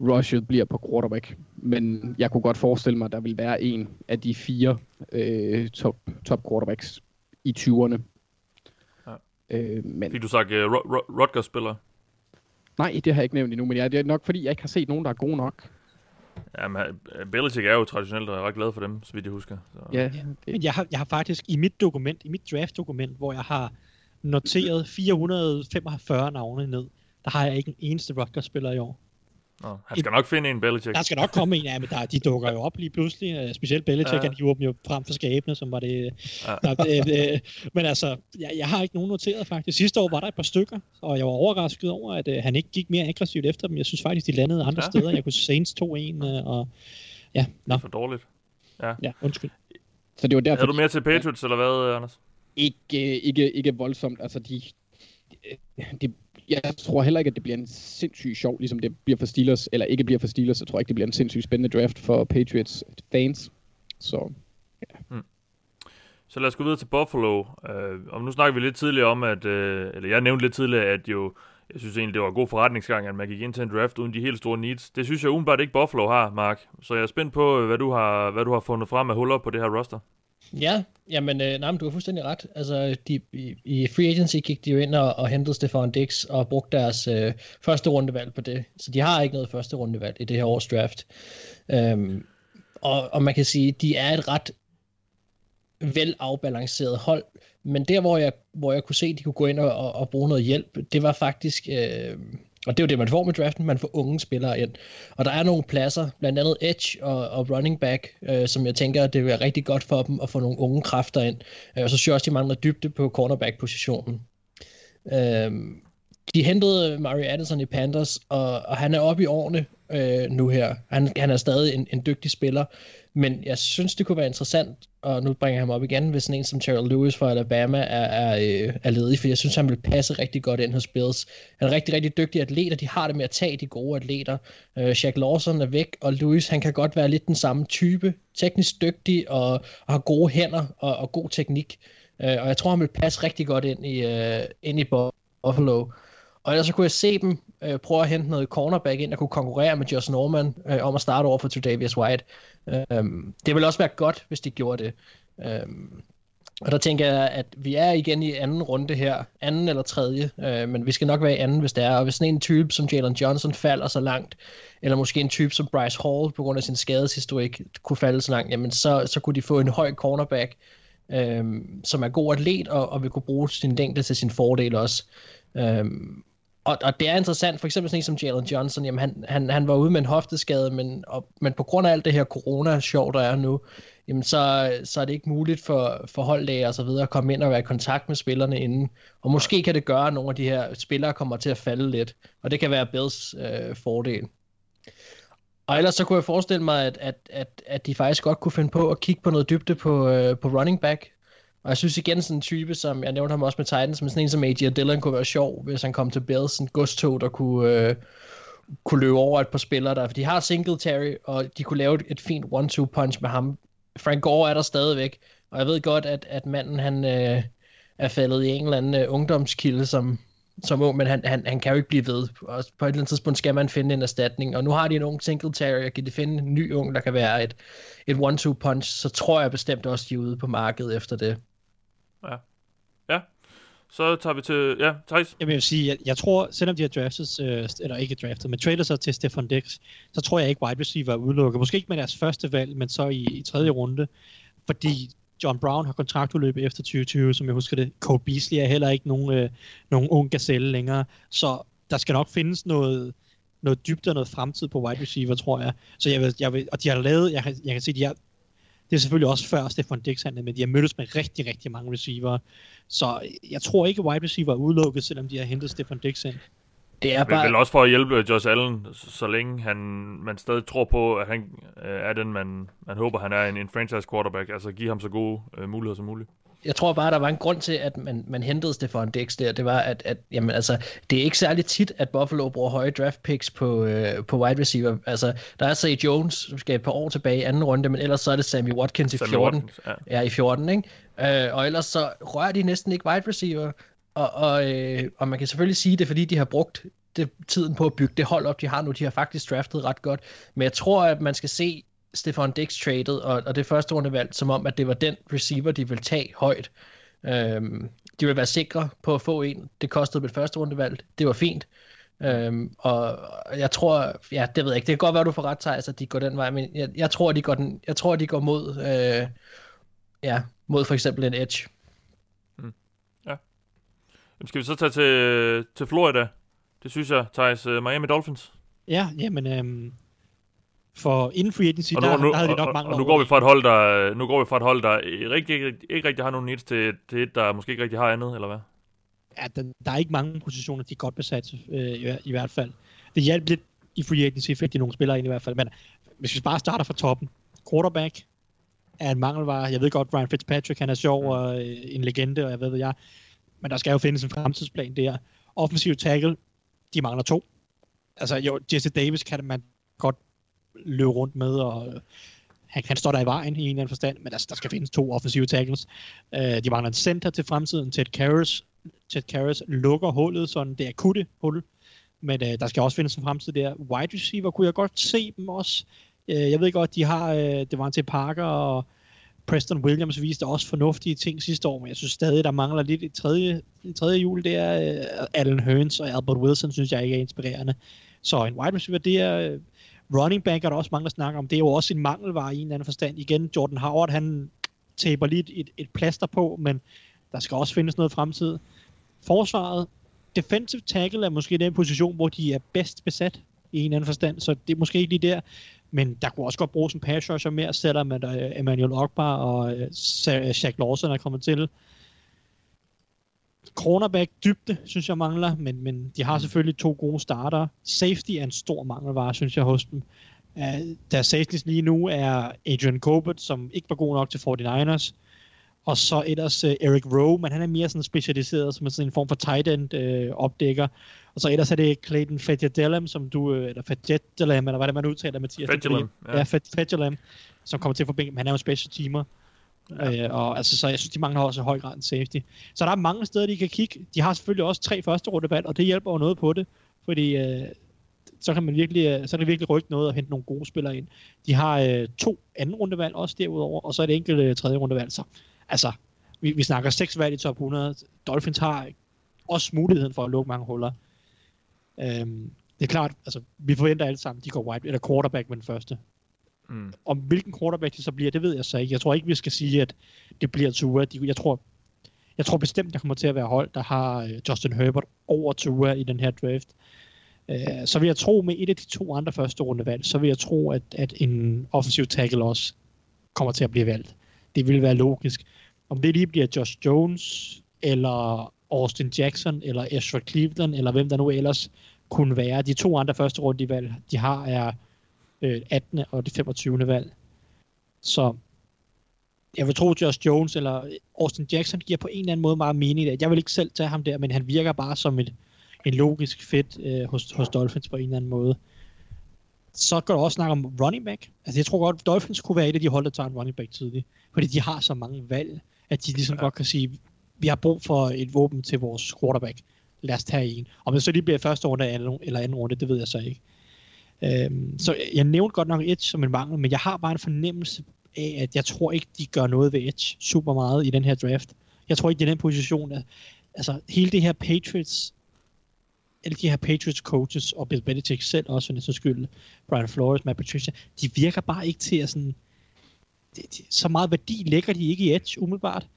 rushet bliver på quarterback. Men jeg kunne godt forestille mig, at der vil være en af de fire øh, top, top quarterbacks i 20'erne. Ja. Øh, men... Fik du sagt uh, Rutgers spiller? Nej, det har jeg ikke nævnt endnu, men jeg, det er nok fordi, jeg ikke har set nogen, der er gode nok. Ja, men øh, Belichick er jo traditionelt og jeg er ret glad for dem, så vidt jeg husker. Så. Ja. Men jeg har, jeg har faktisk i mit dokument, i mit draft-dokument, hvor jeg har noteret 445 navne ned, der har jeg ikke en eneste Rutgers-spiller i år. Nå, han skal nok finde en Belichick. Der skal nok komme en, ja, men der, de dukker jo op lige pludselig. Uh, specielt Belichick, ja. han hiver dem jo frem for skabene, som var det... Ja. Der, det, det men altså, jeg, jeg har ikke nogen noteret faktisk. Sidste år var der et par stykker, og jeg var overrasket over, at uh, han ikke gik mere aggressivt efter dem. Jeg synes faktisk, de landede andre ja. steder. Jeg kunne Saints 2-1, uh, og ja, nå. Det er for dårligt. Ja, ja undskyld. Så det var derfor, er du mere til Patriots, ja. eller hvad, Anders? Ikke, ikke, ikke voldsomt. Altså, de, de, de jeg tror heller ikke, at det bliver en sindssygt sjov, ligesom det bliver for Steelers, eller ikke bliver for Steelers, så tror jeg ikke, det bliver en sindssygt spændende draft for Patriots fans. Så, ja. Hmm. Så lad os gå videre til Buffalo. Uh, og nu snakker vi lidt tidligere om, at, uh, eller jeg nævnte lidt tidligere, at jo, jeg synes egentlig, det var en god forretningsgang, at man gik ind til en draft uden de helt store needs. Det synes jeg umiddelbart ikke Buffalo har, Mark. Så jeg er spændt på, øh, hvad du har, hvad du har fundet frem af huller på det her roster. Ja, jamen, øh, nej, men du har fuldstændig ret. Altså, de, i, i free agency gik de jo ind og, og hentede Stefan Dix og brugte deres øh, første rundevalg på det. Så de har ikke noget første rundevalg i det her års draft. Øhm, og, og man kan sige, de er et ret vel afbalanceret hold, men der, hvor jeg, hvor jeg kunne se, at de kunne gå ind og, og, og bruge noget hjælp, det var faktisk, øh, og det er jo det, man får med draften, man får unge spillere ind. Og der er nogle pladser, blandt andet edge og, og running back, øh, som jeg tænker, det vil være rigtig godt for dem at få nogle unge kræfter ind. Øh, og så synes jeg også, de mangler dybde på cornerback-positionen. Øh, de hentede Mario Addison i Panthers, og, og han er oppe i årene øh, nu her. Han, han er stadig en, en dygtig spiller, men jeg synes, det kunne være interessant, og nu bringer jeg ham op igen, hvis sådan en som Terrell Lewis fra Alabama er, er, øh, er ledig, for jeg synes, han vil passe rigtig godt ind hos Bills. Han er en rigtig, rigtig dygtig atlet, og de har det med at tage de gode atleter. Øh, Shaq Lawson er væk, og Lewis, han kan godt være lidt den samme type. Teknisk dygtig, og, og har gode hænder og, og god teknik. Øh, og jeg tror, han vil passe rigtig godt ind i, øh, ind i Buffalo. Og ellers så kunne jeg se dem øh, prøve at hente noget cornerback ind, der kunne konkurrere med Josh Norman øh, om at starte over for Tredavious White. Øh, det ville også være godt, hvis de gjorde det. Øh, og der tænker jeg, at vi er igen i anden runde her, anden eller tredje, øh, men vi skal nok være i anden, hvis det er. Og hvis sådan en type som Jalen Johnson falder så langt, eller måske en type som Bryce Hall, på grund af sin skadeshistorik, kunne falde så langt, jamen så, så kunne de få en høj cornerback, øh, som er god atlet, og, og vil kunne bruge sin længde til sin fordel også. Øh, og, og det er interessant, for eksempel sådan en som Jalen Johnson, jamen han, han, han var ude med en hofteskade, men, og, men på grund af alt det her corona-sjov, der er nu, jamen så, så er det ikke muligt for, for holdlæger og så videre at komme ind og være i kontakt med spillerne inden. Og måske kan det gøre, at nogle af de her spillere kommer til at falde lidt, og det kan være Bills øh, fordel. Og ellers så kunne jeg forestille mig, at, at, at, at de faktisk godt kunne finde på at kigge på noget dybde på, øh, på running back. Og jeg synes igen sådan en type, som jeg nævnte ham også med Titans, men sådan en som A.J. Dillon kunne være sjov, hvis han kom til Bills, sådan en godstog, der kunne, øh, kunne løbe over et par spillere der. For de har Singletary, og de kunne lave et, fint one-two punch med ham. Frank Gore er der stadigvæk, og jeg ved godt, at, at manden han øh, er faldet i en eller anden øh, ungdomskilde som, som ung, men han, han, han kan jo ikke blive ved. Og på et eller andet tidspunkt skal man finde en erstatning, og nu har de en ung Singletary, og kan de finde en ny ung, der kan være et, et one-two punch, så tror jeg bestemt også, de er ude på markedet efter det. Ja. Ja. Så tager vi til... Ja, Thijs? Jeg vil sige, jeg, jeg tror, selvom de har draftet, øh, eller ikke draftet, men traded sig til Stefan Dix, så tror jeg ikke wide receiver er udelukket. Måske ikke med deres første valg, men så i, i tredje runde. Fordi John Brown har kontraktudløb efter 2020, som jeg husker det. Cole Beasley er heller ikke nogen, øh, nogen ung gazelle længere. Så der skal nok findes noget, noget dybde og noget fremtid på wide receiver, tror jeg. Så jeg vil, jeg vil, og de har lavet, jeg jeg kan se, de har det er selvfølgelig også før Stefan Dix handlede, men de har mødtes med rigtig, rigtig mange receiver. Så jeg tror ikke, wide receiver er udelukket, selvom de har hentet Stefan Dix ind. Det er bare... Vel også for at hjælpe Josh Allen, så længe han, man stadig tror på, at han øh, er den, man, man håber, han er en, en franchise quarterback. Altså give ham så gode øh, muligheder som muligt jeg tror bare, der var en grund til, at man, man hentede Stefan Dix der. Det var, at, at jamen, altså, det er ikke særlig tit, at Buffalo bruger høje draft picks på, øh, på wide receiver. Altså, der er Say Jones, som skal et par år tilbage i anden runde, men ellers så er det Sammy Watkins i Sammy 14. Watkins, ja. ja. i 14, ikke? Øh, og ellers så rører de næsten ikke wide receiver. Og, og, øh, og man kan selvfølgelig sige det, fordi de har brugt det, tiden på at bygge det hold op, de har nu. De har faktisk draftet ret godt. Men jeg tror, at man skal se Stefan Dix traded, og, og det første rundevalg, som om, at det var den receiver, de ville tage højt. Øhm, de ville være sikre på at få en. Det kostede med første rundevalg. Det var fint. Øhm, og jeg tror, ja, det ved jeg ikke. Det kan godt være, du får ret, Thijs, at de går den vej, men jeg, jeg tror, de går den, jeg tror, de går mod, øh, ja, mod for eksempel en edge. Mm. Ja. Jamen, skal vi så tage til, til Florida? Det synes jeg, Thijs. Uh, Miami Dolphins. Ja, jamen, øhm, for inden free agency, og nu, der, nu, der havde de nok mange og, og nu går vi fra et hold, der, nu går vi fra et hold, der ikke, ikke, ikke rigtig har nogen needs til, til et, der måske ikke rigtig har andet, eller hvad? Ja, der, der er ikke mange positioner, de er godt besat, øh, i, i hvert fald. Det hjalp lidt i free agency, fik de nogle spillere ind i hvert fald. Men hvis vi bare starter fra toppen, quarterback er en mangelvare. Jeg ved godt, Ryan Fitzpatrick, han er sjov og øh, en legende, og jeg ved, hvad jeg Men der skal jo findes en fremtidsplan der. Offensive tackle, de mangler to. Altså jo, Jesse Davis kan man godt løbe rundt med, og øh, han, han står der i vejen i en eller anden forstand, men der, der skal findes to offensive tackles. Øh, de mangler en center til fremtiden. Ted Karras, Ted Karras lukker hullet, sådan det akutte hul, men øh, der skal også findes en fremtid der. Wide receiver kunne jeg godt se dem også. Øh, jeg ved godt, de har øh, det var til Parker og Preston Williams viste også fornuftige ting sidste år, men jeg synes stadig, der mangler lidt i tredje, i tredje jul. Det er øh, Allen Hearns og Albert Wilson, synes jeg ikke er inspirerende. Så en wide receiver, det er running back, er der også mange, der snakker om. Det er jo også en mangelvare i en eller anden forstand. Igen, Jordan Howard, han taber lige et, et plaster på, men der skal også findes noget fremtid. Forsvaret, defensive tackle er måske den position, hvor de er bedst besat i en eller anden forstand, så det er måske ikke lige der. Men der kunne også godt bruges en pass rusher mere, selvom at uh, Emmanuel Ogbar og uh, Shaq Lawson er kommet til. Cornerback dybde, synes jeg mangler, men, men de har selvfølgelig to gode starter. Safety er en stor mangelvare, synes jeg, hos dem. Uh, der safeties lige nu er Adrian Colbert, som ikke var god nok til 49ers. Og så ellers uh, Eric Rowe, men han er mere sådan specialiseret som sådan en form for tight end uh, opdækker. Og så ellers er det Clayton Fetjadelem, som du, eller Fetjadelem, eller hvad det man udtaler, Mathias? Fetjadelem, ja. Ja, Fetjadelem, som kommer til at forbinde, han er jo en special teamer. Ja. Øh, og altså, så jeg synes, de mangler også i høj grad en safety. Så der er mange steder, de kan kigge. De har selvfølgelig også tre første rundevalg, og det hjælper jo noget på det, fordi øh, så kan man virkelig, øh, så kan det virkelig rykke noget og hente nogle gode spillere ind. De har øh, to anden rundevalg også derudover, og så er det enkelt øh, tredje rundevalg. Så altså, vi, vi snakker seks valg i top 100. Dolphins har også muligheden for at lukke mange huller. Øhm, det er klart, altså, vi forventer alle sammen, de går wide, eller quarterback med den første. Mm. Om hvilken quarterback det så bliver, det ved jeg så ikke. Jeg tror ikke, vi skal sige, at det bliver Tua. Jeg tror, jeg tror bestemt, der kommer til at være hold, der har øh, Justin Herbert over Tua i den her draft. Øh, så vil jeg tro, med et af de to andre første rundevalg, så vil jeg tro, at, at en offensiv tackle også kommer til at blive valgt. Det vil være logisk. Om det lige bliver Josh Jones, eller Austin Jackson, eller Ezra Cleveland, eller hvem der nu ellers kunne være. De to andre første rundevalg, de har, er øh, 18. og det 25. valg. Så jeg vil tro, at Josh Jones eller Austin Jackson giver på en eller anden måde meget mening. Jeg vil ikke selv tage ham der, men han virker bare som et, en logisk fit øh, hos, hos Dolphins på en eller anden måde. Så går der også snak om running back. Altså jeg tror godt, at Dolphins kunne være et af de hold, der tager en running back tidligt. Fordi de har så mange valg, at de ligesom ja. godt kan sige, vi har brug for et våben til vores quarterback. Lad os tage en. Om det så lige bliver første runde eller anden runde, det ved jeg så ikke. Øhm, så jeg nævnte godt nok Edge som en mangel, men jeg har bare en fornemmelse af, at jeg tror ikke, de gør noget ved Edge super meget i den her draft. Jeg tror ikke, det er den position, at altså, hele det her Patriots, alle de her Patriots coaches, og Bill Belichick selv også, for den skyld, Brian Flores, Matt Patricia, de virker bare ikke til at sådan, så meget værdi lægger de ikke i Edge umiddelbart.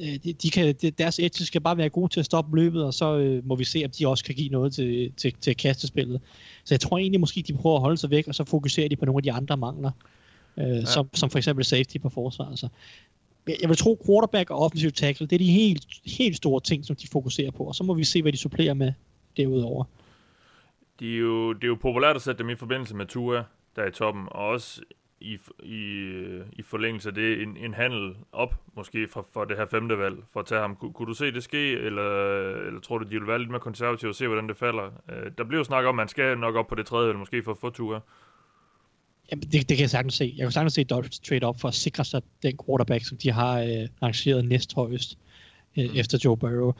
Øh, de, de kan, de, deres edge skal bare være gode til at stoppe løbet, og så øh, må vi se, om de også kan give noget til, til, til kastespillet. Så jeg tror egentlig måske, de prøver at holde sig væk, og så fokuserer de på nogle af de andre mangler, øh, ja. som, som for eksempel safety på forsvaret. Så jeg vil tro, quarterback og offensive tackle, det er de helt, helt store ting, som de fokuserer på, og så må vi se, hvad de supplerer med derudover. De er jo, det er jo populært at sætte dem i forbindelse med Tua, der er i toppen, og også i, i, i forlængelse af det en, en handel op, måske for, for det her femte valg, for at tage ham. Kun, kunne du se det ske, eller, eller tror du, de vil være lidt mere konservative og se, hvordan det falder? Uh, der bliver jo snak om, at man skal nok op på det tredje valg, måske for at få ture. Jamen, det, det kan jeg sagtens se. Jeg kan sagtens se Dolphins trade op for at sikre sig den quarterback, som de har øh, arrangeret næsthøjest øh, mm. efter Joe Burrow.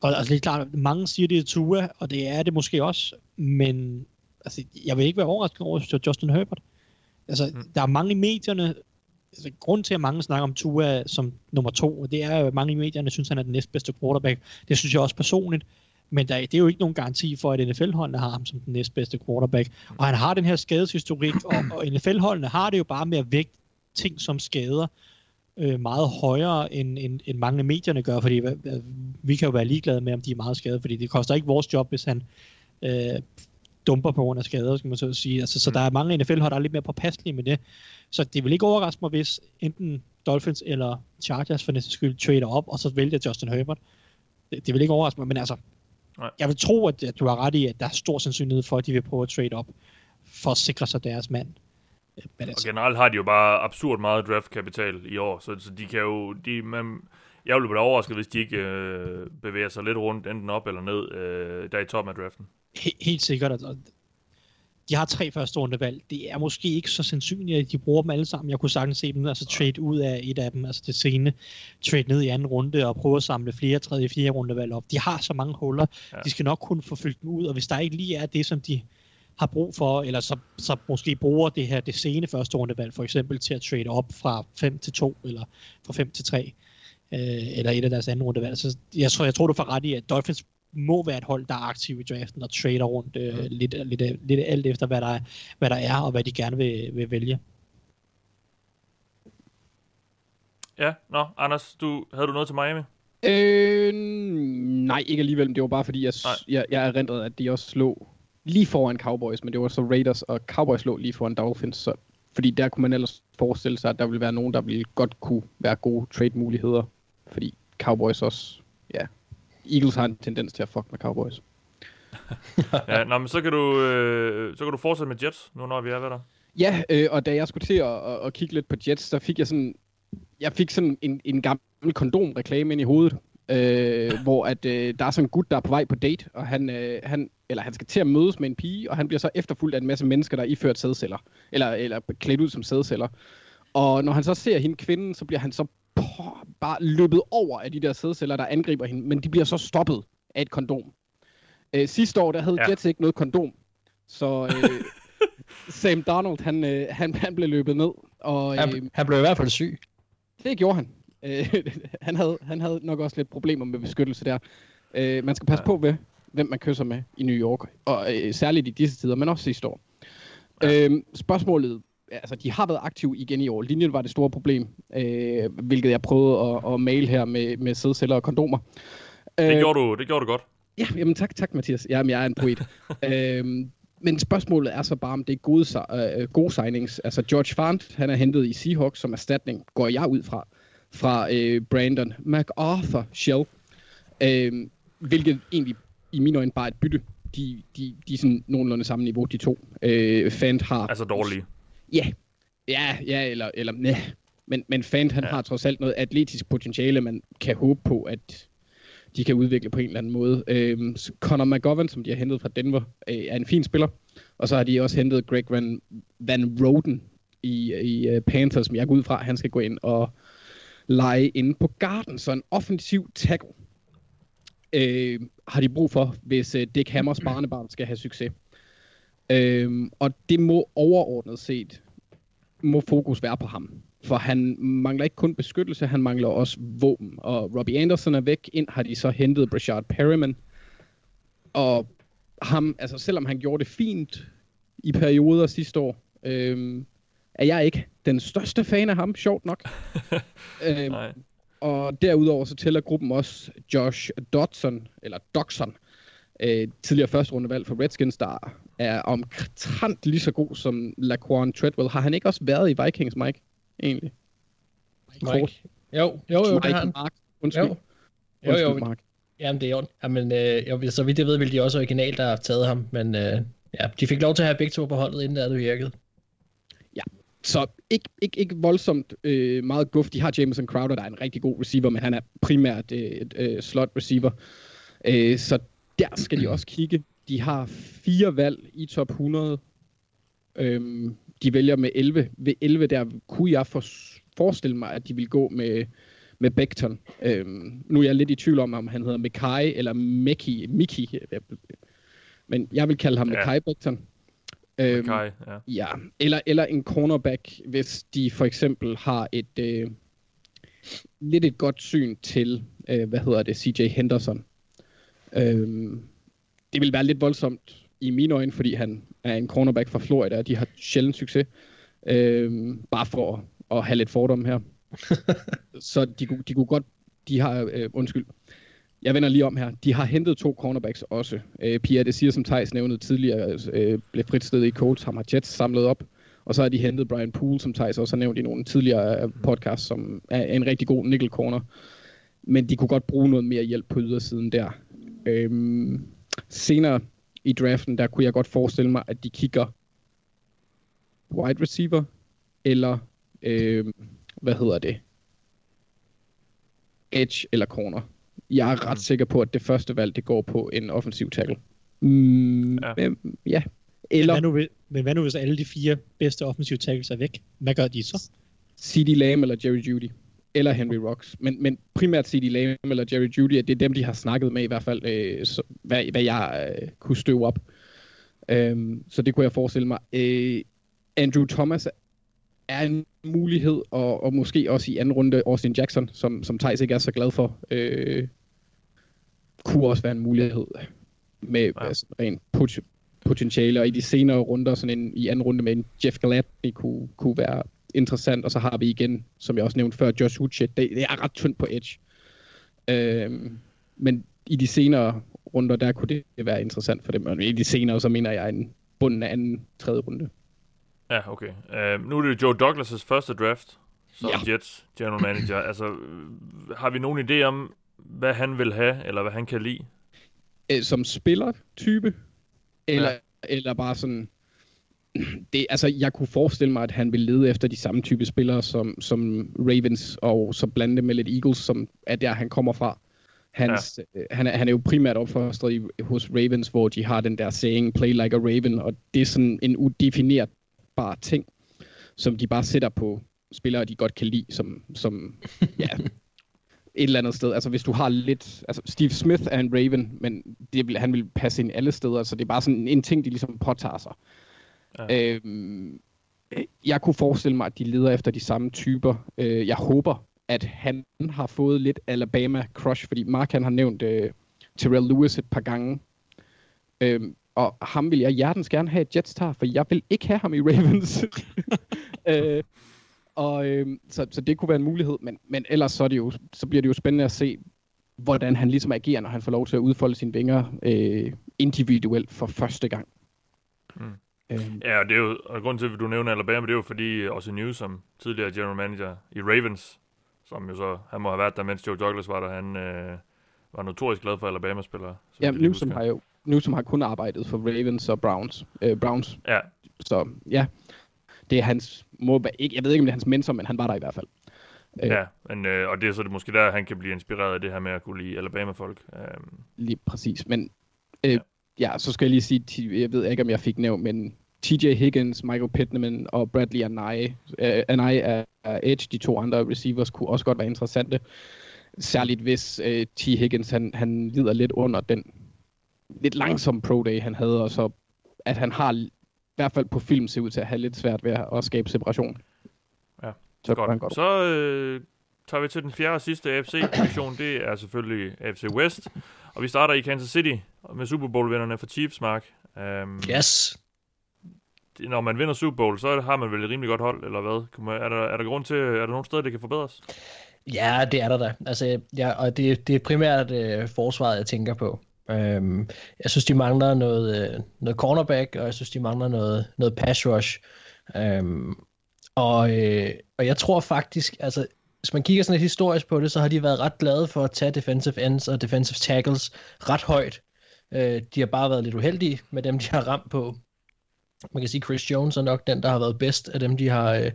Og altså, det er klart, mange siger, det er Tua, og det er det måske også, men altså, jeg vil ikke være overrasket over Justin Herbert. Altså, mm. der er mange i medierne, altså, grund til, at mange snakker om Tua som nummer to, og det er at mange i medierne synes, han er den næstbedste quarterback. Det synes jeg også personligt. Men der, det er jo ikke nogen garanti for, at NFL-holdene har ham som den næstbedste quarterback. Og han har den her skadeshistorik, og, og NFL-holdene har det jo bare med at vægte ting som skader øh, meget højere, end, end, end mange af medierne gør, fordi vi kan jo være ligeglade med, om de er meget skadet, fordi det koster ikke vores job, hvis han øh, dumper på grund af skader, skal man så sige. Altså, så mm. der er mange NFL-hold, der er lidt mere påpasselige med det. Så det vil ikke overraske mig, hvis enten Dolphins eller Chargers for næste skyld trader op, og så vælger Justin Herbert. Det, det vil ikke overraske mig, men altså, Nej. jeg vil tro, at, at du har ret i, at der er stor sandsynlighed for, at de vil prøve at trade op, for at sikre sig deres mand. Men altså. Og generelt har de jo bare absurd meget draftkapital i år, så, så de kan jo, de, man, jeg ville blive overrasket, hvis de ikke øh, bevæger sig lidt rundt, enten op eller ned, øh, der i toppen af draften. He- helt sikkert. Og de har tre første rundevalg. Det er måske ikke så sandsynligt, at de bruger dem alle sammen. Jeg kunne sagtens se dem altså trade ud af et af dem, altså det sene trade ned i anden runde og prøve at samle flere tredje, fjerde rundevalg op. De har så mange huller. Ja. De skal nok kunne få fyldt dem ud, og hvis der ikke lige er det, som de har brug for, eller så, så måske bruger det her det sene første rundevalg for eksempel til at trade op fra 5 til 2, eller fra 5 til 3, øh, eller et af deres anden rundevalg. Så jeg tror, jeg tror du får ret i, at Dolphins må være et hold, der er aktiv i draften og trader rundt øh, mm. lidt, lidt, lidt alt efter, hvad der, er, hvad der er, og hvad de gerne vil, vil vælge. Ja, nå, Anders, du, havde du noget til Miami? Øh, nej, ikke alligevel. Det var bare fordi, jeg, jeg, jeg erindrede, at de også slog lige foran Cowboys, men det var så Raiders, og Cowboys lå lige foran Dolphins, så, fordi der kunne man ellers forestille sig, at der ville være nogen, der ville godt kunne være gode trade-muligheder, fordi Cowboys også, ja, Eagles har en tendens til at fuck med Cowboys. ja, nå, men så kan, du, øh, så kan du fortsætte med Jets, nu når vi er ved der. Ja, øh, og da jeg skulle til at, at, at kigge lidt på Jets, så fik jeg sådan, jeg fik sådan en, en gammel kondomreklame ind i hovedet, øh, hvor at, øh, der er sådan en gut, der er på vej på date, og han, øh, han, eller han skal til at mødes med en pige, og han bliver så efterfulgt af en masse mennesker, der er iført sædceller, eller, eller klædt ud som sædceller. Og når han så ser hende kvinden, så bliver han så poh, bare løbet over af de der sædceller, der angriber hende, men de bliver så stoppet af et kondom. Øh, sidste år, der havde ja. Jets ikke noget kondom, så øh, Sam Donald, han, øh, han, han blev løbet ned. Og, øh, han, han blev i hvert fald syg. Det gjorde han. Øh, han, havde, han havde nok også lidt problemer med beskyttelse der. Øh, man skal passe ja. på ved, hvem man kysser med i New York, og øh, særligt i disse tider, men også sidste år. Ja. Øh, spørgsmålet, altså de har været aktive igen i år. Linjen var det store problem, øh, hvilket jeg prøvede at, at male her med, med sædceller og kondomer. Det, øh, gjorde du, det gjorde du godt. Ja, jamen tak, tak Mathias. Jamen, jeg er en poet. øhm, men spørgsmålet er så bare, om det er gode, øh, gode signings. Altså George Fant, han er hentet i Seahawks som erstatning, går jeg ud fra, fra øh, Brandon MacArthur Shell. Øh, hvilket egentlig i mine øjne bare er et bytte. De, de, de er sådan nogenlunde samme niveau, de to. Øh, Fant har... Altså dårlige. Ja, ja, ja eller, eller nej. Men, men Fant, han ja. har trods alt noget atletisk potentiale, man kan håbe på, at de kan udvikle på en eller anden måde. Øhm, Connor McGovern, som de har hentet fra Denver, øh, er en fin spiller. Og så har de også hentet Greg Van, Van Roden i, i uh, Panthers, som jeg går ud fra, han skal gå ind og lege inde på garden. Så en offensiv tackle øh, har de brug for, hvis uh, Dick Hammers barnebarn skal have succes. Øh, og det må overordnet set, må fokus være på ham. For han mangler ikke kun beskyttelse, han mangler også våben. Og Robbie Anderson er væk. Ind har de så hentet Brashard Perryman. Og ham, altså selvom han gjorde det fint i perioder sidste år, øhm, er jeg ikke den største fan af ham, sjovt nok. øhm, Nej. Og derudover så tæller gruppen også Josh Dodson, eller Dodson, øh, tidligere første rundevalg for Redskins, der er omtrent lige så god som Laquan Treadwell. Har han ikke også været i Vikings, Mike? egentlig. Mike. Jo, jo, jo, det har han. Mark. Undskyld. Jo, jo, jo. Undskyld, Mark. Jamen, det er ondt. Jamen, øh, jo, så vidt jeg ved, vil de også originalt der have taget ham, men øh, ja, de fik lov til at have begge to på holdet, inden det virkede. Ja, så ikke, ikke, ikke voldsomt øh, meget guf. De har Jameson Crowder, der er en rigtig god receiver, men han er primært øh, øh, slot receiver. Øh, så der skal de også kigge. De har fire valg i top 100. Øhm, de vælger med 11. Ved 11 der kunne jeg for, forestille mig, at de vil gå med, med Beckton. Øhm, nu er jeg lidt i tvivl om, om han hedder Mekai eller Meki, Miki. Men jeg vil kalde ham ja. Mekai Beckton. Øhm, Mekai, ja. ja. Eller, eller en cornerback, hvis de for eksempel har et øh, lidt et godt syn til, øh, hvad hedder det, CJ Henderson. Øhm, det vil være lidt voldsomt i mine øjne, fordi han er en cornerback fra Florida, og de har sjældent succes. Øh, bare for at, have lidt fordomme her. så de, de kunne godt, de har, øh, undskyld, jeg vender lige om her. De har hentet to cornerbacks også. Øh, Pierre det siger, som Thijs nævnede tidligere, øh, blev fritstillet i Colts, ham har Jets samlet op. Og så har de hentet Brian Poole, som Thijs også har nævnt i nogle tidligere øh, podcasts, som er en rigtig god nickel corner. Men de kunne godt bruge noget mere hjælp på ydersiden der. Øh, senere i draften, der kunne jeg godt forestille mig, at de kigger wide receiver, eller øh, hvad hedder det? Edge eller corner. Jeg er ret mm. sikker på, at det første valg, det går på en offensiv tackle. Mm, ja. Øh, ja. Eller, men, hvad nu, men hvad nu, hvis alle de fire bedste offensive tackles er væk? Hvad gør de så? C.D. Lamb eller Jerry Judy eller Henry Rocks. Men, men primært C.D. Lamb eller Jerry Judy, det er dem, de har snakket med i hvert fald, øh, så, hvad, hvad jeg øh, kunne støve op. Øhm, så det kunne jeg forestille mig. Øh, Andrew Thomas er en mulighed, og, og måske også i anden runde Austin Jackson, som, som Thijs ikke er så glad for, øh, kunne også være en mulighed med ja. altså, rent pot- potentiale, og i de senere runder, sådan en, i anden runde med en Jeff Gladney, kunne, kunne være interessant, og så har vi igen, som jeg også nævnte før, Josh Uche, det, det er ret tyndt på edge. Øh, men i de senere runder, der kunne det være interessant for dem, og i de senere, så mener jeg en bunden af anden, tredje runde. Ja, okay. Uh, nu er det Joe Douglas' første draft som ja. Jets general manager. altså, har vi nogen idé om, hvad han vil have, eller hvad han kan lide? Øh, som spiller-type? Eller, ja. eller bare sådan... Det, altså, jeg kunne forestille mig, at han vil lede efter de samme type spillere som, som Ravens, og så blande det med lidt Eagles, som er der, han kommer fra. Hans, ja. øh, han, er, han er jo primært opfostret i, hos Ravens, hvor de har den der saying, play like a Raven, og det er sådan en udefinerbar ting, som de bare sætter på spillere, de godt kan lide, som, som ja, et eller andet sted. Altså hvis du har lidt... Altså Steve Smith er en Raven, men det vil, han vil passe ind alle steder, så det er bare sådan en ting, de ligesom påtager sig. Ja. Øhm, jeg kunne forestille mig, at de leder efter de samme typer. Øh, jeg håber, at han har fået lidt Alabama crush, fordi Mark han har nævnt øh, Terrell Lewis et par gange. Øhm, og ham vil jeg hjertens gerne have et Jetstar, for jeg vil ikke have ham i Ravens. øh, og øh, så, så det kunne være en mulighed, men, men ellers så, er det jo, så bliver det jo spændende at se, hvordan han ligesom agerer, når han får lov til at udfolde sine vinger øh, individuelt for første gang. Mm. Øhm. Ja, og det er jo, og grund til, at du nævner Alabama, det er jo fordi også News, som tidligere general manager i Ravens, som jo så, han må have været der, mens Joe Douglas var der, han øh, var notorisk glad for Alabama-spillere. Ja, Newsom har jo Newsom har kun arbejdet for Ravens og Browns. Øh, Browns. Ja. Så ja, det er hans, må, ikke, jeg ved ikke, om det er hans mentor, men han var der i hvert fald. Øh. Ja, men, øh, og det er så det måske der, han kan blive inspireret af det her med at kunne lide Alabama-folk. Øh. Lige præcis, men øh, ja. ja, så skal jeg lige sige, jeg ved ikke, om jeg fik nævnt, men TJ Higgins, Michael Pittman og Bradley Anai, uh, Anai er, er Edge, de to andre receivers, kunne også godt være interessante. Særligt hvis uh, T. Higgins, han, han lider lidt under den lidt langsomme pro day, han havde, og så at han har i hvert fald på film ser ud til at have lidt svært ved at skabe separation. Ja, så godt. godt. Så øh, tager vi til den fjerde og sidste AFC-division. Det er selvfølgelig AFC West. Og vi starter i Kansas City med Super Bowl-vinderne for Chiefs, Mark. Um, yes når man vinder Super Bowl, så har man vel et rimelig godt hold, eller hvad? Er der, er der grund til, er der nogle steder, det kan forbedres? Ja, det er der da. Altså, ja, og det, det er primært øh, forsvaret, jeg tænker på. Øhm, jeg synes, de mangler noget, øh, noget cornerback, og jeg synes, de mangler noget, noget pass rush. Øhm, og, øh, og jeg tror faktisk, altså, hvis man kigger sådan lidt historisk på det, så har de været ret glade for at tage defensive ends og defensive tackles ret højt. Øh, de har bare været lidt uheldige med dem, de har ramt på man kan sige, Chris Jones er nok den, der har været bedst af dem, de har, øh,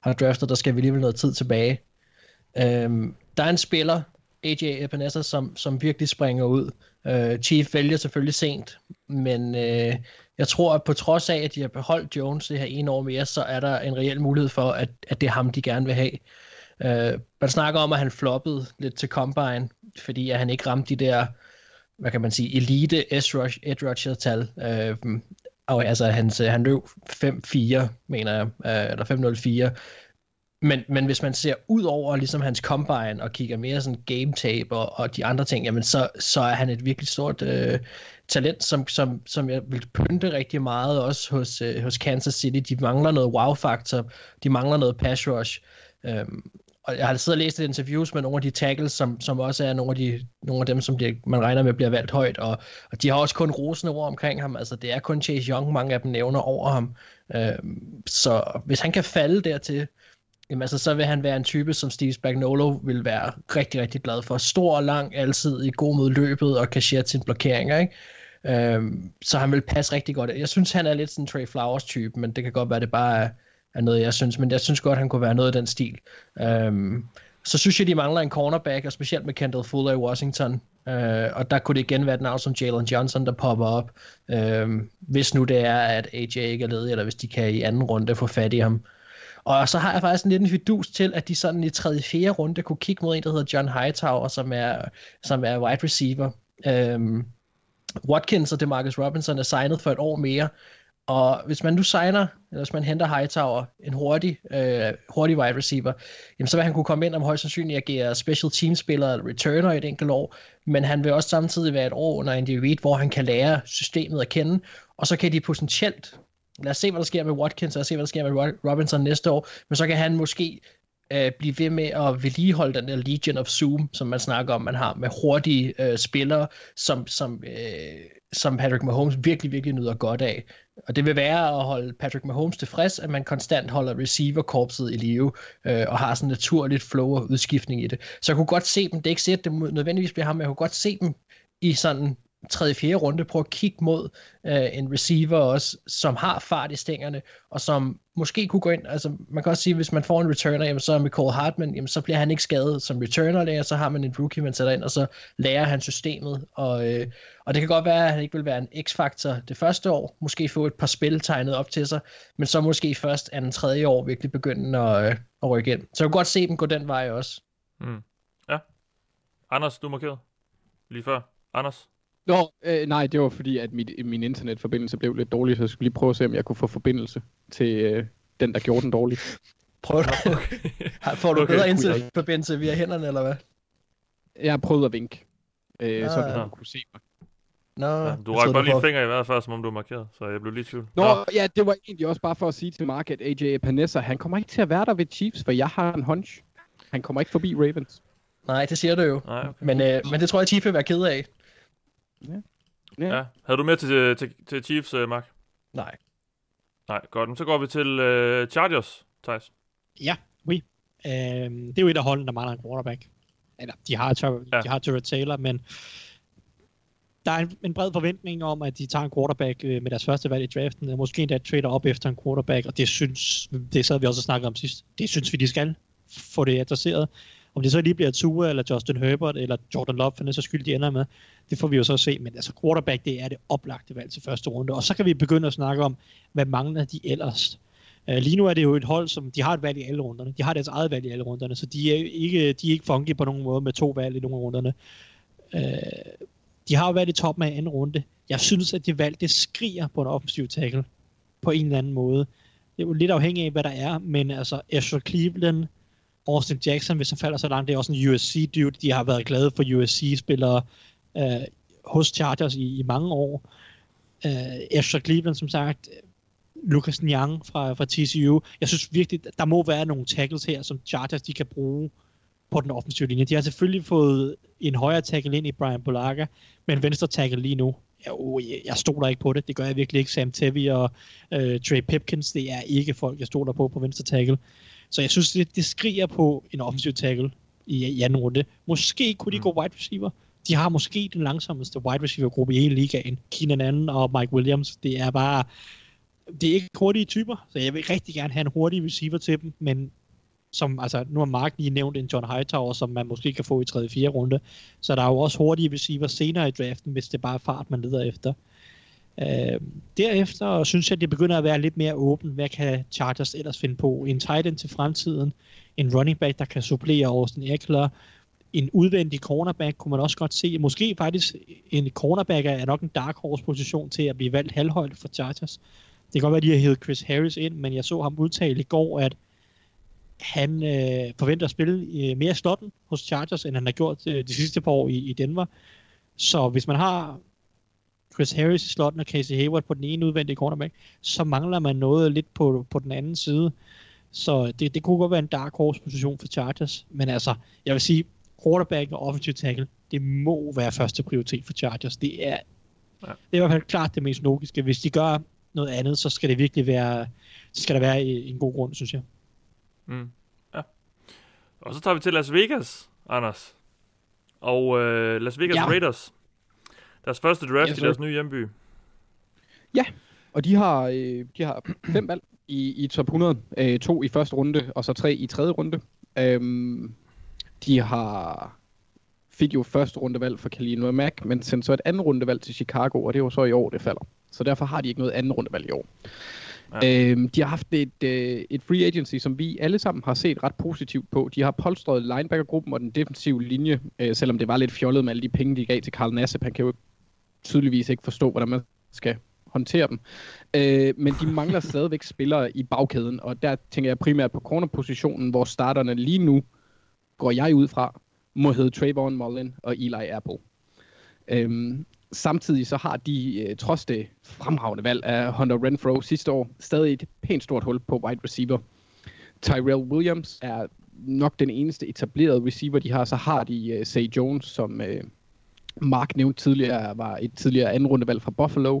har draftet. Der skal vi alligevel noget tid tilbage. Øhm, der er en spiller, AJ Epinesa, som, som virkelig springer ud. Øh, Chief vælger selvfølgelig sent, men øh, jeg tror, at på trods af, at de har beholdt Jones det her ene år mere, så er der en reel mulighed for, at, at det er ham, de gerne vil have. Øh, man snakker om, at han floppede lidt til Combine, fordi at han ikke ramte de der, hvad kan man sige, elite edge rusher tal. Øh, og altså, hans, øh, han løb 5-4, mener jeg, øh, eller 5-0-4. Men, men hvis man ser ud over ligesom hans combine og kigger mere sådan game tape og, og de andre ting, jamen så, så er han et virkelig stort øh, talent, som, som, som jeg vil pynte rigtig meget også hos, øh, hos Kansas City. De mangler noget wow-faktor, de mangler noget pass rush. Øhm, og jeg har siddet og læst et interviews med nogle af de tackles, som, som også er nogle af, de, nogle af dem, som de, man regner med bliver valgt højt, og, og de har også kun rosende ord omkring ham. Altså, det er kun Chase Young, mange af dem nævner over ham. Øh, så hvis han kan falde dertil, jamen, altså, så vil han være en type, som Steve Spagnolo vil være rigtig, rigtig glad for. Stor og lang, altid i god mod løbet og kasserer sine blokeringer, ikke? Øhm, så han vil passe rigtig godt. Jeg synes, han er lidt sådan en Trey Flowers type, men det kan godt være, det bare er, er noget, jeg synes, men jeg synes godt, han kunne være noget af den stil. Øhm, så synes jeg, de mangler en cornerback, og specielt med Kendall Fuller i Washington. Øh, og der kunne det igen være et navn som Jalen Johnson, der popper op. Øh, hvis nu det er, at AJ ikke er ledig, eller hvis de kan i anden runde få fat i ham. Og så har jeg faktisk en liten fidus til, at de sådan i tredje, fjerde runde kunne kigge mod en, der hedder John Hightower, som er, som er wide receiver. Øh, Watkins og Demarcus Robinson er signet for et år mere, og hvis man nu signer, eller hvis man henter Hightower, en hurtig, øh, hurtig wide receiver, jamen så vil han kunne komme ind og højst sandsynligt agere special team spiller eller returner i et enkelt år, men han vil også samtidig være et år under Andy Reid, hvor han kan lære systemet at kende, og så kan de potentielt, lad os se hvad der sker med Watkins, og se hvad der sker med Robinson næste år, men så kan han måske øh, blive ved med at vedligeholde den der Legion of Zoom, som man snakker om, man har med hurtige øh, spillere, som, som, øh, som Patrick Mahomes virkelig, virkelig nyder godt af. Og det vil være at holde Patrick Mahomes tilfreds, at man konstant holder receiver-korpset i live, øh, og har sådan naturligt flow og udskiftning i det. Så jeg kunne godt se dem, det er ikke sikkert, det nødvendigvis bliver ham, men jeg kunne godt se dem i sådan tredje, fjerde runde, prøve at kigge mod øh, en receiver også, som har fart i stængerne, og som måske kunne gå ind, altså man kan også sige, hvis man får en returner, jamen, så med Cole Hartman, jamen, så bliver han ikke skadet som returner længere, så har man en rookie, man sætter ind, og så lærer han systemet, og, øh, og det kan godt være, at han ikke vil være en x-faktor det første år, måske få et par spil tegnet op til sig, men så måske først anden tredje år virkelig begynde at, øh, at rykke ind. Så jeg kan godt se dem gå den vej også. Mm. Ja. Anders, du markerede lige før. Anders? Nå, øh, nej, det var fordi, at mit, min internetforbindelse blev lidt dårlig, så jeg skulle lige prøve at se, om jeg kunne få forbindelse til øh, den, der gjorde den dårlig. Prøv du. Okay. Får du okay. bedre internetforbindelse via hænderne, eller hvad? Jeg har prøvet at vinke, øh, ah, så du ja. kunne se mig. Nå, ja, du rækker bare lige en finger i hvert fald, som om du er markeret, så jeg blev lige tvivl. Nå, Nå, ja, det var egentlig også bare for at sige til Mark, at AJ Epinesa, han kommer ikke til at være der ved Chiefs, for jeg har en hunch. Han kommer ikke forbi Ravens. Nej, det siger du jo. Nej, okay. men, øh, men det tror jeg, Chiefs vil være ked af. Ja. ja. ja. Havde du med til, til, til Chiefs, uh, Mark? Nej. Nej, godt. Så går vi til uh, Chargers, Thijs. Ja, oui. Uh, det er jo et af holdene, der mangler en quarterback. Eller, de har, ja. de har Turret Taylor, men der er en, en bred forventning om, at de tager en quarterback uh, med deres første valg i draften, og måske endda trader op efter en quarterback, og det synes, det sad vi også og snakkede om sidst, det synes vi, de skal få det adresseret. Om det så lige bliver Tua, eller Justin Herbert, eller Jordan Love, for den så skyld, de ender med, det får vi jo så se. Men altså quarterback, det er det oplagte valg til første runde. Og så kan vi begynde at snakke om, hvad mangler de ellers? Uh, lige nu er det jo et hold, som de har et valg i alle runderne. De har deres eget valg i alle runderne, så de er ikke, de er ikke funky på nogen måde med to valg i nogle af runderne. Uh, de har jo valgt i toppen af anden runde. Jeg synes, at det valg, det skriger på en offensiv tackle på en eller anden måde. Det er jo lidt afhængig af, hvad der er, men altså Asher Cleveland, Austin Jackson, hvis han falder så langt, det er også en USC-dude. De har været glade for USC-spillere øh, hos Chargers i, i mange år. Øh, Ezra Cleveland, som sagt, Lucas Nyang fra, fra TCU. Jeg synes virkelig, der må være nogle tackles her, som Chargers de kan bruge på den offensive linje. De har selvfølgelig fået en højere tackle ind i Brian Bolaga, men venstre tackle lige nu, jo, oh, jeg stoler ikke på det. Det gør jeg virkelig ikke. Sam Tevi og øh, Trey Pipkins, det er ikke folk, jeg stoler på på venstre tackle. Så jeg synes, det, det skriger på en offensiv tackle i, i anden runde. Måske kunne de mm. gå wide receiver. De har måske den langsomste wide receiver gruppe i hele ligaen. Keenan Allen og Mike Williams. Det er bare... Det er ikke hurtige typer, så jeg vil rigtig gerne have en hurtig receiver til dem, men som, altså, nu har Mark lige nævnt en John Hightower, som man måske kan få i 3. 4. runde. Så der er jo også hurtige receiver senere i draften, hvis det er bare fart, man leder efter. Øh, derefter synes jeg, at det begynder at være lidt mere åbent. Hvad kan Chargers ellers finde på? En tight end til fremtiden, en running back, der kan supplere Austin Eckler, en udvendig cornerback kunne man også godt se. Måske faktisk en cornerback er nok en dark horse position til at blive valgt halvhøjt for Chargers. Det kan godt være, at de har hævet Chris Harris ind, men jeg så ham udtale i går, at han øh, forventer at spille øh, mere slotten hos Chargers, end han har gjort øh, de sidste par år i, i Denver. Så hvis man har Chris Harris i slotten og Casey Hayward på den ene udvendige cornerback, så mangler man noget lidt på, på den anden side. Så det, det kunne godt være en dark horse position for Chargers. Men altså, jeg vil sige, quarterback og offensive tackle, det må være første prioritet for Chargers. Det er, ja. det er i hvert fald klart det mest logiske. Hvis de gør noget andet, så skal det virkelig være, så skal der være en god grund, synes jeg. Mm. Ja. Og så tager vi til Las Vegas, Anders. Og øh, Las Vegas ja. Raiders. Deres første draft yes, i deres nye hjemby. Ja, og de har, øh, de har fem valg i, i top 100. Øh, to i første runde, og så tre i tredje runde. Øhm, de har fik jo første rundevalg for Kalino Mack, men sendte så et andet rundevalg til Chicago, og det var så i år, det falder. Så derfor har de ikke noget andet rundevalg i år. Ja. Øhm, de har haft et, øh, et free agency, som vi alle sammen har set ret positivt på. De har polstret linebackergruppen og den defensive linje, øh, selvom det var lidt fjollet med alle de penge, de gav til Carl Nassib. Han kan jo tydeligvis ikke forstå, hvordan man skal håndtere dem. Øh, men de mangler stadigvæk spillere i bagkæden, og der tænker jeg primært på cornerpositionen, hvor starterne lige nu, går jeg ud fra, må hedde Trayvon Mullen og Eli Apple. Øhm, samtidig så har de, øh, trods det fremragende valg af Hunter Renfro sidste år, stadig et pænt stort hul på wide receiver. Tyrell Williams er nok den eneste etablerede receiver, de har. Så har de uh, Say Jones, som uh, Mark nævnte tidligere, var et tidligere anden rundevalg fra Buffalo.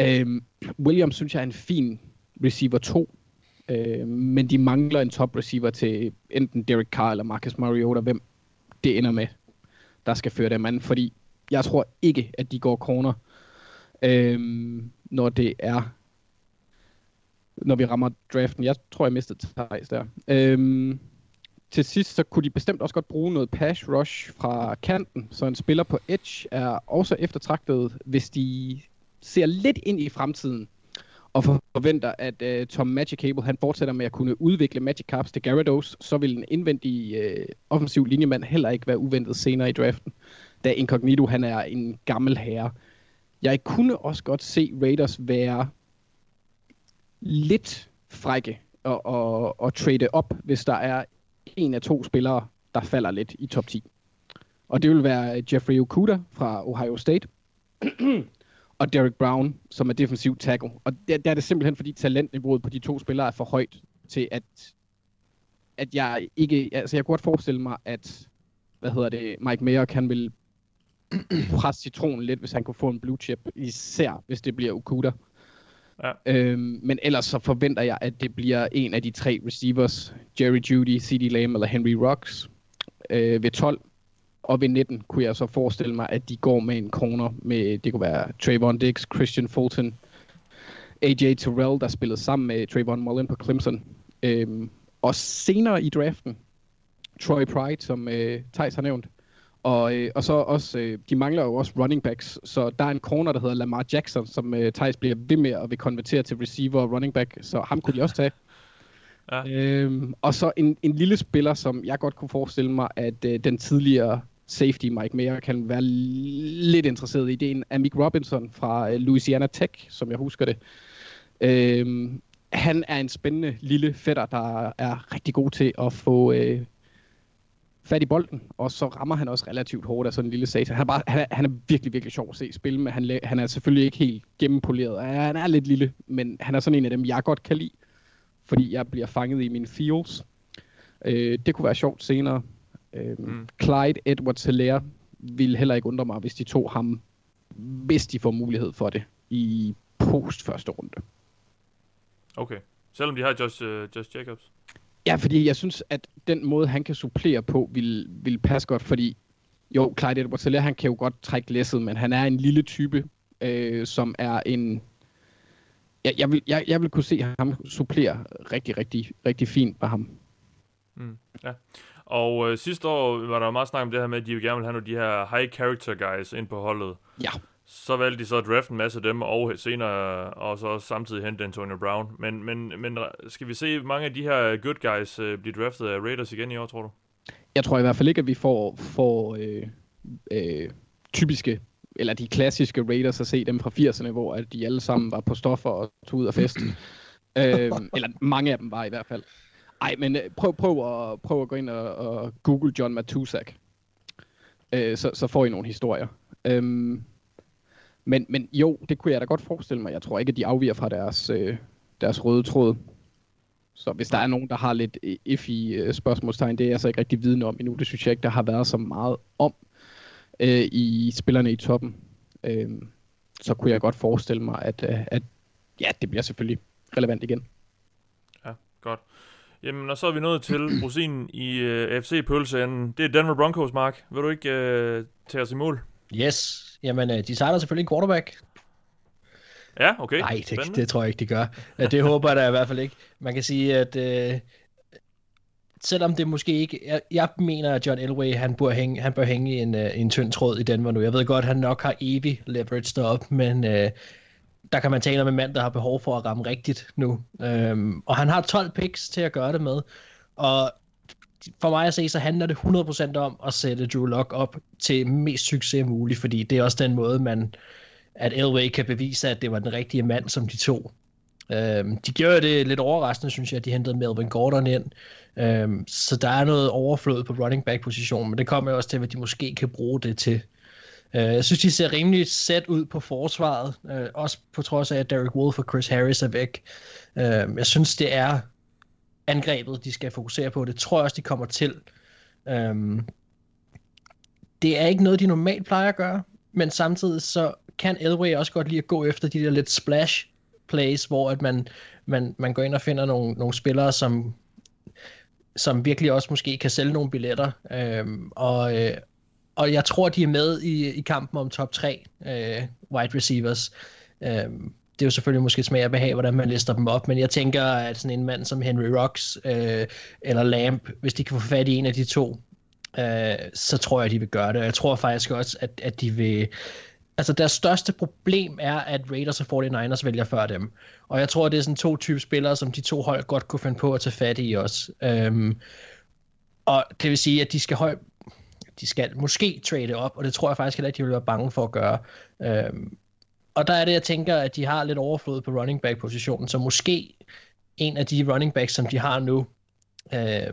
Øhm, Williams synes jeg er en fin receiver 2, uh, øhm, men de mangler en top receiver til enten Derek Carr eller Marcus Mariota, hvem det ender med, der skal føre dem an, fordi jeg tror ikke, at de går corner, uh, når det er når vi rammer draften. Jeg tror, jeg mistede Thijs der. Øhm, til sidst, så kunne de bestemt også godt bruge noget pass rush fra kanten, så en spiller på edge er også eftertragtet, hvis de ser lidt ind i fremtiden og forventer, at uh, Tom Magic Cable han fortsætter med at kunne udvikle Magic Carps til Gyarados, så vil en indvendig uh, øh, offensiv linjemand heller ikke være uventet senere i draften, da Incognito han er en gammel herre. Jeg kunne også godt se Raiders være lidt frække og, og, og trade op, hvis der er en af to spillere, der falder lidt i top 10. Og det vil være øh, Jeffrey Okuda fra Ohio State, og Derek Brown, som er defensiv tackle. Og der, der er det simpelthen, fordi talentniveauet på de to spillere er for højt til, at, at jeg ikke... Altså, jeg kunne godt forestille mig, at hvad hedder det, Mike Mayer kan vil presse citronen lidt, hvis han kunne få en blue chip, især hvis det bliver Okuda. Ja. Øhm, men ellers så forventer jeg, at det bliver en af de tre receivers, Jerry Judy, C.D. Lamb eller Henry Rocks, øh, ved 12. Og ved 19 kunne jeg så forestille mig, at de går med en corner med, det kunne være Trayvon Diggs, Christian Fulton, AJ Terrell, der spillede sammen med Trayvon Mullen på Clemson. Øhm, og senere i draften, Troy Pride, som øh, Thijs har nævnt, og, øh, og så også, øh, de mangler jo også running backs, så der er en corner, der hedder Lamar Jackson, som øh, Thijs bliver ved med at vil konvertere til receiver og running back, så ham kunne de også tage. Ja. Øhm, og så en, en lille spiller, som jeg godt kunne forestille mig, at øh, den tidligere safety Mike Mayer kan være lidt interesseret i. Det er en Amik Robinson fra øh, Louisiana Tech, som jeg husker det. Øhm, han er en spændende lille fætter, der er rigtig god til at få øh, fat i bolden, og så rammer han også relativt hårdt af sådan en lille satan. Han er, bare, han er, han er virkelig, virkelig sjov at se spille med. Han, han er selvfølgelig ikke helt gennempoleret. Han er lidt lille, men han er sådan en af dem, jeg godt kan lide, fordi jeg bliver fanget i mine feels. Øh, det kunne være sjovt senere. Øh, mm. Clyde Edwards Hilaire vil heller ikke undre mig, hvis de tog ham, hvis de får mulighed for det, i post første runde. Okay. Selvom de har Josh, uh, Josh Jacobs? Ja, fordi jeg synes, at den måde, han kan supplere på, vil, vil passe godt, fordi jo, Clyde edwards han kan jo godt trække læsset, men han er en lille type, øh, som er en... Jeg, jeg, vil, jeg, jeg vil kunne se ham supplere rigtig, rigtig, rigtig fint med ham. Mm, ja. Og øh, sidste år var der meget snak om det her med, at de vil gerne vil have nogle de her high character guys ind på holdet. Ja. Så valgte de så at drafte en masse af dem, og senere og så samtidig hente Antonio Brown. Men, men, men skal vi se mange af de her good guys uh, blive draftet af Raiders igen i år, tror du? Jeg tror i hvert fald ikke, at vi får, får øh, øh, typiske, eller de klassiske Raiders at se dem fra 80'erne, hvor at de alle sammen var på stoffer og tog ud af fest. øh, eller mange af dem var i hvert fald. Ej, men øh, prøv, prøv, at, prøv at gå ind og, og google John Matusak. Øh, så, så får I nogle historier. Øh, men, men jo, det kunne jeg da godt forestille mig. Jeg tror ikke, at de afviger fra deres, øh, deres røde tråd. Så hvis der er nogen, der har lidt iffy øh, spørgsmålstegn, det er jeg så ikke rigtig viden om endnu. Det synes jeg ikke, der har været så meget om øh, i spillerne i toppen. Øh, så kunne jeg godt forestille mig, at, øh, at ja, det bliver selvfølgelig relevant igen. Ja, godt. Jamen, og så er vi nået til rosinen i øh, FC-pølseenden. Det er Denver Broncos, Mark. Vil du ikke øh, tage os i mål? Yes, Jamen, øh, de signer selvfølgelig en quarterback. Ja, okay. Nej, det, det tror jeg ikke, de gør. Det håber jeg da i hvert fald ikke. Man kan sige, at øh, selvom det måske ikke... Jeg, jeg mener, at John Elway, han bør hænge, han bør hænge i en, uh, en tynd tråd i Denver nu. Jeg ved godt, at han nok har evig leverage derop, men øh, der kan man tale om en mand, der har behov for at ramme rigtigt nu. Øhm, og han har 12 picks til at gøre det med. Og for mig at se, så handler det 100% om at sætte Drew Lock op til mest succes muligt, fordi det er også den måde, man, at Elway kan bevise, at det var den rigtige mand, som de tog. Øhm, de gjorde det lidt overraskende, synes jeg, at de hentede Melvin Gordon ind. Øhm, så der er noget overflod på running back positionen, men det kommer jo også til, hvad de måske kan bruge det til. Øh, jeg synes, de ser rimelig sæt ud på forsvaret, øh, også på trods af, at Derek Wolf og Chris Harris er væk. Øh, jeg synes, det er angrebet, de skal fokusere på. Det tror jeg også, de kommer til. Øhm, det er ikke noget, de normalt plejer at gøre, men samtidig så kan Elway også godt lide at gå efter de der lidt splash plays, hvor at man, man, man går ind og finder nogle, nogle spillere, som, som virkelig også måske kan sælge nogle billetter. Øhm, og, øh, og jeg tror, de er med i, i kampen om top 3 øh, wide receivers. Øhm, det er jo selvfølgelig måske smag og behag, hvordan man lister dem op, men jeg tænker, at sådan en mand som Henry Rocks øh, eller Lamp, hvis de kan få fat i en af de to, øh, så tror jeg, de vil gøre det. Jeg tror faktisk også, at, at de vil... Altså deres største problem er, at Raiders og 49ers vælger før dem. Og jeg tror, det er sådan to typer spillere, som de to hold godt kunne finde på at tage fat i også. Øhm, og det vil sige, at de skal højt de skal måske trade op, og det tror jeg faktisk heller ikke, de vil være bange for at gøre. Øhm, og der er det, jeg tænker, at de har lidt overflod på running back positionen, så måske en af de running backs, som de har nu, øh,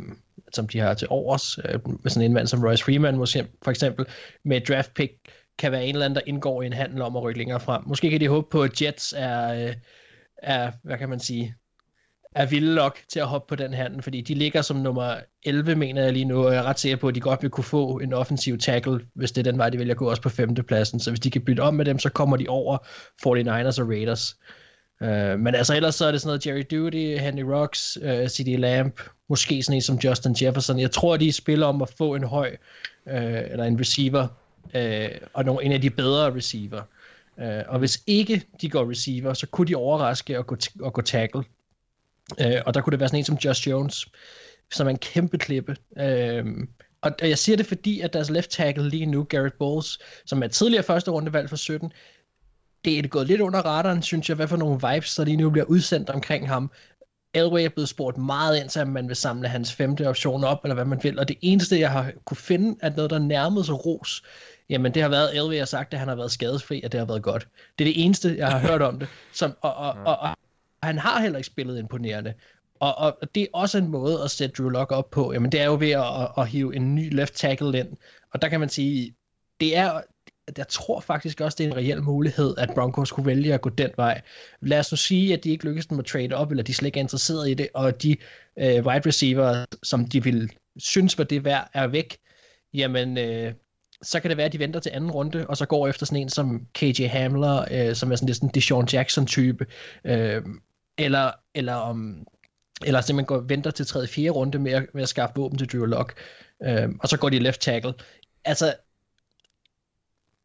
som de har til overs, øh, med sådan en mand som Royce Freeman måske, for eksempel, med draft pick, kan være en eller anden, der indgår i en handel om at rykke længere frem. Måske kan de håbe på, at Jets er, øh, er hvad kan man sige, er vilde nok til at hoppe på den handel, fordi de ligger som nummer 11, mener jeg lige nu, og jeg er ret sikker på, at de godt vil kunne få en offensiv tackle, hvis det er den vej, de vælger at gå også på femtepladsen. Så hvis de kan bytte om med dem, så kommer de over 49ers og Raiders. Uh, men altså ellers så er det sådan noget Jerry Duty, Henry Rocks, uh, øh, CD Lamp, måske sådan en som Justin Jefferson. Jeg tror, de spiller om at få en høj, uh, eller en receiver, uh, og nogle, en af de bedre receiver. Uh, og hvis ikke de går receiver, så kunne de overraske og gå, og gå tackle. Øh, og der kunne det være sådan en som Josh Jones, som er en kæmpe klippe. Øh, og jeg siger det fordi, at deres left tackle lige nu, Garrett Bowles, som er tidligere første rundevalg for 17, det er gået lidt under radaren, synes jeg, hvad for nogle vibes, så lige nu bliver udsendt omkring ham. Elway er blevet spurgt meget ind til, at man vil samle hans femte option op, eller hvad man vil, og det eneste, jeg har kunne finde, at noget, der nærmede sig ros, jamen det har været, Elway har sagt, at han har været skadesfri, og det har været godt. Det er det eneste, jeg har hørt om det. Som, og, og, og, og han har heller ikke spillet imponerende. Og, og det er også en måde at sætte Drew Lock op på. Jamen, det er jo ved at, at, at hive en ny left tackle ind. Og der kan man sige, det er, jeg tror faktisk også, det er en reel mulighed, at Broncos kunne vælge at gå den vej. Lad os nu sige, at de ikke lykkes med at trade op, eller de slet ikke er interesseret i det, og de øh, wide receiver, som de vil synes var det værd, er væk. Jamen, øh, så kan det være, at de venter til anden runde, og så går efter sådan en som KJ Hamler, øh, som er sådan lidt sådan Deshaun Jackson-type, øh, eller, eller om eller simpelthen går, venter til tredje fjerde runde med at, med at skaffe våben til Drew Lock, øh, og så går de left tackle. Altså,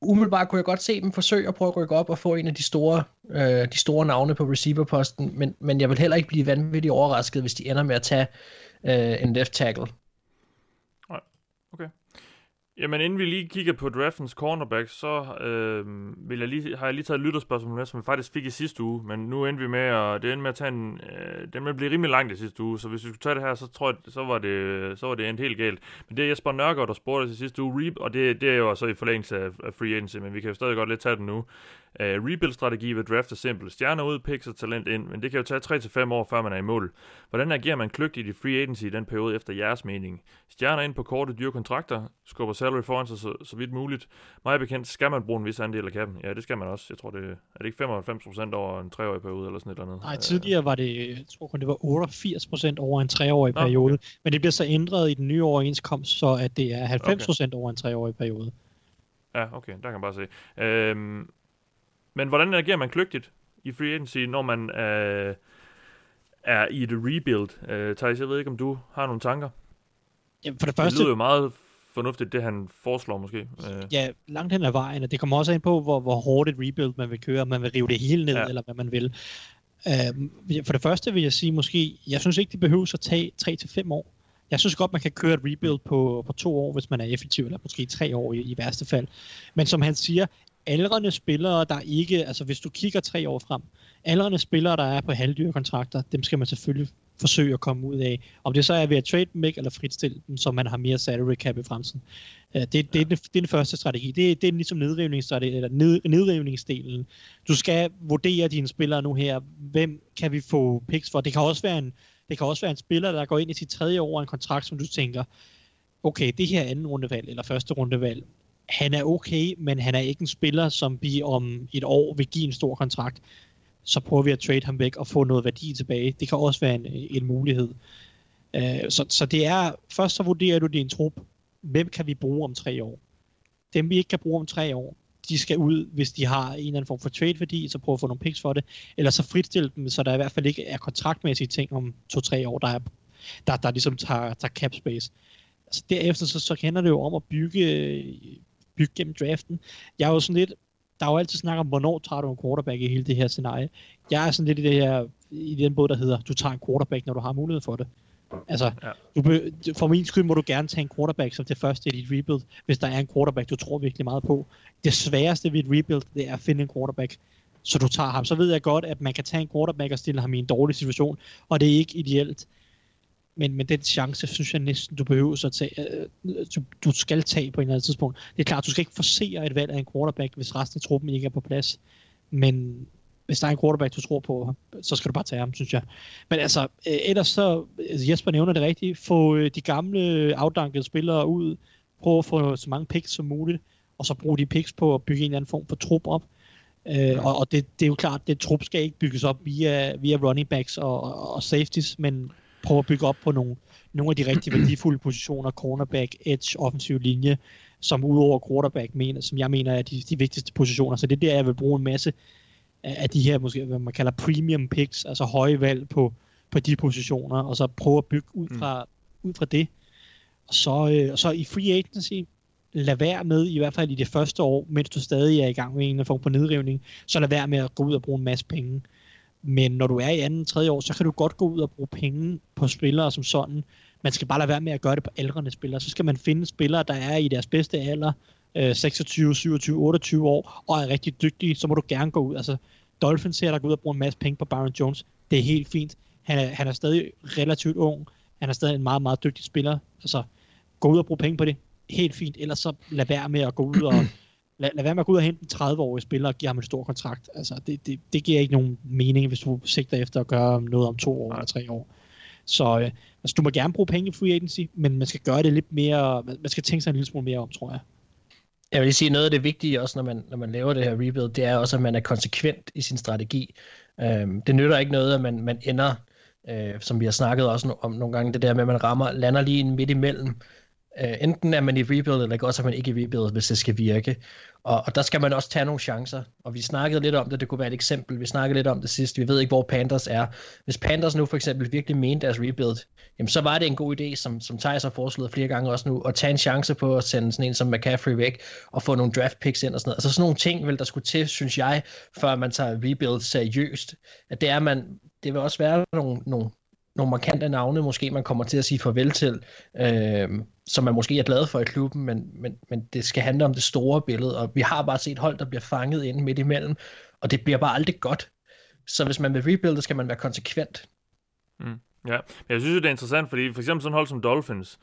umiddelbart kunne jeg godt se dem forsøge at prøve at rykke op og få en af de store, øh, de store navne på receiverposten, men, men jeg vil heller ikke blive vanvittigt overrasket, hvis de ender med at tage øh, en left tackle. Okay. Jamen, inden vi lige kigger på draftens cornerback, så øh, vil jeg lige, har jeg lige taget et lytterspørgsmål med, som vi faktisk fik i sidste uge, men nu endte vi med at, det endte med at tage en, øh, det med at blive rimelig langt i sidste uge, så hvis vi skulle tage det her, så tror jeg, så var det, så var det endt helt galt. Men det er Jesper Nørgaard, der spurgte i sidste uge, og det, det er jo så i forlængelse af, af free agency, men vi kan jo stadig godt lidt tage den nu. Uh, rebuild-strategi ved draft er simpel. Stjerner ud, picks og talent ind, men det kan jo tage 3-5 år, før man er i mål. Hvordan agerer man kløgtigt i free agency i den periode efter jeres mening? Stjerner ind på korte, dyre kontrakter, skubber salary foran sig så, så vidt muligt. Meget bekendt skal man bruge en vis andel af kappen. Ja, det skal man også. Jeg tror, det er det ikke 95% over en treårig periode eller sådan et eller andet? Nej, tidligere var det, jeg tror kun det var 88% over en treårig Nå, periode. Okay. Men det bliver så ændret i den nye overenskomst, så at det er 90% okay. over en treårig periode. Ja, okay, der kan man bare se. Øhm, men hvordan agerer man kløgtigt i free agency, når man øh, er i et rebuild? Øh, Thijs, jeg ved ikke, om du har nogle tanker? Jamen, for det første... Det lyder jo meget fornuftigt, det han foreslår måske. Øh. Ja, langt hen ad vejen, og det kommer også ind på, hvor, hvor hårdt et rebuild man vil køre, om man vil rive det hele ned, ja. eller hvad man vil. Uh, for det første vil jeg sige måske, jeg synes ikke, det behøver at tage 3-5 år. Jeg synes godt, man kan køre et rebuild på, på to år, hvis man er effektiv, eller måske tre år i, i værste fald. Men som han siger, aldrende spillere, der ikke, altså hvis du kigger tre år frem, aldrende spillere, der er på halvdyre kontrakter, dem skal man selvfølgelig forsøge at komme ud af. Om det så er ved at trade dem væk, eller fritstille dem, så man har mere salary cap i fremtiden. Uh, det, det, ja. det, det, er den første strategi. Det, det er ligesom nedrivningsstrategi, eller ned, nedrivningsdelen. Du skal vurdere dine spillere nu her. Hvem kan vi få picks for? Det kan også være en, det kan også være en spiller, der går ind i sit tredje år af en kontrakt, som du tænker, okay, det her anden rundevalg, eller første rundevalg, han er okay, men han er ikke en spiller, som vi om et år vil give en stor kontrakt. Så prøver vi at trade ham væk og få noget værdi tilbage. Det kan også være en, en mulighed. Øh, så, så det er, først så vurderer du din trup. Hvem kan vi bruge om tre år? Dem vi ikke kan bruge om tre år, de skal ud, hvis de har en eller anden form for trade-værdi, så prøve at få nogle picks for det, eller så fritstille dem, så der i hvert fald ikke er kontraktmæssige ting om to-tre år, der, er, der, der ligesom tager, tager cap space. Altså derefter, så, så handler det jo om at bygge, bygge gennem draften. Jeg er jo sådan lidt, der er jo altid snak om, hvornår tager du en quarterback i hele det her scenarie. Jeg er sådan lidt i det her, i den båd, der hedder, du tager en quarterback, når du har mulighed for det. Altså, ja. du, for min skyld må du gerne tage en quarterback som det første i dit rebuild, hvis der er en quarterback, du tror virkelig meget på. Det sværeste ved et rebuild, det er at finde en quarterback, så du tager ham. Så ved jeg godt, at man kan tage en quarterback og stille ham i en dårlig situation, og det er ikke ideelt. Men, men den chance, synes jeg næsten, du behøver så tage, øh, du, du skal tage på en eller anden tidspunkt. Det er klart, du skal ikke forsere et valg af en quarterback, hvis resten af truppen ikke er på plads. Men hvis der er en quarterback, du tror på, så skal du bare tage ham, synes jeg. Men altså, øh, ellers så, altså Jesper nævner det rigtigt, få øh, de gamle afdankede spillere ud, prøv at få så mange picks som muligt, og så bruge de picks på at bygge en eller anden form for trup op. Øh, og og det, det er jo klart, at det trup skal ikke bygges op via, via running backs og, og, og safeties, men prøve at bygge op på nogle, nogle af de rigtig værdifulde positioner, cornerback, edge, offensiv linje, som udover quarterback, mener, som jeg mener er de, de vigtigste positioner. Så det er der, jeg vil bruge en masse af de her, måske, hvad man kalder premium picks, altså høje valg på, på de positioner, og så prøve at bygge ud mm. fra, mm. ud fra det. Og så, øh, så i free agency, lad være med, i hvert fald i det første år, mens du stadig er i gang med en form for nedrivning, så lad være med at gå ud og bruge en masse penge. Men når du er i anden, tredje år, så kan du godt gå ud og bruge penge på spillere som sådan. Man skal bare lade være med at gøre det på aldrende spillere. Så skal man finde spillere, der er i deres bedste alder, 26, 27, 28 år, og er rigtig dygtige, så må du gerne gå ud. Altså, Dolphins ser der går ud og bruger en masse penge på Byron Jones. Det er helt fint. Han er, han er stadig relativt ung. Han er stadig en meget, meget dygtig spiller. Altså, gå ud og bruge penge på det. Helt fint. Ellers så lad være med at gå ud og lad, lad være med at gå ud og hente en 30-årig spiller og give ham en stor kontrakt. Altså, det, det, det giver ikke nogen mening, hvis du sigter efter at gøre noget om to år eller tre år. Så øh, altså, du må gerne bruge penge i free agency, men man skal gøre det lidt mere, man skal tænke sig en lille smule mere om, tror jeg. Jeg vil sige, noget af det vigtige også, når man, når man laver det her rebuild, det er også, at man er konsekvent i sin strategi. Øhm, det nytter ikke noget, at man, man ender, øh, som vi har snakket også om nogle gange, det der med, at man rammer, lander lige midt imellem, Øh, enten er man i rebuild, eller også er man ikke i rebuild, hvis det skal virke. Og, og der skal man også tage nogle chancer. Og vi snakkede lidt om det, det kunne være et eksempel. Vi snakkede lidt om det sidst. Vi ved ikke, hvor Panthers er. Hvis Panthers nu for eksempel virkelig mente deres rebuild, jamen så var det en god idé, som, som Thijs har foreslået flere gange også nu, at tage en chance på at sende sådan en som McCaffrey væk, og få nogle draft picks ind og sådan noget. Altså sådan nogle ting, vil der skulle til, synes jeg, før man tager rebuild seriøst. At det er man, det vil også være nogle, nogle nogle markante navne, måske man kommer til at sige farvel til, øh, som man måske er glad for i klubben, men, men, men det skal handle om det store billede, og vi har bare set hold, der bliver fanget ind midt imellem, og det bliver bare aldrig godt. Så hvis man vil rebuilde, skal man være konsekvent. Mm, ja, jeg synes jo, det er interessant, fordi for eksempel sådan hold som Dolphins,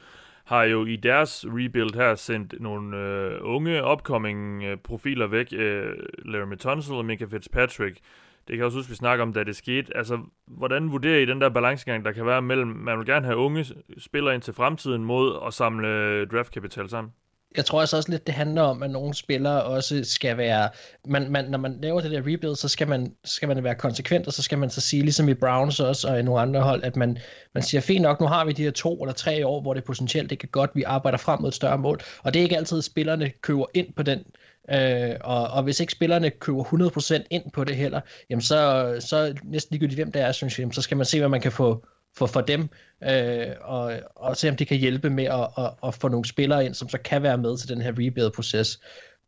har jo i deres rebuild her sendt nogle øh, unge upcoming øh, profiler væk, øh, Larry Tunsil og Mika Fitzpatrick, det kan jeg også huske, vi snakker om, da det skete. Altså, hvordan vurderer I den der balancegang, der kan være mellem, man vil gerne have unge spillere ind til fremtiden mod at samle øh, draftkapital sammen? Jeg tror altså også lidt, det handler om, at nogle spillere også skal være, man, man, når man laver det der rebuild, så skal man, skal man være konsekvent, og så skal man så sige, ligesom i Browns også, og i nogle andre hold, at man, man siger, fint nok, nu har vi de her to eller tre år, hvor det potentielt ikke er godt, vi arbejder frem mod et større mål, og det er ikke altid, at spillerne køber ind på den, Øh, og, og hvis ikke spillerne køber 100% ind på det heller, jamen så, så næsten ligegyldigt hvem det er, synes jeg, så skal man se, hvad man kan få for, for dem, øh, og, og se om det kan hjælpe med at, at, at få nogle spillere ind, som så kan være med til den her rebuild-proces.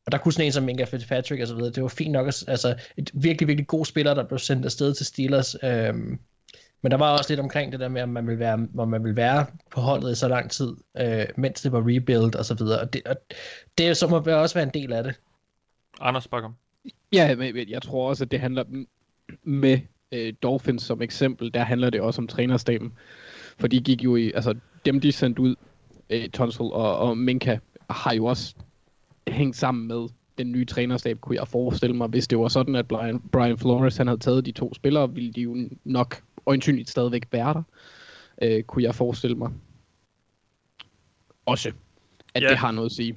Og der kunne sådan en som Minka Fitzpatrick og så videre, det var fint nok, altså et virkelig, virkelig god spiller, der blev sendt afsted til Steelers. Øh, men der var også lidt omkring det der med, om man vil være, om man vil være på holdet i så lang tid, øh, mens det var rebuild og så videre. Og det, og det så må også være en del af det. Anders Bakker. Ja, men jeg tror også, at det handler med øh, Dolphins som eksempel, der handler det også om trænerstaben. For de gik jo i, altså dem de sendte ud, øh, Tunsil og, og Minka, har jo også hængt sammen med den nye trænerstab, kunne jeg forestille mig. Hvis det var sådan, at Brian, Brian Flores han havde taget de to spillere, ville de jo nok øjensynligt stadigvæk være der, øh, kunne jeg forestille mig. Også, at Ja. det har noget at sige.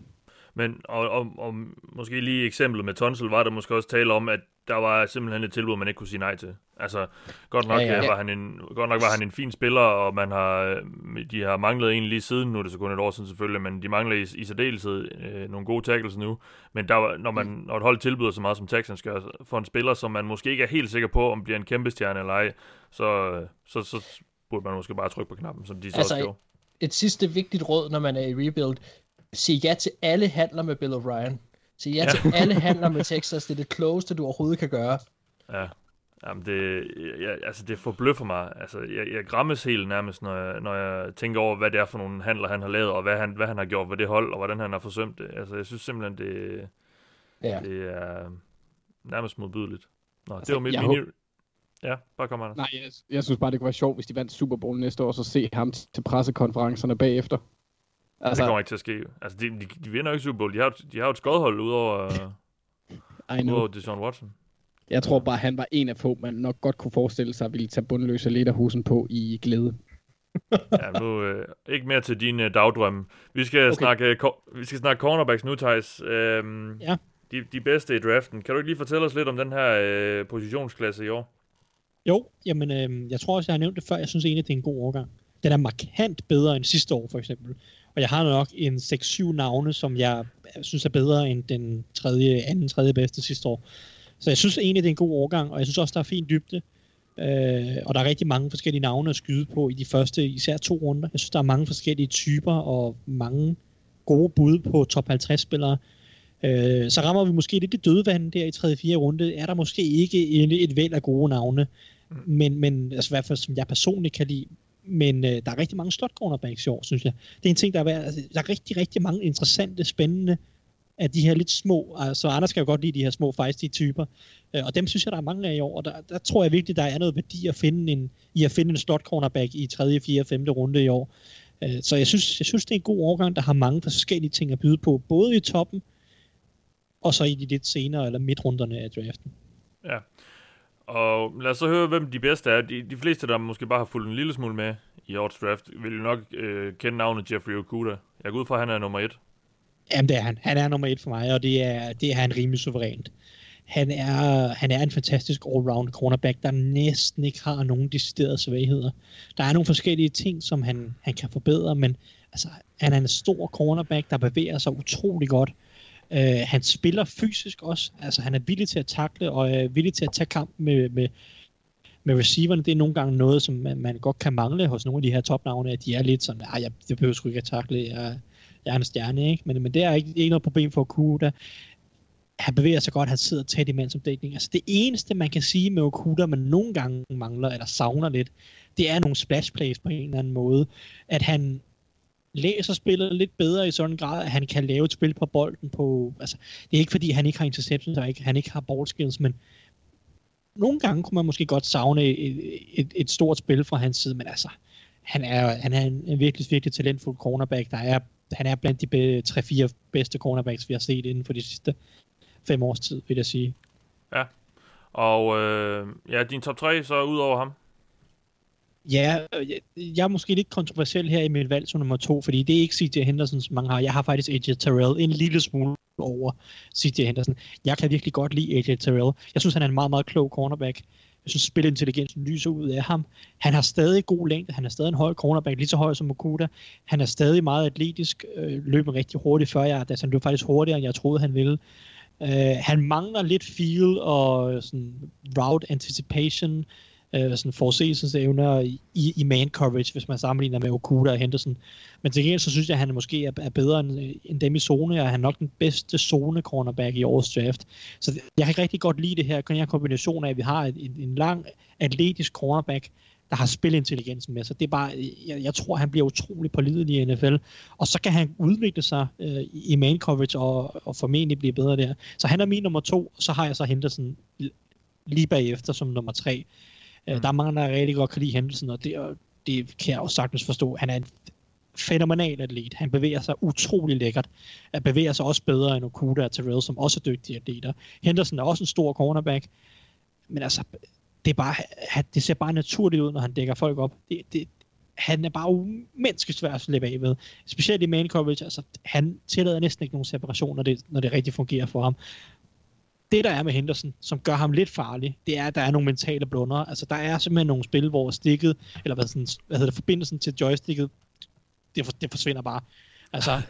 Men og, og, og måske lige eksemplet med Tonsil var der måske også tale om, at der var simpelthen et tilbud, man ikke kunne sige nej til. Altså, godt nok, Ja, ja. ja. Var, han en, godt nok var han en fin spiller, og man har, øh, de har manglet en lige siden, nu er det så kun et år siden selvfølgelig, men de mangler i, i særdeleshed øh, nogle gode tackles nu. Men der, når, man, når et hold tilbyder så meget som Texans gør, for en spiller, som man måske ikke er helt sikker på, om bliver en kæmpe stjerne eller ej, så, øh, så, så burde man måske bare trykke på knappen, som de så Altså, også gjorde. Et sidste vigtigt råd, når man er i rebuild. Sig ja til alle handler med Bill O'Brien. Sig ja, Ja. til alle handler med Texas. Det er det klogeste, du overhovedet kan gøre. Ja. Jamen det, jeg, altså det forbløffer mig. Altså, jeg, jeg grammes helt nærmest, når jeg, når jeg tænker over, hvad det er for nogle handler, han har lavet, og hvad han, hvad han har gjort ved det hold, og hvordan han har forsømt det. Altså, jeg synes simpelthen, det, Ja. det er nærmest modbydeligt. Nå, Altså, det var mit mini... Ja, bare kom, Anders. Nej, jeg, jeg synes bare, det kunne være sjovt, hvis de vandt Super Bowl næste år, så se ham til pressekonferencerne bagefter. Altså, det kommer ikke til at ske. Altså, de, de, de vinder ikke Super Bowl. De har, de har jo et skodhold udover, I know. udover Deshaun Watson. Jeg tror bare, han var en af få, man nok godt kunne forestille sig, ville tage bundløse lederhusen på i glæde. Ja, nu øh, ikke mere til dine øh, dagdrømme. Vi skal, okay. snakke, ko- vi skal snakke cornerbacks nu, Thijs. Øhm, Ja. de, de bedste i draften. Kan du ikke lige fortælle os lidt om den her øh, positionsklasse i år? Jo, jamen, øh, jeg tror også, jeg har nævnt det før. Jeg synes egentlig, det er en god overgang. Den er markant bedre end sidste år, for eksempel. Og jeg har nok en 6-7 navne, som jeg synes er bedre end den tredje, anden, tredje bedste sidste år. Så jeg synes egentlig, det er en god overgang, og jeg synes også, der er fin dybde. Øh, og der er rigtig mange forskellige navne at skyde på i de første, især to runder. Jeg synes, der er mange forskellige typer og mange gode bud på top 50 spillere. Øh, så rammer vi måske lidt i dødvand der i 3. 4. runde. Er der måske ikke en, et væld af gode navne, men, men altså i hvert fald som jeg personligt kan lide. Men øh, der er rigtig mange slot cornerbacks i år, synes jeg. Det er en ting, der er værd. Altså, der er rigtig, rigtig mange interessante, spændende af de her lidt små, altså Anders skal jo godt lide de her små feisty typer, øh, og dem synes jeg, der er mange af i år, og der, der tror jeg virkelig, der er noget værdi at finde en, i at finde en slot cornerback i 3., 4., 5. runde i år. Øh, så jeg synes, jeg synes, det er en god overgang, der har mange forskellige ting at byde på, både i toppen, og så i de lidt senere, eller midtrunderne af draften. Ja. Og lad os så høre, hvem de bedste er. De, de fleste, der måske bare har fulgt en lille smule med i årets draft, vil jo nok øh, kende navnet Jeffrey Okuda. Jeg går ud fra, at han er nummer et. Jamen, det er han. Han er nummer et for mig, og det er, det er han rimelig suverænt. Han er, han er en fantastisk all-round cornerback, der næsten ikke har nogen deciderede svagheder. Der er nogle forskellige ting, som han, han kan forbedre, men altså, han er en stor cornerback, der bevæger sig utrolig godt. Øh, han spiller fysisk også. Altså, han er villig til at takle, og er villig til at tage kamp med, med, med receiverne. Det er nogle gange noget, som man, man godt kan mangle hos nogle af de her topnavne, at de er lidt sådan, nej, jeg, jeg behøver sgu ikke at takle, jeg, jeg er en stjerne, ikke? Men, men det er ikke, ikke noget problem for Okuda. Han bevæger sig godt, han sidder tæt i mandsomdækning. Altså det eneste, man kan sige med Okuda, man nogle gange mangler eller savner lidt, det er nogle splash plays på en eller anden måde. At han læser spillet lidt bedre i sådan en grad, at han kan lave et spil på bolden på... Altså, det er ikke fordi, han ikke har interceptions, og ikke, han ikke har ball skills, men nogle gange kunne man måske godt savne et, et, et stort spil fra hans side, men altså, han er, han er en, en virkelig, virkelig talentfuld cornerback, der er han er blandt de 3-4 bedste cornerbacks, vi har set inden for de sidste fem års tid, vil jeg sige. Ja. Og øh, ja, din top 3 så ud over ham. Ja, øh, jeg, er måske lidt kontroversiel her i mit valg som nummer to, fordi det er ikke CJ Henderson, som mange har. Jeg har faktisk AJ Terrell en lille smule over CJ Henderson. Jeg kan virkelig godt lide AJ Terrell. Jeg synes, han er en meget, meget klog cornerback. Jeg synes, spilintelligensen lyser ud af ham. Han har stadig god længde. Han er stadig en høj cornerback, lige så høj som Okuda. Han er stadig meget atletisk, øh, løber rigtig hurtigt før jeg, altså han løb faktisk hurtigere, end jeg troede, han ville. Øh, han mangler lidt feel og sådan route anticipation, øh, sådan forudsigelsesevner i, i man coverage, hvis man sammenligner med Okuda og Henderson. Men til gengæld så synes jeg, at han måske er, er bedre end, end dem i zone, og han er nok den bedste zone cornerback i årets draft. Så jeg kan rigtig godt lide det her, den her kombination af, at vi har en, en, en lang atletisk cornerback, der har spilintelligensen med sig. Det er bare, jeg, jeg tror, han bliver utrolig pålidelig i NFL. Og så kan han udvikle sig øh, i man coverage og, og formentlig blive bedre der. Så han er min nummer to, og så har jeg så Henderson lige bagefter som nummer tre. Mm. Der er mange, der rigtig godt kan lide Henderson, og det, og det kan jeg også sagtens forstå. Han er en fænomenal atlet. Han bevæger sig utrolig lækkert. Han bevæger sig også bedre end Okuda og Terrell, som også er dygtige atleter. Henderson er også en stor cornerback. Men altså, det, er bare, det ser bare naturligt ud, når han dækker folk op. Det, det, han er bare umenneskeligt svær at slippe af med. Specielt i man coverage, altså han tillader næsten ikke nogen separation, når det, når det rigtig fungerer for ham. Det, der er med Henderson, som gør ham lidt farlig, det er, at der er nogle mentale blunder. Altså, der er simpelthen nogle spil, hvor stikket, eller hvad, sådan, hvad hedder det, forbindelsen til joysticket, det, for, det forsvinder bare. Altså,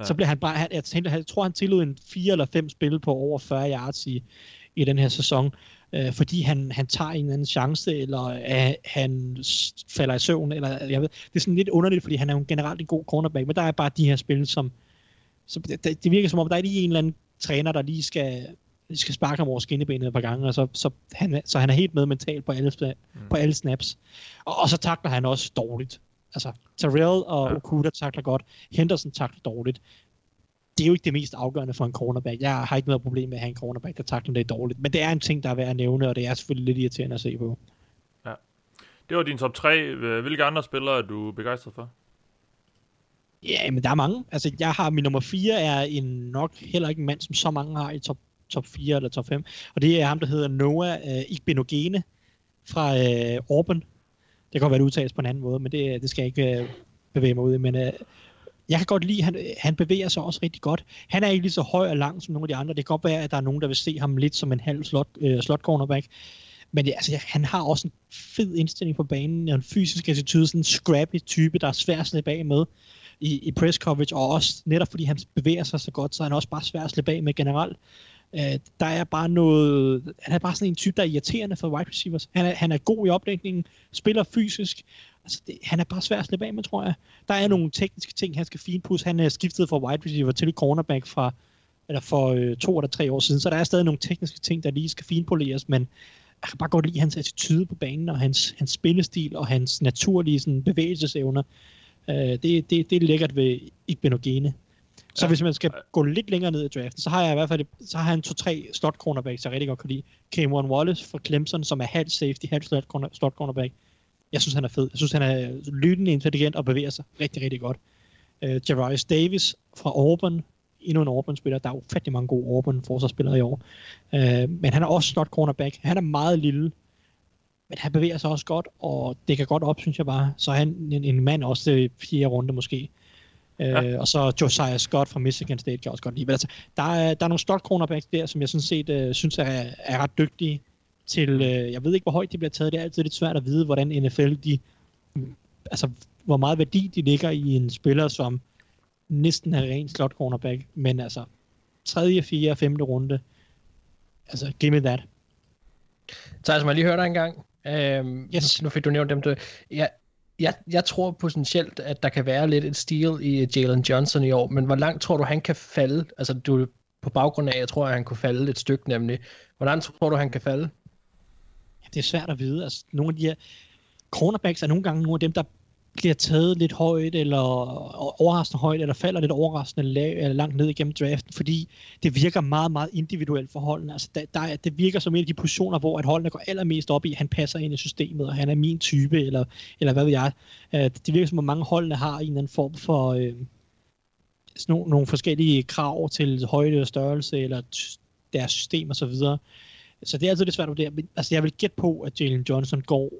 ja. så bliver han bare, han, jeg, tænker, jeg tror, han tillod en fire eller fem spil på over 40 yards i, i den her sæson øh, fordi han, han tager en eller anden chance, eller øh, han falder i søvn, eller jeg ved, det er sådan lidt underligt, fordi han er jo generelt en god cornerback, men der er bare de her spil, som, som det, det virker som om, der er lige en eller anden træner, der lige skal, skal sparke ham over skinnebenet et par gange, og så, så, han, så han er helt med mentalt på alle, mm. på alle snaps. Og, og så takler han også dårligt. Altså, Terrell og ja. Okuda takler godt, Henderson takler dårligt det er jo ikke det mest afgørende for en cornerback. Jeg har ikke noget problem med at have en cornerback, der takler det dårligt. Men det er en ting, der er værd at nævne, og det er selvfølgelig lidt irriterende at se på. Ja. Det var din top 3. Hvilke andre spillere er du begejstret for? Ja, men der er mange. Altså, jeg har min nummer 4 er en nok heller ikke en mand, som så mange har i top, top 4 eller top 5. Og det er ham, der hedder Noah øh, Igbenogene fra øh, Auburn. Det kan godt være, det udtales på en anden måde, men det, øh, det skal jeg ikke øh, bevæge mig ud i. Men øh, jeg kan godt lide, at han, øh, han bevæger sig også rigtig godt. Han er ikke lige så høj og lang som nogle af de andre. Det kan godt være, at der er nogen, der vil se ham lidt som en halv slot, øh, slot cornerback. Men altså, han har også en fed indstilling på banen, og en fysisk attitude, sådan en scrappy type, der er svær at slippe af med i, i press coverage, og også netop fordi han bevæger sig så godt, så er han også bare svær at slippe af med generelt. Uh, der er bare noget, han er bare sådan en type, der er irriterende for wide receivers. Han er, han er god i opdækningen, spiller fysisk, altså det, han er bare svær at slippe af med, tror jeg. Der er nogle tekniske ting, han skal finpudse. Han er skiftet fra wide receiver til cornerback fra, eller for øh, to eller tre år siden, så der er stadig nogle tekniske ting, der lige skal finpoleres, men jeg kan bare godt lide hans attitude på banen, og hans, hans spillestil, og hans naturlige sådan, bevægelsesevner. Øh, det, det, det er lækkert ved Igbenogene. Så ja. hvis man skal gå lidt længere ned i draften, så har jeg i hvert fald så har han to-tre slot cornerbacks, jeg rigtig godt kan lide. Cameron Wallace fra Clemson, som er halv safety, halv slot, corner, slot cornerback. Jeg synes, han er fed. Jeg synes, han er lydende intelligent og bevæger sig rigtig, rigtig godt. Uh, Jarius Davis fra Auburn, endnu en Auburn-spiller. Der er ufattelig mange gode Auburn-forsvarsspillere i år. Uh, men han er også slot cornerback. Han er meget lille, men han bevæger sig også godt, og det kan godt op, synes jeg bare. Så han en, en mand også til fjerde runde måske. Uh, ja. Og så Josiah Scott fra Michigan State kan også godt lide. Men altså, der, er, der er nogle slot cornerbacks der, som jeg sådan set uh, synes er, er ret dygtige til, øh, jeg ved ikke, hvor højt de bliver taget. Det er altid lidt svært at vide, hvordan NFL, de, altså, hvor meget værdi de ligger i en spiller, som næsten er ren slot cornerback. Men altså, tredje, fjerde, femte runde, altså, give me that. Så altså, man lige høre dig en gang. Øhm, yes. Nu fik du nævnt dem. Du, jeg, jeg, jeg tror potentielt, at der kan være lidt et stil i Jalen Johnson i år, men hvor langt tror du, han kan falde? Altså, du, på baggrund af, jeg tror, at han kunne falde et stykke nemlig. Hvordan tror du, han kan falde? det er svært at vide. Altså, nogle af de her cornerbacks er nogle gange nogle af dem, der bliver taget lidt højt, eller overraskende højt, eller falder lidt overraskende lav, eller øh, langt ned igennem draften, fordi det virker meget, meget individuelt for holdene. Altså, der, der, det virker som en af de positioner, hvor at holdene går allermest op i, han passer ind i systemet, og han er min type, eller, eller hvad ved jeg. Øh, det virker som, at mange holdene har en eller anden form for øh, sådan nogle, nogle forskellige krav til højde og størrelse, eller deres system og så videre. Så det er altid lidt svært at vurdere. Men, altså, jeg vil gætte på, at Jalen Johnson går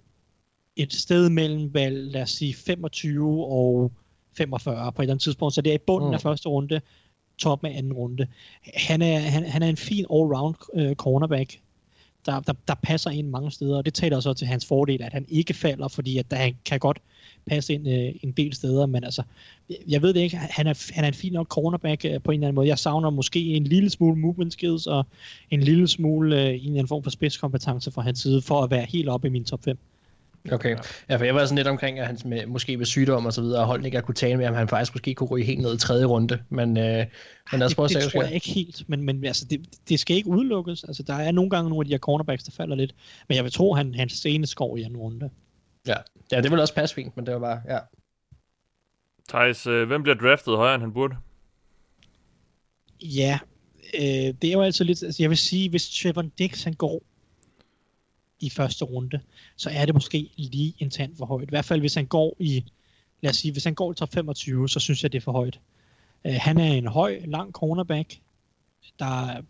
et sted mellem, vel, lad os sige, 25 og 45 på et eller andet tidspunkt. Så det er i bunden mm. af første runde, top af anden runde. Han er, han, han er en fin all-round uh, cornerback, der, der, der passer ind mange steder, og det taler så til hans fordel, at han ikke falder, fordi at han kan godt passe ind uh, en del steder, men altså, jeg ved det ikke, han er, han er en fin nok cornerback uh, på en eller anden måde. Jeg savner måske en lille smule movement skills, og en lille smule uh, en eller anden form for spidskompetence fra hans side, for at være helt oppe i min top 5. Okay, ja, for jeg var sådan lidt omkring, at han med, måske med sygdom og så videre, og holdt ikke at kunne tale med ham, han faktisk måske kunne ryge helt ned i tredje runde, men, øh, men lad os prøve at se, Det tror jeg ikke helt, men, men altså, det, det, skal ikke udelukkes, altså der er nogle gange nogle af de her cornerbacks, der falder lidt, men jeg vil tro, han, han senest går i anden runde. Ja. ja, det vil også passe fint, men det var bare, ja. Thijs, øh, hvem bliver draftet højere, end han burde? Ja, øh, det er jo altså lidt, altså jeg vil sige, hvis Trevor Dix han går i første runde, så er det måske lige en tand for højt. I hvert fald hvis han går i, lad os sige, hvis han går i top 25, så synes jeg, det er for højt. Uh, han er en høj, lang cornerback, der,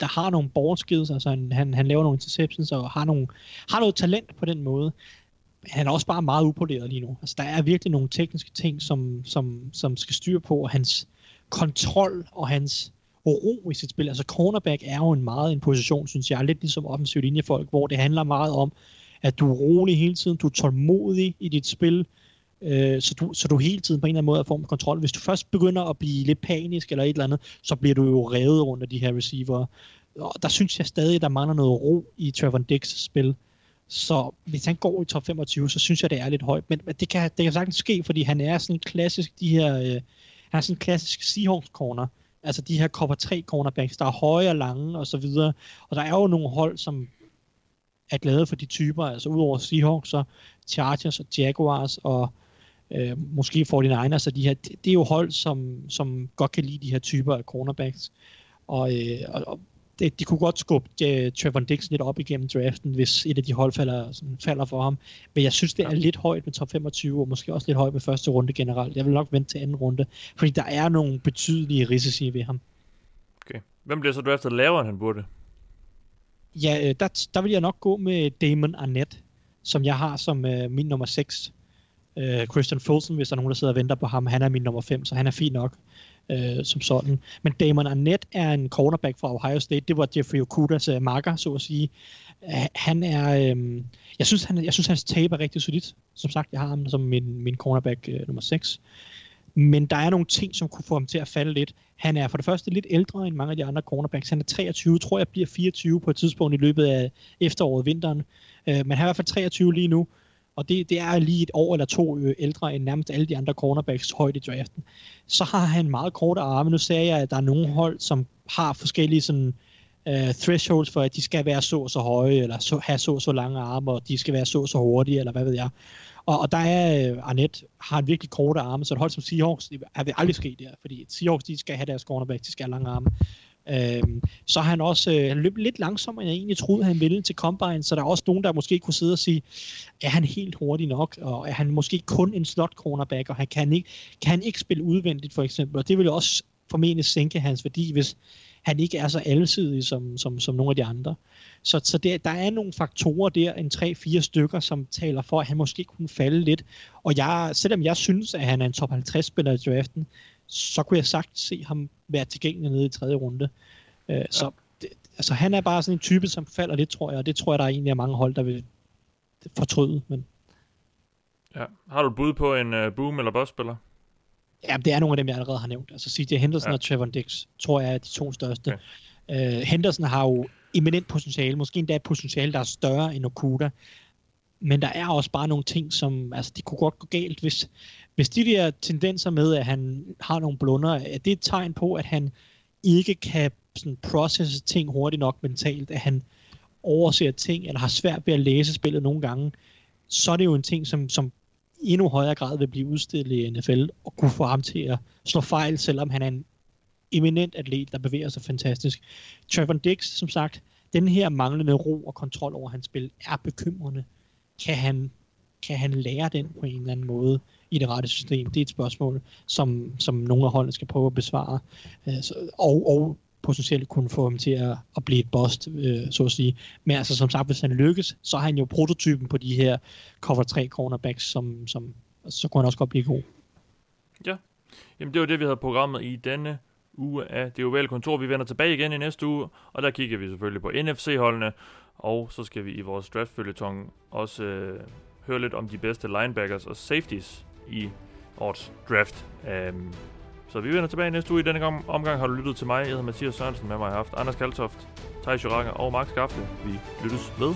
der har nogle ballskills, altså han, han, han laver nogle interceptions og har, nogle, har noget talent på den måde. Han er også bare meget upoleret lige nu. Altså, der er virkelig nogle tekniske ting, som, som, som skal styre på, og hans kontrol og hans ro i sit spil. Altså cornerback er jo en meget en position, synes jeg, lidt ligesom offensiv linjefolk, hvor det handler meget om, at du er rolig hele tiden, du er tålmodig i dit spil, øh, så, du, så du hele tiden på en eller anden måde får kontrol. Hvis du først begynder at blive lidt panisk eller et eller andet, så bliver du jo revet rundt af de her receiver. Og der synes jeg stadig, at der mangler noget ro i Trevor Dix spil. Så hvis han går i top 25, så synes jeg, det er lidt højt. Men, det, kan, det kan sagtens ske, fordi han er sådan en klassisk, de her, øh, han er sådan en klassisk Seahawks corner. Altså de her cover 3 cornerbacks, der er høje og lange og så videre. Og der er jo nogle hold, som er glade for de typer, altså udover Seahawks, så Chargers og Jaguars og øh, måske 49ers, så de her, det, det er jo hold, som, som godt kan lide de her typer af cornerbacks. Og, øh, og det, de kunne godt skubbe uh, Trevor Dix lidt op igennem draften, hvis et af de hold falder, sådan, falder for ham. Men jeg synes, det er lidt højt med top 25, og måske også lidt højt med første runde generelt. Jeg vil nok vente til anden runde, fordi der er nogle betydelige risici ved ham. Okay. Hvem bliver så draftet lavere, end han burde? Ja, øh, der, der vil jeg nok gå med Damon Arnett, som jeg har som uh, min nummer 6. Uh, Christian Fulton, hvis der er nogen, der sidder og venter på ham, han er min nummer 5, så han er fint nok øh, som sådan. Men Damon Arnett er en cornerback fra Ohio State. Det var Jeffrey Okudas øh, marker, så at sige. Øh, han er... Øh, jeg, synes, han, jeg synes, hans tape er rigtig solidt. Som sagt, jeg har ham som min, min cornerback øh, nummer 6. Men der er nogle ting, som kunne få ham til at falde lidt. Han er for det første lidt ældre end mange af de andre cornerbacks. Han er 23, tror jeg bliver 24 på et tidspunkt i løbet af efteråret, vinteren. Øh, men han er i hvert fald 23 lige nu. Og det, det er lige et år eller to øh, ældre end nærmest alle de andre cornerbacks højt i draften. Så har han meget korte arme. Nu ser jeg, at der er nogle hold, som har forskellige sådan, uh, thresholds for, at de skal være så så høje, eller så, have så så lange arme, og de skal være så så hurtige, eller hvad ved jeg. Og, og der er, uh, Arnett har en virkelig korte arme, så et hold som Seahawks, det vil aldrig sket der, fordi Seahawks, de skal have deres cornerback, de skal have lange arme. Øh, så har han også øh, han løb lidt langsommere, end jeg egentlig troede, han ville til Combine, så der er også nogen, der måske kunne sidde og sige, er han helt hurtig nok, og er han måske kun en slot cornerback, og han kan ikke, kan han ikke spille udvendigt for eksempel, og det vil jo også formentlig sænke hans værdi, hvis han ikke er så alsidig som, som, som nogle af de andre. Så, så der, der er nogle faktorer der, en 3-4 stykker, som taler for, at han måske kunne falde lidt. Og jeg, selvom jeg synes, at han er en top 50 spiller i draften, så kunne jeg sagt se ham være tilgængelig nede i tredje runde. Øh, ja. Så det, altså, han er bare sådan en type, som falder lidt, tror jeg, og det tror jeg, der er egentlig er mange hold, der vil fortryde. Men... Ja. Har du bud på en uh, boom- eller boss-spiller? Ja, det er nogle af dem, jeg allerede har nævnt. Altså CJ Henderson ja. og Trevor Dix, tror jeg er de to største. Okay. Uh, Henderson har jo eminent potentiale, måske endda et potentiale, der er større end Okuda. Men der er også bare nogle ting, som, altså det kunne godt gå galt, hvis, hvis de der tendenser med, at han har nogle blunder, er det et tegn på, at han ikke kan sådan processe ting hurtigt nok mentalt, at han overser ting, eller har svært ved at læse spillet nogle gange, så er det jo en ting, som, som i endnu højere grad vil blive udstillet i NFL, og kunne få ham til at slå fejl, selvom han er en eminent atlet, der bevæger sig fantastisk. Trevor Dix, som sagt, den her manglende ro og kontrol over hans spil er bekymrende. Kan han, kan han lære den på en eller anden måde i det rette system? Det er et spørgsmål, som, som nogle af holdene skal prøve at besvare. Øh, og, og potentielt kunne få ham til at, at blive et bust, øh, så at sige. Men altså, som sagt, hvis han lykkes, så har han jo prototypen på de her cover 3 cornerbacks, som, som så kunne han også godt blive god. Ja, jamen det var det, vi havde programmet i denne uge af det ovale kontor. Vi vender tilbage igen i næste uge, og der kigger vi selvfølgelig på NFC-holdene, og så skal vi i vores draft også øh, høre lidt om de bedste linebackers og safeties i årets draft. Um, så vi vender tilbage næste uge. I denne omgang har du lyttet til mig. Jeg hedder Mathias Sørensen. Med mig har haft Anders Kaltoft, Thijs Joranger og Max Skafte. Vi lyttes med.